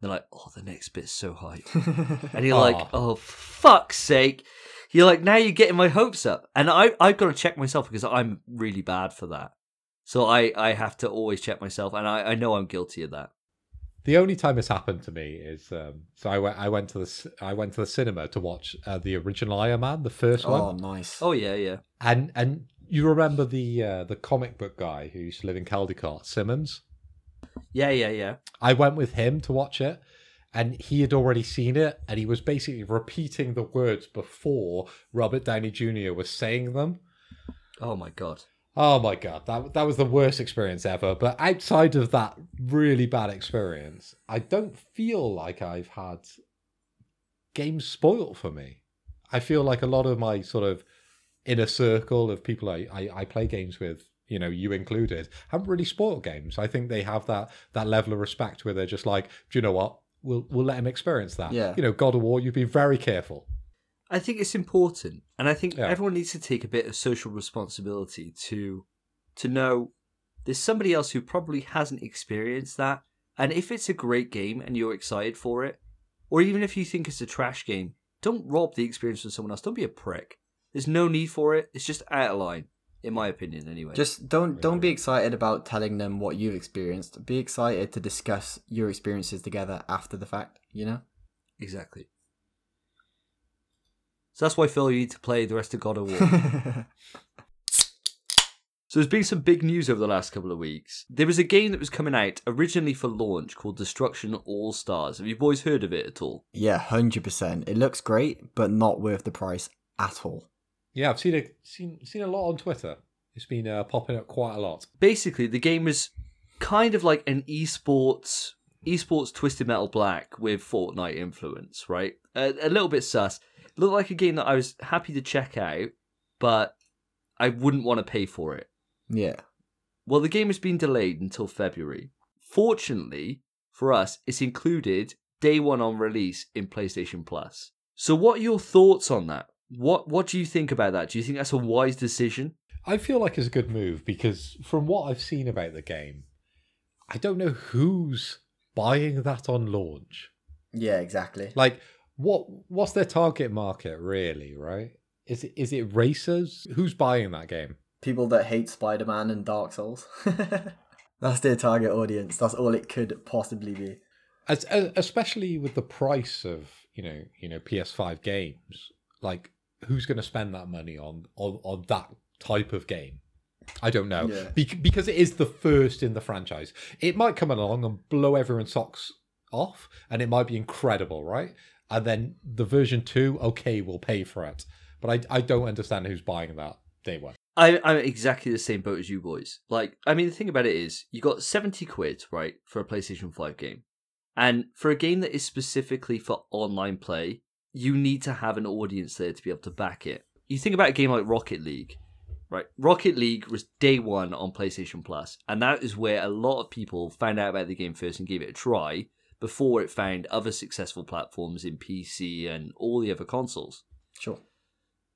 they're like, "Oh, the next bit's so hype," and you're like, "Oh, fuck's sake!" You're like, now you're getting my hopes up, and I I've got to check myself because I'm really bad for that. So I I have to always check myself, and I I know I'm guilty of that. The only time this happened to me is um, so I went I went to the c- I went to the cinema to watch uh, the original Iron Man, the first oh, one, nice. Oh yeah, yeah. and and you remember the uh, the comic book guy who used to live in Caldicot, Simmons. Yeah, yeah, yeah. I went with him to watch it, and he had already seen it, and he was basically repeating the words before Robert Downey Jr. was saying them. Oh my god. Oh my god, that that was the worst experience ever. But outside of that really bad experience, I don't feel like I've had games spoiled for me. I feel like a lot of my sort of inner circle of people I, I, I play games with, you know, you included, haven't really spoiled games. I think they have that that level of respect where they're just like, do you know what? We'll we'll let him experience that. Yeah. You know, God of War, you've been very careful. I think it's important, and I think Yeah. everyone needs to take a bit of social responsibility to to know there's somebody else who probably hasn't experienced that. And if it's a great game and you're excited for it, or even if you think it's a trash game, don't rob the experience from someone else. Don't be a prick. There's no need for it. It's just out of line, in my opinion, anyway. Just don't don't be excited about telling them what you've experienced. Be excited to discuss your experiences together after the fact. You know. exactly. So that's why Phil, you need to play the rest of God of War. So there's been some big news over the last couple of weeks. There was a game that was coming out originally for launch called Destruction All Stars. Have you boys heard of it at all? yeah, hundred percent. It looks great, but not worth the price at all. Yeah, I've seen it seen seen a lot on Twitter. It's been uh, popping up quite a lot. Basically, the game is kind of like an esports esports Twisted Metal Black with Fortnite influence, right? A, a little bit sus. Looked like a game that I was happy to check out, but I wouldn't want to pay for it. Yeah. Well, the game has been delayed until February. Fortunately for us, it's included day one on release in PlayStation Plus. So, what are your thoughts on that? What What do you think about that? Do you think that's a wise decision? I feel like it's a good move because from what I've seen about the game, I don't know who's buying that on launch. Yeah, exactly. Like, what what's their target market really? Right? Is it is it racers? Who's buying that game? People that hate Spider Man and Dark Souls. That's their target audience. That's all it could possibly be. As, as especially with the price of you know you know PS5 games, like who's going to spend that money on on on that type of game? I don't know Yeah. Bec- because it is the first in the franchise. It might come along and blow everyone's socks off, and it might be incredible, right? And then the version two, okay, we'll pay for it. But I I don't understand who's buying that day one. I, I'm exactly the same boat as you boys. Like, I mean, the thing about it is, you got 70 quid, right, for a PlayStation 5 game. And for a game that is specifically for online play, you need to have an audience there to be able to back it. You think about a game like Rocket League, right? Rocket League was day one on PlayStation Plus, and that is where a lot of people found out about the game first and gave it a try before it found other successful platforms in PC and all the other consoles. Sure.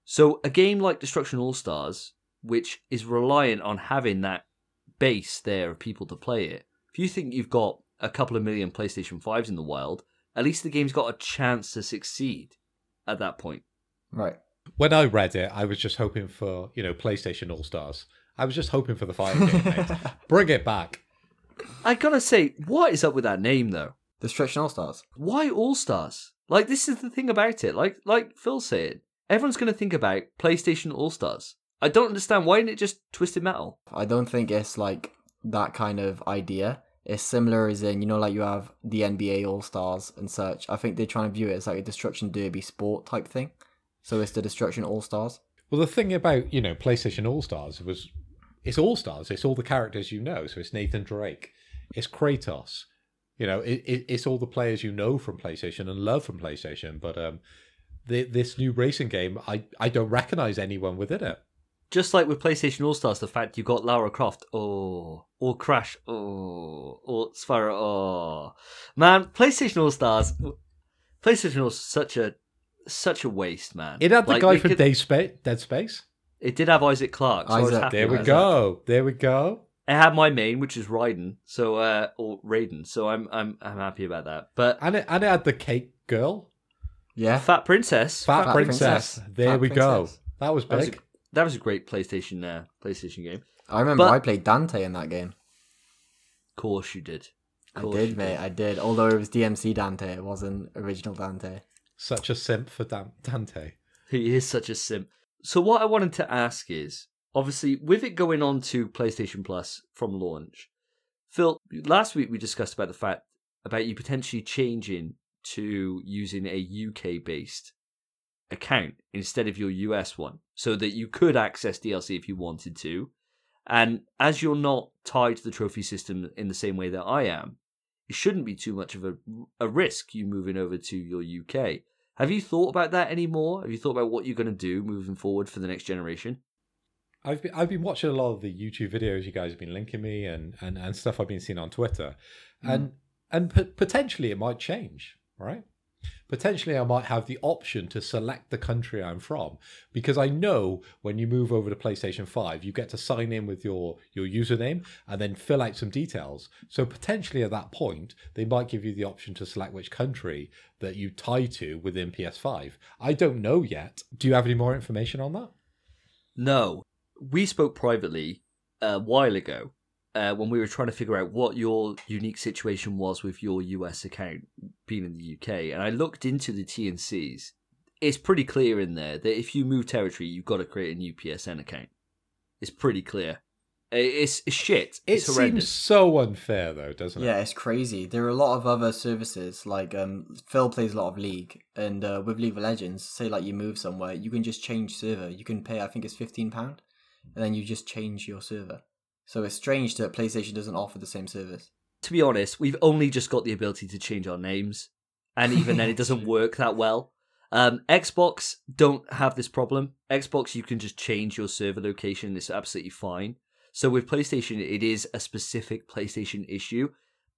So a game like Destruction All Stars, which is reliant on having that base there of people to play it, if you think you've got a couple of million PlayStation 5s in the wild, at least the game's got a chance to succeed at that point. Right. When I read it, I was just hoping for you know PlayStation All Stars. I was just hoping for the fighting game. mate. Bring it back. I gotta say, what is up with that name though? The stretch All Stars. Why All Stars? Like this is the thing about it. Like like Phil said, everyone's gonna think about PlayStation All Stars. I don't understand why isn't it just Twisted Metal? I don't think it's like that kind of idea. It's similar as in, you know, like you have the NBA All Stars and such. I think they're trying to view it as like a Destruction Derby sport type thing. So it's the Destruction All Stars. Well, the thing about you know PlayStation All Stars was it's All Stars. It's all the characters you know. So it's Nathan Drake, it's Kratos. You know, it, it, it's all the players you know from PlayStation and love from PlayStation. But um, the, this new racing game, I I don't recognize anyone within it. Just like with PlayStation All Stars, the fact you got Lara Croft, oh, or Crash, oh, or Spyro, oh, man, PlayStation All Stars, PlayStation was such a such a waste, man. It had the Like, guy from could- Dead Space. Dead Space. It did have Isaac Clarke. So I was Isaac, happy There we about go. There we go. that. It had my main, which is Raiden, so uh, or Raiden. So I'm I'm I'm happy about that. But And it and it had the cake girl, Yeah. Fat Princess, Fat, Fat Princess. Princess. There Fat we go. That was that was, a, big. That was a great PlayStation uh, PlayStation game. I remember But- I played Dante in that game. Of course you did. Of I course you did, mate. I did. Although it was DMC Dante, it wasn't original Dante. Such a simp for Dan- Dante. He is such a simp. So what I wanted to ask is, obviously, with it going on to PlayStation Plus from launch, Phil, last week we discussed about the fact about you potentially changing to using a UK based account instead of your US one, so that you could access DLC if you wanted to. And as you're not tied to the trophy system in the same way that I am, it shouldn't be too much of a, a risk you moving over to your UK. Have you thought about that anymore? Have you thought about what you're going to do moving forward for the next generation? I've been, I've been watching a lot of the YouTube videos you guys have been linking me and, and, and stuff I've been seeing on Twitter, mm-hmm. and and p- potentially it might change, right? Potentially I might have the option to select the country I'm from because I know when you move over to PlayStation 5 you get to sign in with your your username and then fill out some details. So potentially at that point they might give you the option to select which country that you tie to within PS5 I don't know yet. Do you have any more information on that? No, we spoke privately a while ago uh, when we were trying to figure out what your unique situation was with your US account being in the UK, and I looked into the TNCs. It's pretty clear in there that if you move territory, you've got to create a new PSN account. It's pretty clear. I- It's, it's shit. it It's horrendous. seems so unfair though doesn't it Yeah, it's crazy. There are a lot of other services like um, Phil plays a lot of League, and uh, with League of Legends, say like you move somewhere, you can just change server. You can pay, I think it's fifteen pound, and then you just change your server. So it's strange that PlayStation doesn't offer the same service. to be honest, we've only just got the ability to change our names, and even then, it doesn't work that well. Um, Xbox don't have this problem. Xbox, you can just change your server location; it's absolutely fine. So with PlayStation, it is a specific PlayStation issue,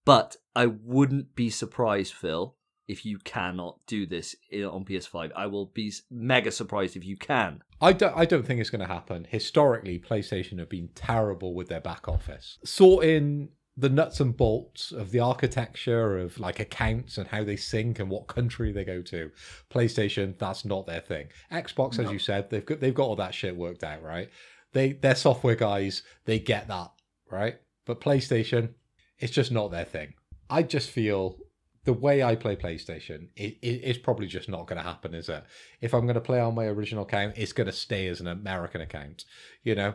but I wouldn't be surprised, Phil, if you cannot do this eh, on PS5. I will be mega surprised if you can. I don't, I don't think it's going to happen. Historically, PlayStation have been terrible with their back office. Sorting the nuts and bolts of the architecture of like accounts and how they sync and what country they go to. PlayStation, that's not their thing. Xbox, as you said, they've got they've got all that shit worked out, right? They they're software guys, they get that, right? But PlayStation, it's just not their thing. I just feel the way I play PlayStation, it, it, it's probably just not going to happen, is it? If I'm going to play on my original account, it's going to stay as an American account. You know,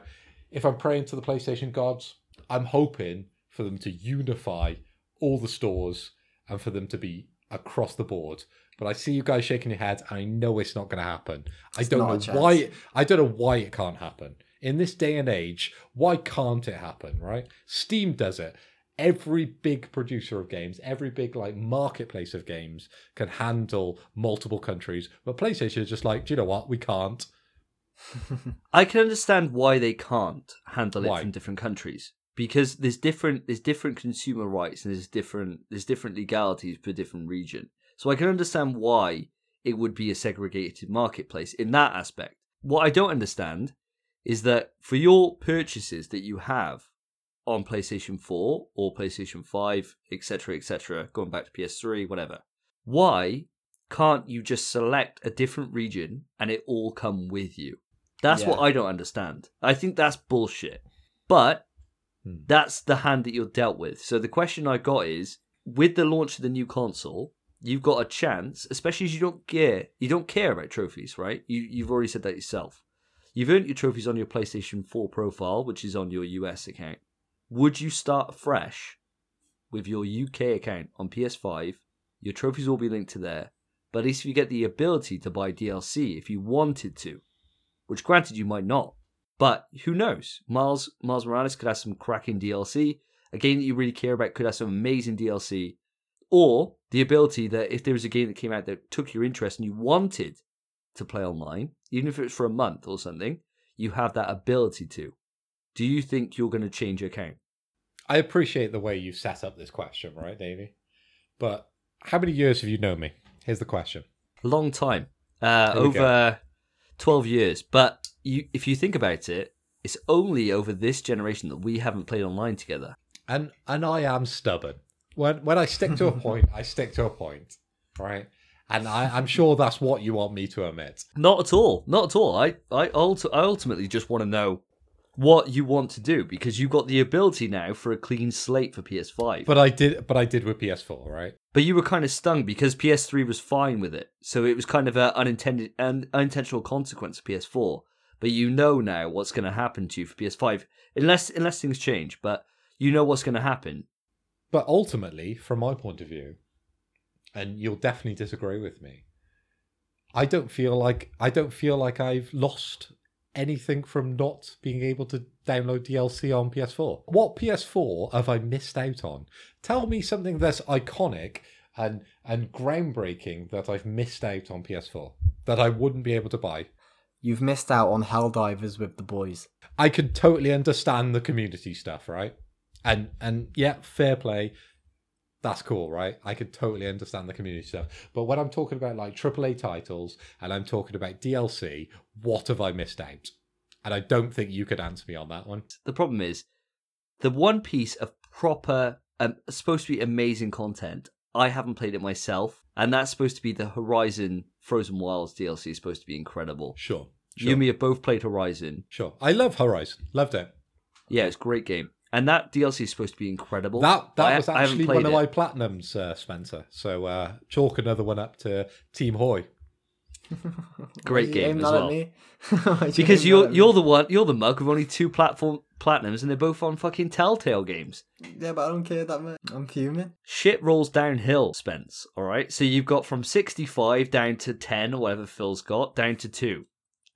if I'm praying to the PlayStation gods, I'm hoping for them to unify all the stores and for them to be across the board. But I see you guys shaking your heads, and I know it's not going to happen. I don't know why. I don't know why it can't happen in this day and age. Why can't it happen? Right? Steam does it every big producer of games, every big like marketplace of games can handle multiple countries. But PlayStation is just like, do you know what? We can't. I can understand why they can't handle it Why? from different countries because there's different there's different consumer rights and there's different there's different legalities per different region. So I can understand why it would be a segregated marketplace in that aspect. What I don't understand is that for your purchases that you have on PlayStation 4 or PlayStation 5, etc., etc., going back to PS3, whatever, why can't you just select a different region and it all come with you? That's what I don't understand. I think that's bullshit. But Hmm. that's the hand that you're dealt with. So the question I got is with the launch of the new console, you've got a chance, especially as you don't care you don't care about trophies, right? You you've already said that yourself. You've earned your trophies on your PlayStation 4 profile, which is on your US account. Would you start fresh with your UK account on PS5? Your trophies will be linked to there. But at least if you get the ability to buy DLC if you wanted to, which granted you might not. But who knows? Miles Miles Morales could have some cracking DLC. A game that you really care about could have some amazing DLC. Or the ability that if there was a game that came out that took your interest and you wanted to play online, even if it was for a month or something, you have that ability to. Do you think you're going to change your account? I appreciate the way you set up this question, right, Davey? But how many years have you known me? Here's the question. Long time. Uh, we go. over 12 years. But you, if you think about it, it's only over this generation that we haven't played online together. And and I am stubborn. When when I stick to a point, I stick to a point, right? And I, I'm sure that's what you want me to admit. Not at all. Not at all. I, I, ulti- I ultimately just want to know what you want to do because you've got the ability now for a clean slate for PS5. But, I did but I did with PS4, right? But you were kind of stung because PS3 was fine with it. So it was kind of an unintended, an unintentional consequence of PS4. But you know now what's going to happen to you for PS5, unless unless things change. But you know what's going to happen. But ultimately, from my point of view, and you'll definitely disagree with me, I don't feel like I don't feel like I've lost anything from not being able to download DLC on PS4. What PS4 have I missed out on? Tell me something that's iconic and and groundbreaking that I've missed out on PS4 that I wouldn't be able to buy. You've missed out on Helldivers with the boys. I can totally understand the community stuff, right? And and yeah, fair play. That's cool, right? I could totally understand the community stuff. But when I'm talking about like AAA titles and I'm talking about DLC, what have I missed out? And I don't think you could answer me on that one. The problem is the one piece of proper, um, supposed to be amazing content. I haven't played it myself, and that's supposed to be the Horizon Frozen Wilds DLC. Is supposed to be incredible. Sure. You and me have both played Horizon. Sure. I love Horizon. Loved it. Yeah, it's a great game, and that DLC is supposed to be incredible. That that I- was actually one played of it. my platinums, uh, Spencer. So uh, chalk another one up to Team Hoy. Great Why'd game aim as that at well. me? Why'd you because you're you're the one you're the mug with only two platform platinums, and they're both on fucking Telltale games. Yeah, but I don't care that much. I'm fuming. Shit rolls downhill, Spence. All right, so you've got from sixty-five down to ten, or whatever Phil's got, down to two,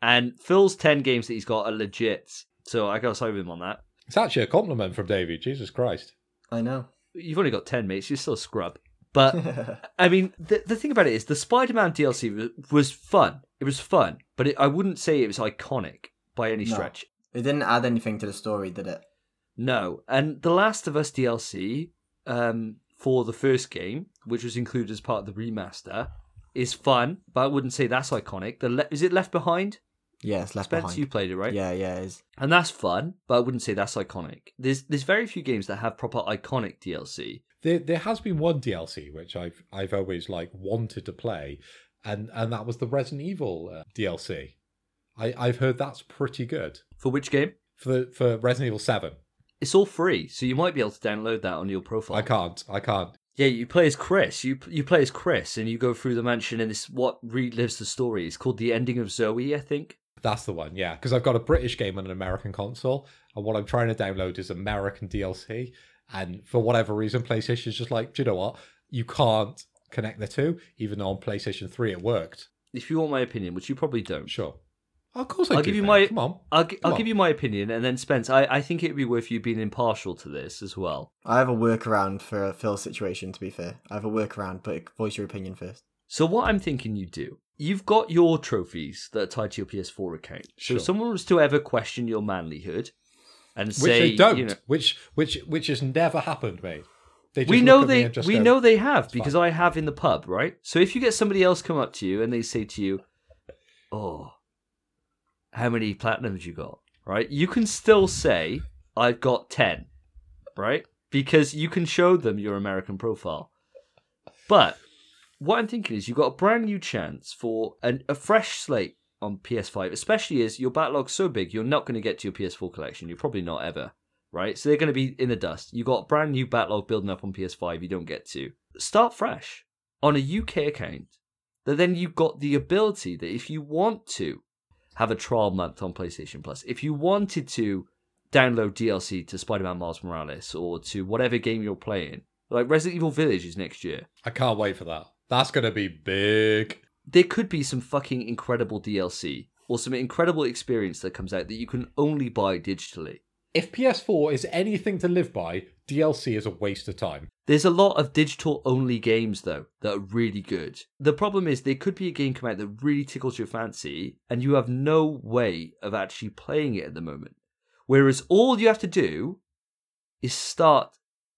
and Phil's ten games that he's got are legit. So I got to side with him on that. It's actually a compliment from Davey. Jesus Christ. I know. You've only got ten mates. You're still a scrub. But I mean, the the thing about it is, the Spider-Man DLC was, was fun. It was fun, but it, I wouldn't say it was iconic by any No. stretch. it didn't add anything to the story, did it? No, and The Last of Us DLC um, for the first game, which was included as part of the remaster, is fun, but I wouldn't say that's iconic. The le- is it Left Behind? Yeah, it's left Spence, behind. you played it, right? Yeah, yeah, it is. and that's fun, but I wouldn't say that's iconic. There's there's very few games that have proper iconic DLC. There, there has been one DLC which I've I've always like wanted to play, and and that was the Resident Evil uh, DLC. I I've heard that's pretty good For which game? for for Resident Evil Seven. It's all free, so you might be able to download that on your profile. I can't I can't. Yeah, you play as Chris. You you play as Chris, and you go through the mansion, and this what relives the story. It's called the ending of Zoe, I think. That's the one, yeah. Because I've got a British game on an American console, and what I'm trying to download is American DLC. And for whatever reason, PlayStation's just like, do you know what? You can't connect the two, even though on PlayStation 3 it worked. If you want my opinion, which you probably don't, Sure. Oh, of course I I'll give you mate. my- Come on. I'll, gi- I'll Come give you my opinion, and then Spence, I, I think it would be worth you being impartial to this as well. I have a workaround for a Phil's situation, to be fair. I have a workaround, but voice your opinion first. So what I'm thinking you do, you've got your trophies that are tied to your PS4 account. Sure. So if someone was to ever question your manlyhood and Which say, they don't. you know, Which which which has never happened, mate. They just we know they we go, know they have because fine." I have in the pub, right? So if you get somebody else come up to you and they say to you, "Oh, how many platinums you got?" Right? You can still say, "I've got 10." Right? Because you can show them your American profile. But what I'm thinking is you've got a brand new chance for an, a fresh slate on PS5, especially as your backlog's so big, you're not going to get to your PS4 collection. You're probably not ever, right? So they're going to be in the dust. You've got a brand new backlog building up on PS5 you don't get to. Start fresh on a UK account. That then you've got the ability that if you want to have a trial month on PlayStation Plus, if you wanted to download DLC to Spider-Man Miles Morales or to whatever game you're playing, like Resident Evil Village is next year. I can't wait for that. That's gonna be big. there could be some fucking incredible DLC or some incredible experience that comes out that you can only buy digitally. If PS4 is anything to live by, DLC is a waste of time. There's a lot of digital only games though that are really good. The problem is there could be a game come out that really tickles your fancy and you have no way of actually playing it at the moment. Whereas all you have to do is start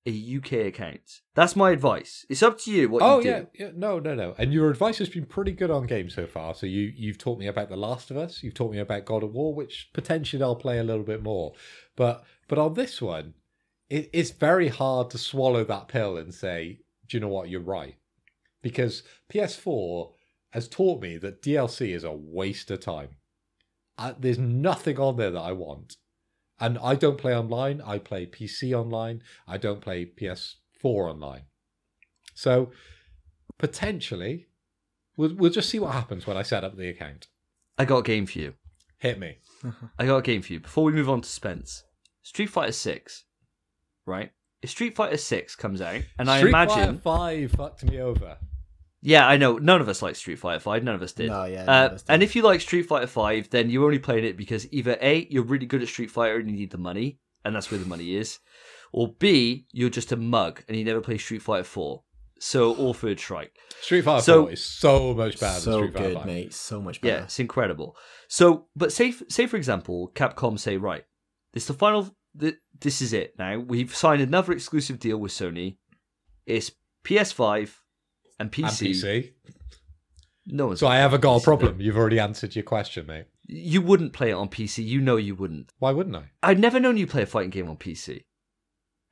a UK account. That's my advice. It's up to you what oh you do. yeah, yeah, no, no, no. And your advice has been pretty good on games so far. So you you've taught me about The Last of Us. You've taught me about God of War, which potentially I'll play a little bit more. But but on this one, it, it's very hard to swallow that pill and say, do you know what? You're right, because PS4 has taught me that DLC is a waste of time. Uh, there's nothing on there that I want. And I don't play online. I play PC online. I don't play PS4 online. So potentially, we'll, we'll just see what happens when I set up the account. I got a game for you. Hit me. I got a game for you. Before we move on to Spence, Street Fighter Six, right? If Street Fighter Six comes out, and I Street imagine, Fighter 5 fucked me over. Yeah, I know none of us like Street Fighter Five. None of us did. No, yeah, none Uh, of us did. and if you like Street Fighter Five, then you're only playing it because either a you're really good at Street Fighter and you need the money, and that's where the money is, or b you're just a mug and you never play Street Fighter Four. So all third strike. Street Fighter So- 4 is so much better than so Street Fighter good, 5. mate. So much better. Yeah, it's incredible. So, but say say for example, Capcom say, right, this is the final. th- This is it. Now we've signed another exclusive deal with Sony. It's PS5 and And PC. PC. No one's So I haven't got a PC. problem. You've already answered your question, mate. You wouldn't play it on PC. You know you wouldn't. Why wouldn't I? I've never known you play a fighting game on PC.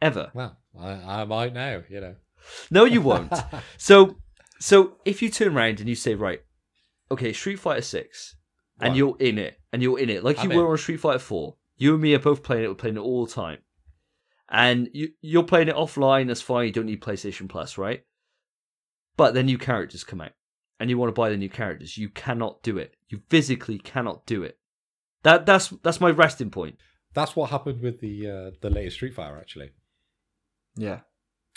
Ever. Well, I, I might now, you know. No, you won't. so, so if you turn around and you say, right, okay, Street Fighter Six, and you're in it, and you're in it, like I'm you were in. on Street Fighter Four. You and me are both playing it. We're playing it all the time, and you you're playing it offline. That's fine. You don't need PlayStation Plus, right? But then new characters come out, and you want to buy the new characters. You cannot do it. You physically cannot do it. That that's that's my resting point. That's what happened with the uh, the latest Street Fighter, actually. Yeah.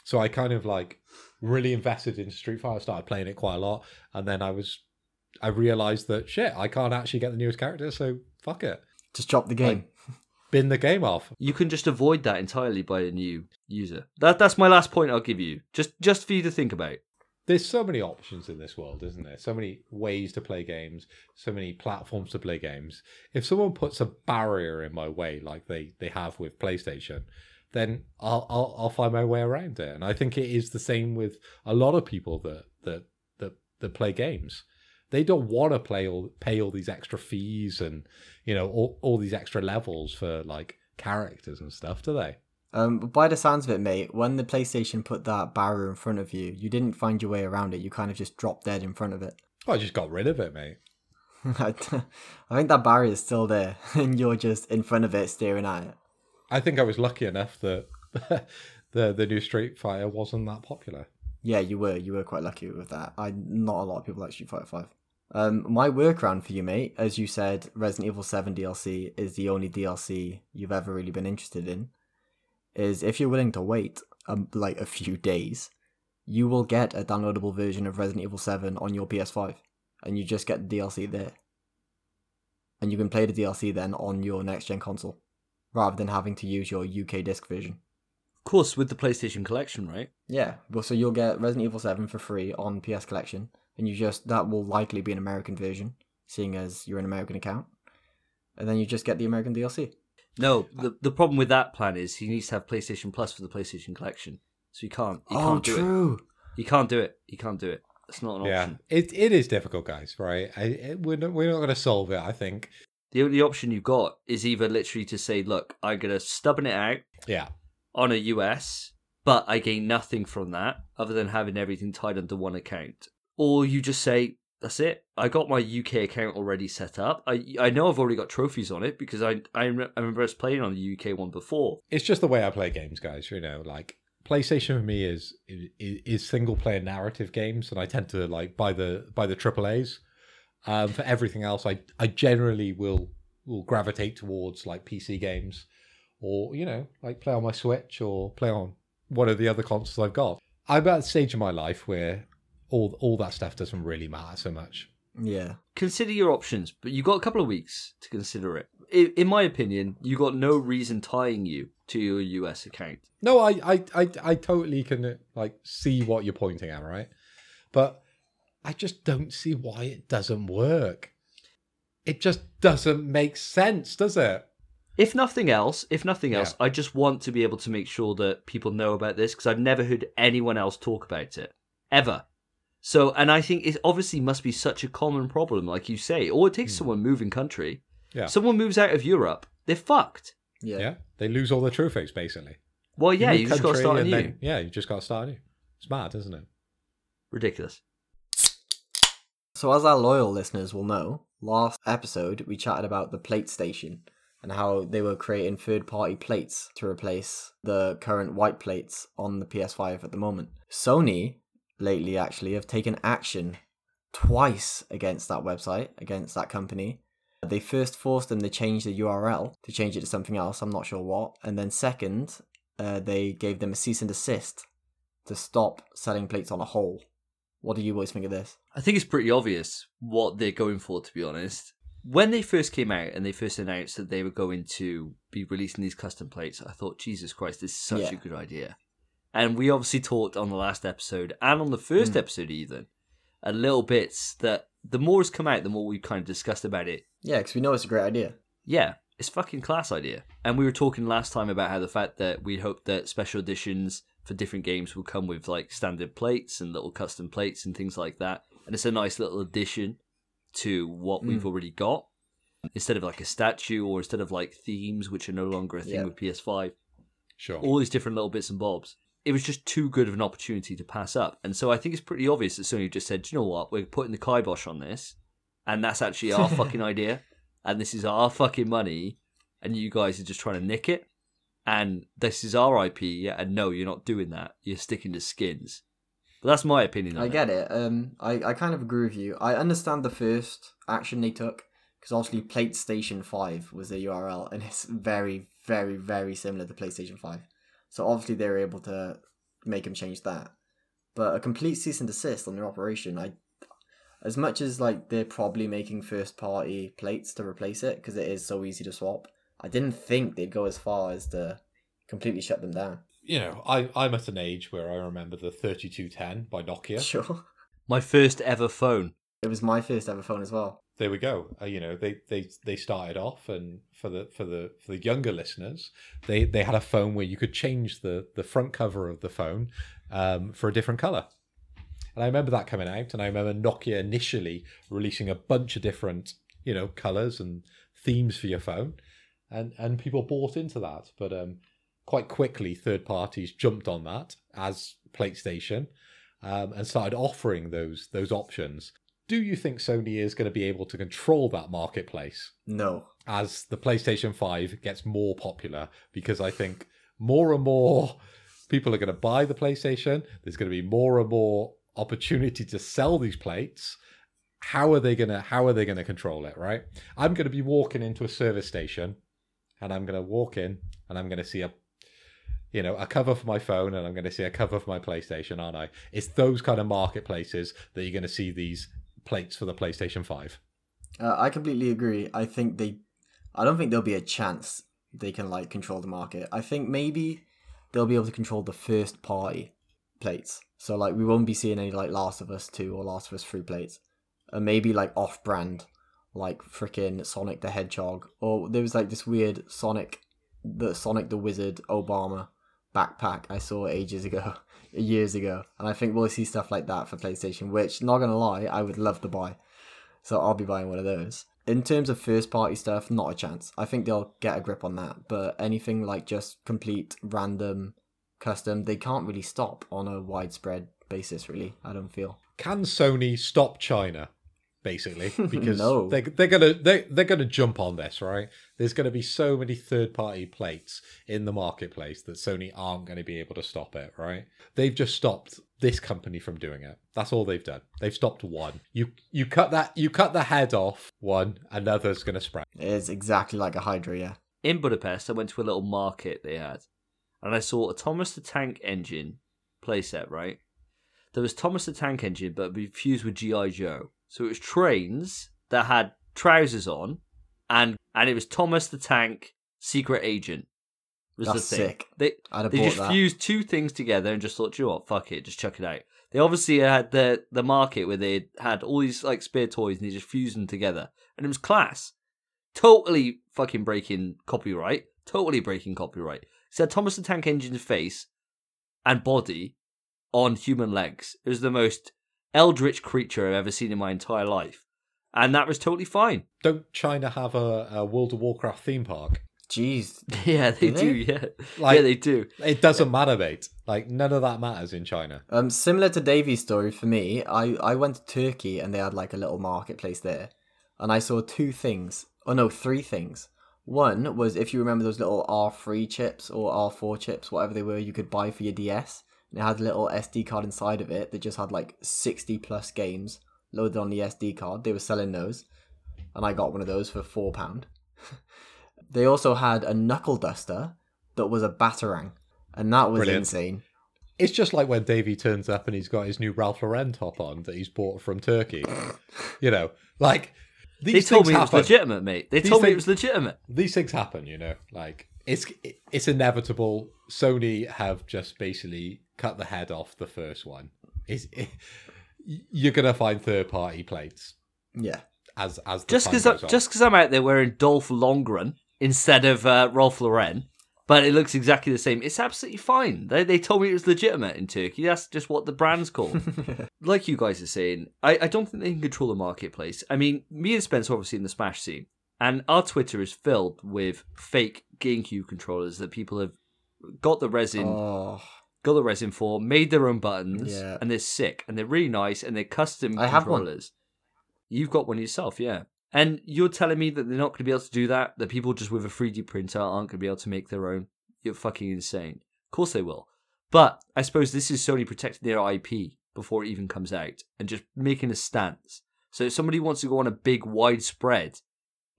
So I kind of like really invested in Street Fighter, started playing it quite a lot, and then I was, I realized that shit, I can't actually get the newest character, so fuck it, Just drop the game. bin the game off. You can just avoid that entirely by a new user. That that's my last point I'll give you. Just just for you to think about. There's so many options in this world, isn't there? So many ways to play games, so many platforms to play games. If someone puts a barrier in my way, like they they have with PlayStation, then I'll I'll, I'll find my way around it. And I think it is the same with a lot of people that that that that play games. They don't want to play all pay all these extra fees and you know all, all these extra levels for like characters and stuff, do they? Um, by the sounds of it, mate, when the PlayStation put that barrier in front of you, you didn't find your way around it. You kind of just dropped dead in front of it. I just got rid of it, mate. I think that barrier is still there, and you're just in front of it, staring at it. I think I was lucky enough that the the new Street Fighter wasn't that popular. Yeah, you were. You were quite lucky with that. I not a lot of people like Street Fighter Five. Um, my workaround for you, mate, as you said, Resident Evil Seven DLC is the only DLC you've ever really been interested in. Is if you're willing to wait um, like a few days, you will get a downloadable version of Resident Evil Seven on your PS5, and you just get the DLC there, and you can play the DLC then on your next gen console, rather than having to use your UK disc version. Of course, with the PlayStation Collection, right? Yeah, well, so you'll get Resident Evil 7 for free on PS Collection, and you just that will likely be an American version, seeing as you're an American account, and then you just get the American DLC. No, the the problem with that plan is he needs to have PlayStation Plus for the PlayStation Collection, so he can't. He oh, can't do it. true. He can't do it. He can't do it. It's not an Yeah, option. it it is difficult, guys. Right? I, it, we're not, we're not going to solve it. I think. The only option you've got is either literally to say, "Look, I'm gonna stubborn it out Yeah, on a US, but I gain nothing from that other than having everything tied under one account," or you just say, "That's it. I got my UK account already set up. I I know I've already got trophies on it because I I, rem- I remember us playing on the UK one before." it's just the way I play games, guys. You know, like PlayStation for me is is, is single player narrative games, and I tend to like buy the buy the triple A's. Um, for everything else, I I generally will will gravitate towards like PC games, or you know, like play on my Switch or play on one of the other consoles I've got. I'm at a stage in my life where all all that stuff doesn't really matter so much. Yeah, consider your options, but you've got a couple of weeks to consider it. In, in my opinion, you got no reason tying you to your US account. No, I, I, I, I totally can uh, like see what you're pointing at, right? But I just don't see why it doesn't work. It just doesn't make sense, does it? If nothing else, if nothing else, Yeah. I just want to be able to make sure that people know about this because I've never heard anyone else talk about it ever. So, and I think it obviously must be such a common problem, like you say. Or it takes hmm. someone moving country. Yeah. Someone moves out of Europe, they're fucked. yeah, Yeah, they lose all their trophies basically. Well, yeah, move you just got to start and anew. then- yeah, you just got to start anew. It's mad, isn't it? Ridiculous. So, as our loyal listeners will know, last episode we chatted about the PlateStation and how they were creating third party plates to replace the current white plates on the PS5 at the moment. Sony, lately actually, have taken action twice against that website, against that company. They first forced them to change the URL to change it to something else, I'm not sure what. And then, second, uh, they gave them a cease and desist to stop selling plates on a whole. What do you boys think of this? I think it's pretty obvious what they're going for, to be honest. When they first came out and they first announced that they were going to be releasing these custom plates, I thought, Jesus Christ, this is such Yeah. a good idea. And we obviously talked on the last episode and on the first Mm. episode, even, a little bits that the more has come out, the more we've kind of discussed about it. Yeah, because we know it's a great idea. Yeah, it's fucking class idea. And we were talking last time about how the fact that we hoped that special editions for different games will come with like standard plates and little custom plates and things like that. And it's a nice little addition to what we've Mm. already got. Instead of like a statue or instead of like themes, which are no longer a thing Yeah. with PS5, Sure. all these different little bits and bobs. It was just too good of an opportunity to pass up. And so I think it's pretty obvious that Sony just said, "Do you know what? We're putting the kibosh on this. And that's actually our fucking idea. And this is our fucking money. And you guys are just trying to nick it. And this is our IP. Yeah, and no, you're not doing that. You're sticking to skins. But that's my opinion on I it. get it. Um, I, I kind of agree with you. I understand the first action they took because obviously PlateStation Five was the URL, and it's very, very, very similar to PlayStation Five. So obviously they were able to make them change that. But a complete cease and desist on their operation, I, as much as like they're probably making first party plates to replace it because it is so easy to swap. I didn't think they'd go as far as to completely shut them down. You know, I, I'm at an age where I remember the 3210 by Nokia. Sure, My first ever phone. it was my first ever phone as well. There we go. Uh, you know, they, they they started off, and for the for the for the younger listeners, they they had a phone where you could change the the front cover of the phone um, for a different color. And I remember that coming out, and I remember Nokia initially releasing a bunch of different you know colors and themes for your phone, and and people bought into that. But um, quite quickly, third parties jumped on that as PlayStation. Um, and started offering those those options do you think Sony is going to be able to control that marketplace No, as the PlayStation 5 gets more popular? Because I think more and more people are going to buy the PlayStation. There's going to be more and more opportunity to sell these plates. How are they going to how are they going to control it, right? I'm going to be walking into a service station and I'm going to walk in and I'm going to see a you know, a cover for my phone and I'm going to see a cover for my PlayStation, aren't I? It's those kind of marketplaces that you're going to see these plates for the PlayStation 5. Uh, I completely agree. I think they, I don't think there'll be a chance they can like control the market. I think maybe they'll be able to control the first party plates. So like we won't be seeing any like Last of Us two or Last of Us three plates, and maybe like off brand, like freaking Sonic the Hedgehog, or there was like this weird Sonic, the Sonic the Wizard Obama backpack I saw ages ago, years ago, and I think we'll see stuff like that for PlayStation. Which, not gonna lie, I would love to buy. So I'll be buying one of those. In terms of first party stuff, not a chance. I think they'll get a grip on that. But anything like just complete random custom, they can't really stop on a widespread basis, really. I don't feel. Can Sony stop China basically because No. they they're going to they they're going to jump on this, right? There's going to be so many third-party plates in the marketplace that Sony aren't going to be able to stop it, right? They've just stopped this company from doing it. That's all they've done. They've stopped one. You you cut that you cut the head off one, another's going to spread. It is exactly like a Hydra, yeah. In Budapest, I went to a little market they had, and I saw a Thomas the Tank Engine playset, right? There was Thomas the Tank Engine, but it'd be fused with G.I. Joe. So it was trains that had trousers on, and and it was Thomas the Tank Secret Agent. Was That's the thing. sick. They I'd they just that. fused two things together and just thought, you know what, fuck it, just chuck it out. They obviously had the the market where they had all these like spare toys and they just fused them together, and it was class. Totally fucking breaking copyright. Totally breaking copyright. It said Thomas the Tank Engine's face and body on human legs. It was the most eldritch creature I've ever seen in my entire life, and that was totally fine. Don't China have a, a World of Warcraft theme park? Jeez. Yeah, they Do do. they? Yeah, Like- yeah, they do. It doesn't matter, mate. Like none of that matters in China. Um, similar to Davey's story for me, I, I went to Turkey and they had like a little marketplace there, and I saw two things. Oh no, three things. One was if you remember those little R3 chips or R4 chips, whatever they were, you could buy for your DS. And it had a little SD card inside of it that just had like 60 plus games loaded on the SD card. They were selling those, and I got one of those for four pound. they also had a knuckle duster that was a batarang, and that was Brilliant. insane. It's just like when Davey turns up and he's got his new Ralph Lauren top on that he's bought from Turkey. you know, like these They told things me it was happen. legitimate, mate. They These told me it was legitimate. These things happen, you know. Like it's it's inevitable. Sony have just basically cut the head off the first one. It's, you're gonna find third party plates Yeah. as as the Just because just because I'm out there wearing Dolph Lundgren instead of uh, Rolf Lauren but it looks exactly the same. It's absolutely fine. They, they told me it was legitimate in Turkey. That's just what the brand's called. like you guys are saying, I, I don't think they can control the marketplace. I mean, me and Spence obviously in the Smash scene, and our Twitter is filled with fake GameCube controllers that people have got the resin, Oh, got the resin for, made their own buttons, Yeah. and they're sick and they're really nice and they're custom I have one. controllers. You've got one yourself, yeah. And you're telling me that they're not going to be able to do that? That people just with a 3D printer aren't going to be able to make their own? You're fucking insane. Of course they will. But I suppose this is Sony protecting their IP before it even comes out and just making a stance. So if somebody wants to go on a big widespread,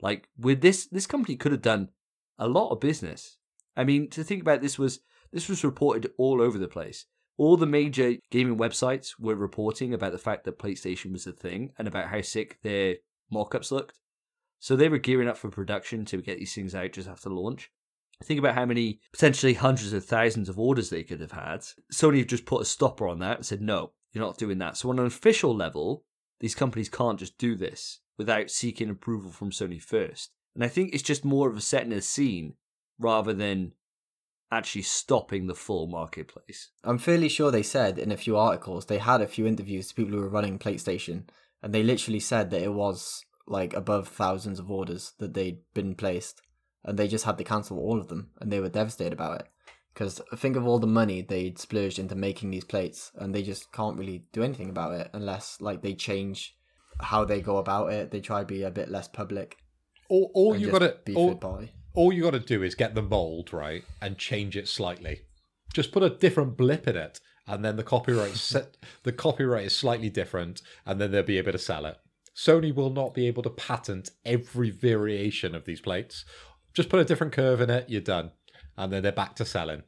like with this, this company could have done a lot of business. I mean, to think about this was this was reported all over the place. All the major gaming websites were reporting about the fact that PlateStation was a thing and about how sick their mock-ups looked. So they were gearing up for production to get these things out just after launch. Think about how many potentially hundreds of thousands of orders they could have had. Sony have just put a stopper on that and said, no, you're not doing that. So on an official level, these companies can't just do this without seeking approval from Sony first. And I think it's just more of a setting a scene rather than actually stopping the full marketplace. I'm fairly sure they said in a few articles they had a few interviews to people who were running PlateStation, and they literally said that it was like above thousands of orders that they'd been placed, and they just had to cancel all of them, and they were devastated about it. Because think of all the money they'd splurged into making these plates, and they just can't really do anything about it unless like they change how they go about it. They try to be a bit less public. All, all you just got to be all, third party. All you got to do is get the mold right and change it slightly. Just put a different blip in it, and then the copyright set the copyright is slightly different, and then they'll be able to sell it. Sony will not be able to patent every variation of these plates. Just put a different curve in it, you're done, and then they're back to selling.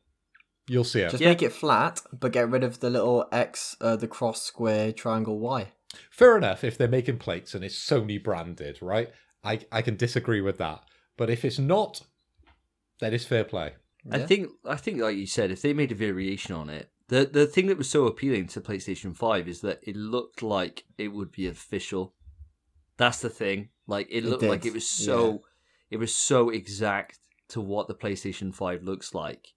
You'll see it. Just Yeah. make it flat, but get rid of the little X, uh, the cross, square, triangle, Y. Fair enough if they're making plates and it's Sony branded, right? I I can disagree with that, but if it's not, then it's fair play. I Yeah. think I think like you said, if they made a variation on it, the the thing that was so appealing to PlateStation Five is that it looked like it would be official. That's the thing. Like it It looked like did, it was so it was so exact to what the PlayStation Five looks like,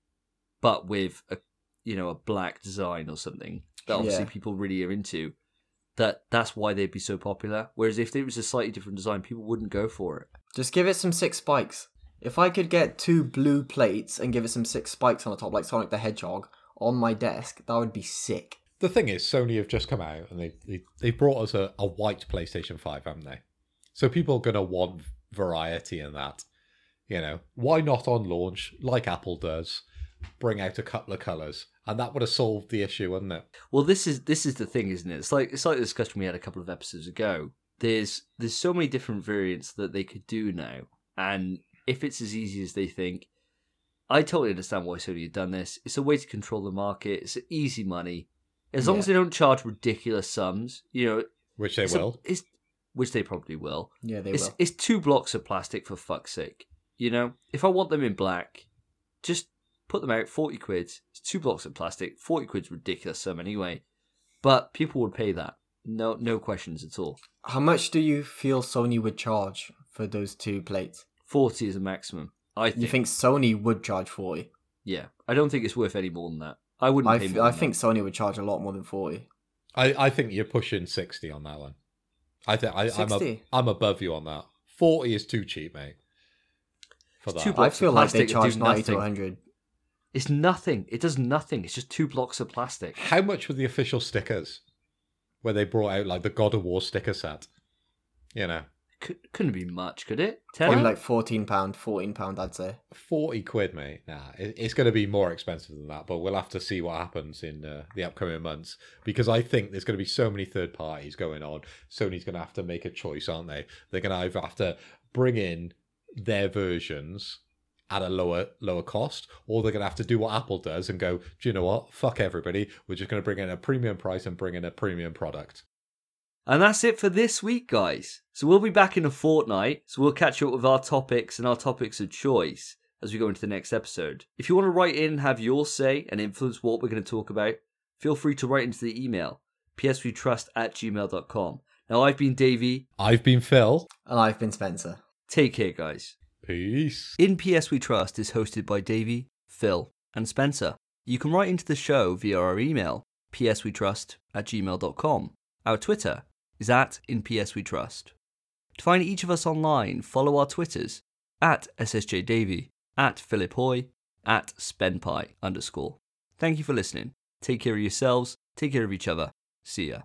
but with a you know a black design or something that obviously Yeah. people really are into. That that's why they'd be so popular. Whereas if it was a slightly different design, people wouldn't go for it. Just give it some six spikes. If I could get two blue plates and give it some six spikes on the top, like Sonic the Hedgehog, on my desk, that would be sick. The thing is, Sony have just come out and they they, they brought us a, a white PlayStation Five, haven't they? So people are gonna want variety in that. You know, why not on launch, like Apple does, bring out a couple of colors, and that would have solved the issue, wouldn't it? Well, this is this is the thing, isn't it? It's like it's like the discussion we had a couple of episodes ago. There's there's so many different variants that they could do now, and if it's as easy as they think, I totally understand why Sony have done this. It's a way to control the market. It's easy money, as long as they don't charge ridiculous sums. You know, Which they it's a- will. it's which they probably will. Yeah, they It's will. it's two blocks of plastic for fuck's sake. You know, if I want them in black, just put them out forty quid. It's two blocks of plastic. Forty quid's ridiculous sum anyway, but people would pay that. No, no questions at all. How much do you feel Sony would charge for those two plates? Forty is a maximum. I think. You think Sony would charge 40? Yeah, I don't think it's worth any more than that. I wouldn't. I, pay f- more I think that. Sony would charge a lot more than 40. I, I think you're pushing sixty on that one. I think I, I'm a, 60? I'm above you on that. Forty is too cheap, mate. For It's that, too I Blocks of feel like they plastic charge do 90 to nothing. 100. it's nothing. It does nothing. It's just two blocks of plastic. how much were the official stickers? Where they brought out like the God of War sticker set. You know, Could, couldn't be much, could it? Probably Ten? like £14, £14, I'd say. forty quid, mate. Nah, it, it's going to be more expensive than that. But we'll have to see what happens in uh, the upcoming months because I think there's going to be so many third parties going on. Sony's going to have to make a choice, aren't they? They're going to either have to bring in their versions at a lower lower cost, or they're going to have to do what Apple does and go, do you know what? Fuck everybody. We're just going to bring in a premium price and bring in a premium product. And that's it for this week, guys. So we'll be back in a fortnight. So we'll catch up with our topics and our topics of choice as we go into the next episode. If you want to write in and have your say and influence what we're going to talk about, feel free to write into the email pswetrust at gmail.com. Now, I've been Davey. I've been Phil. And I've been Spencer. Take care, guys. Peace. In PS We Trust is hosted by Davey Phil, and Spencer. You can write into the show via our email, pswetrust at gmail.com. Our Twitter is at in pswetrust. To find each of us online, follow our Twitters at ssjdavy, at Philip Hoy, at spenpie underscore. Thank you for listening. Take care of yourselves, take care of each other. See ya.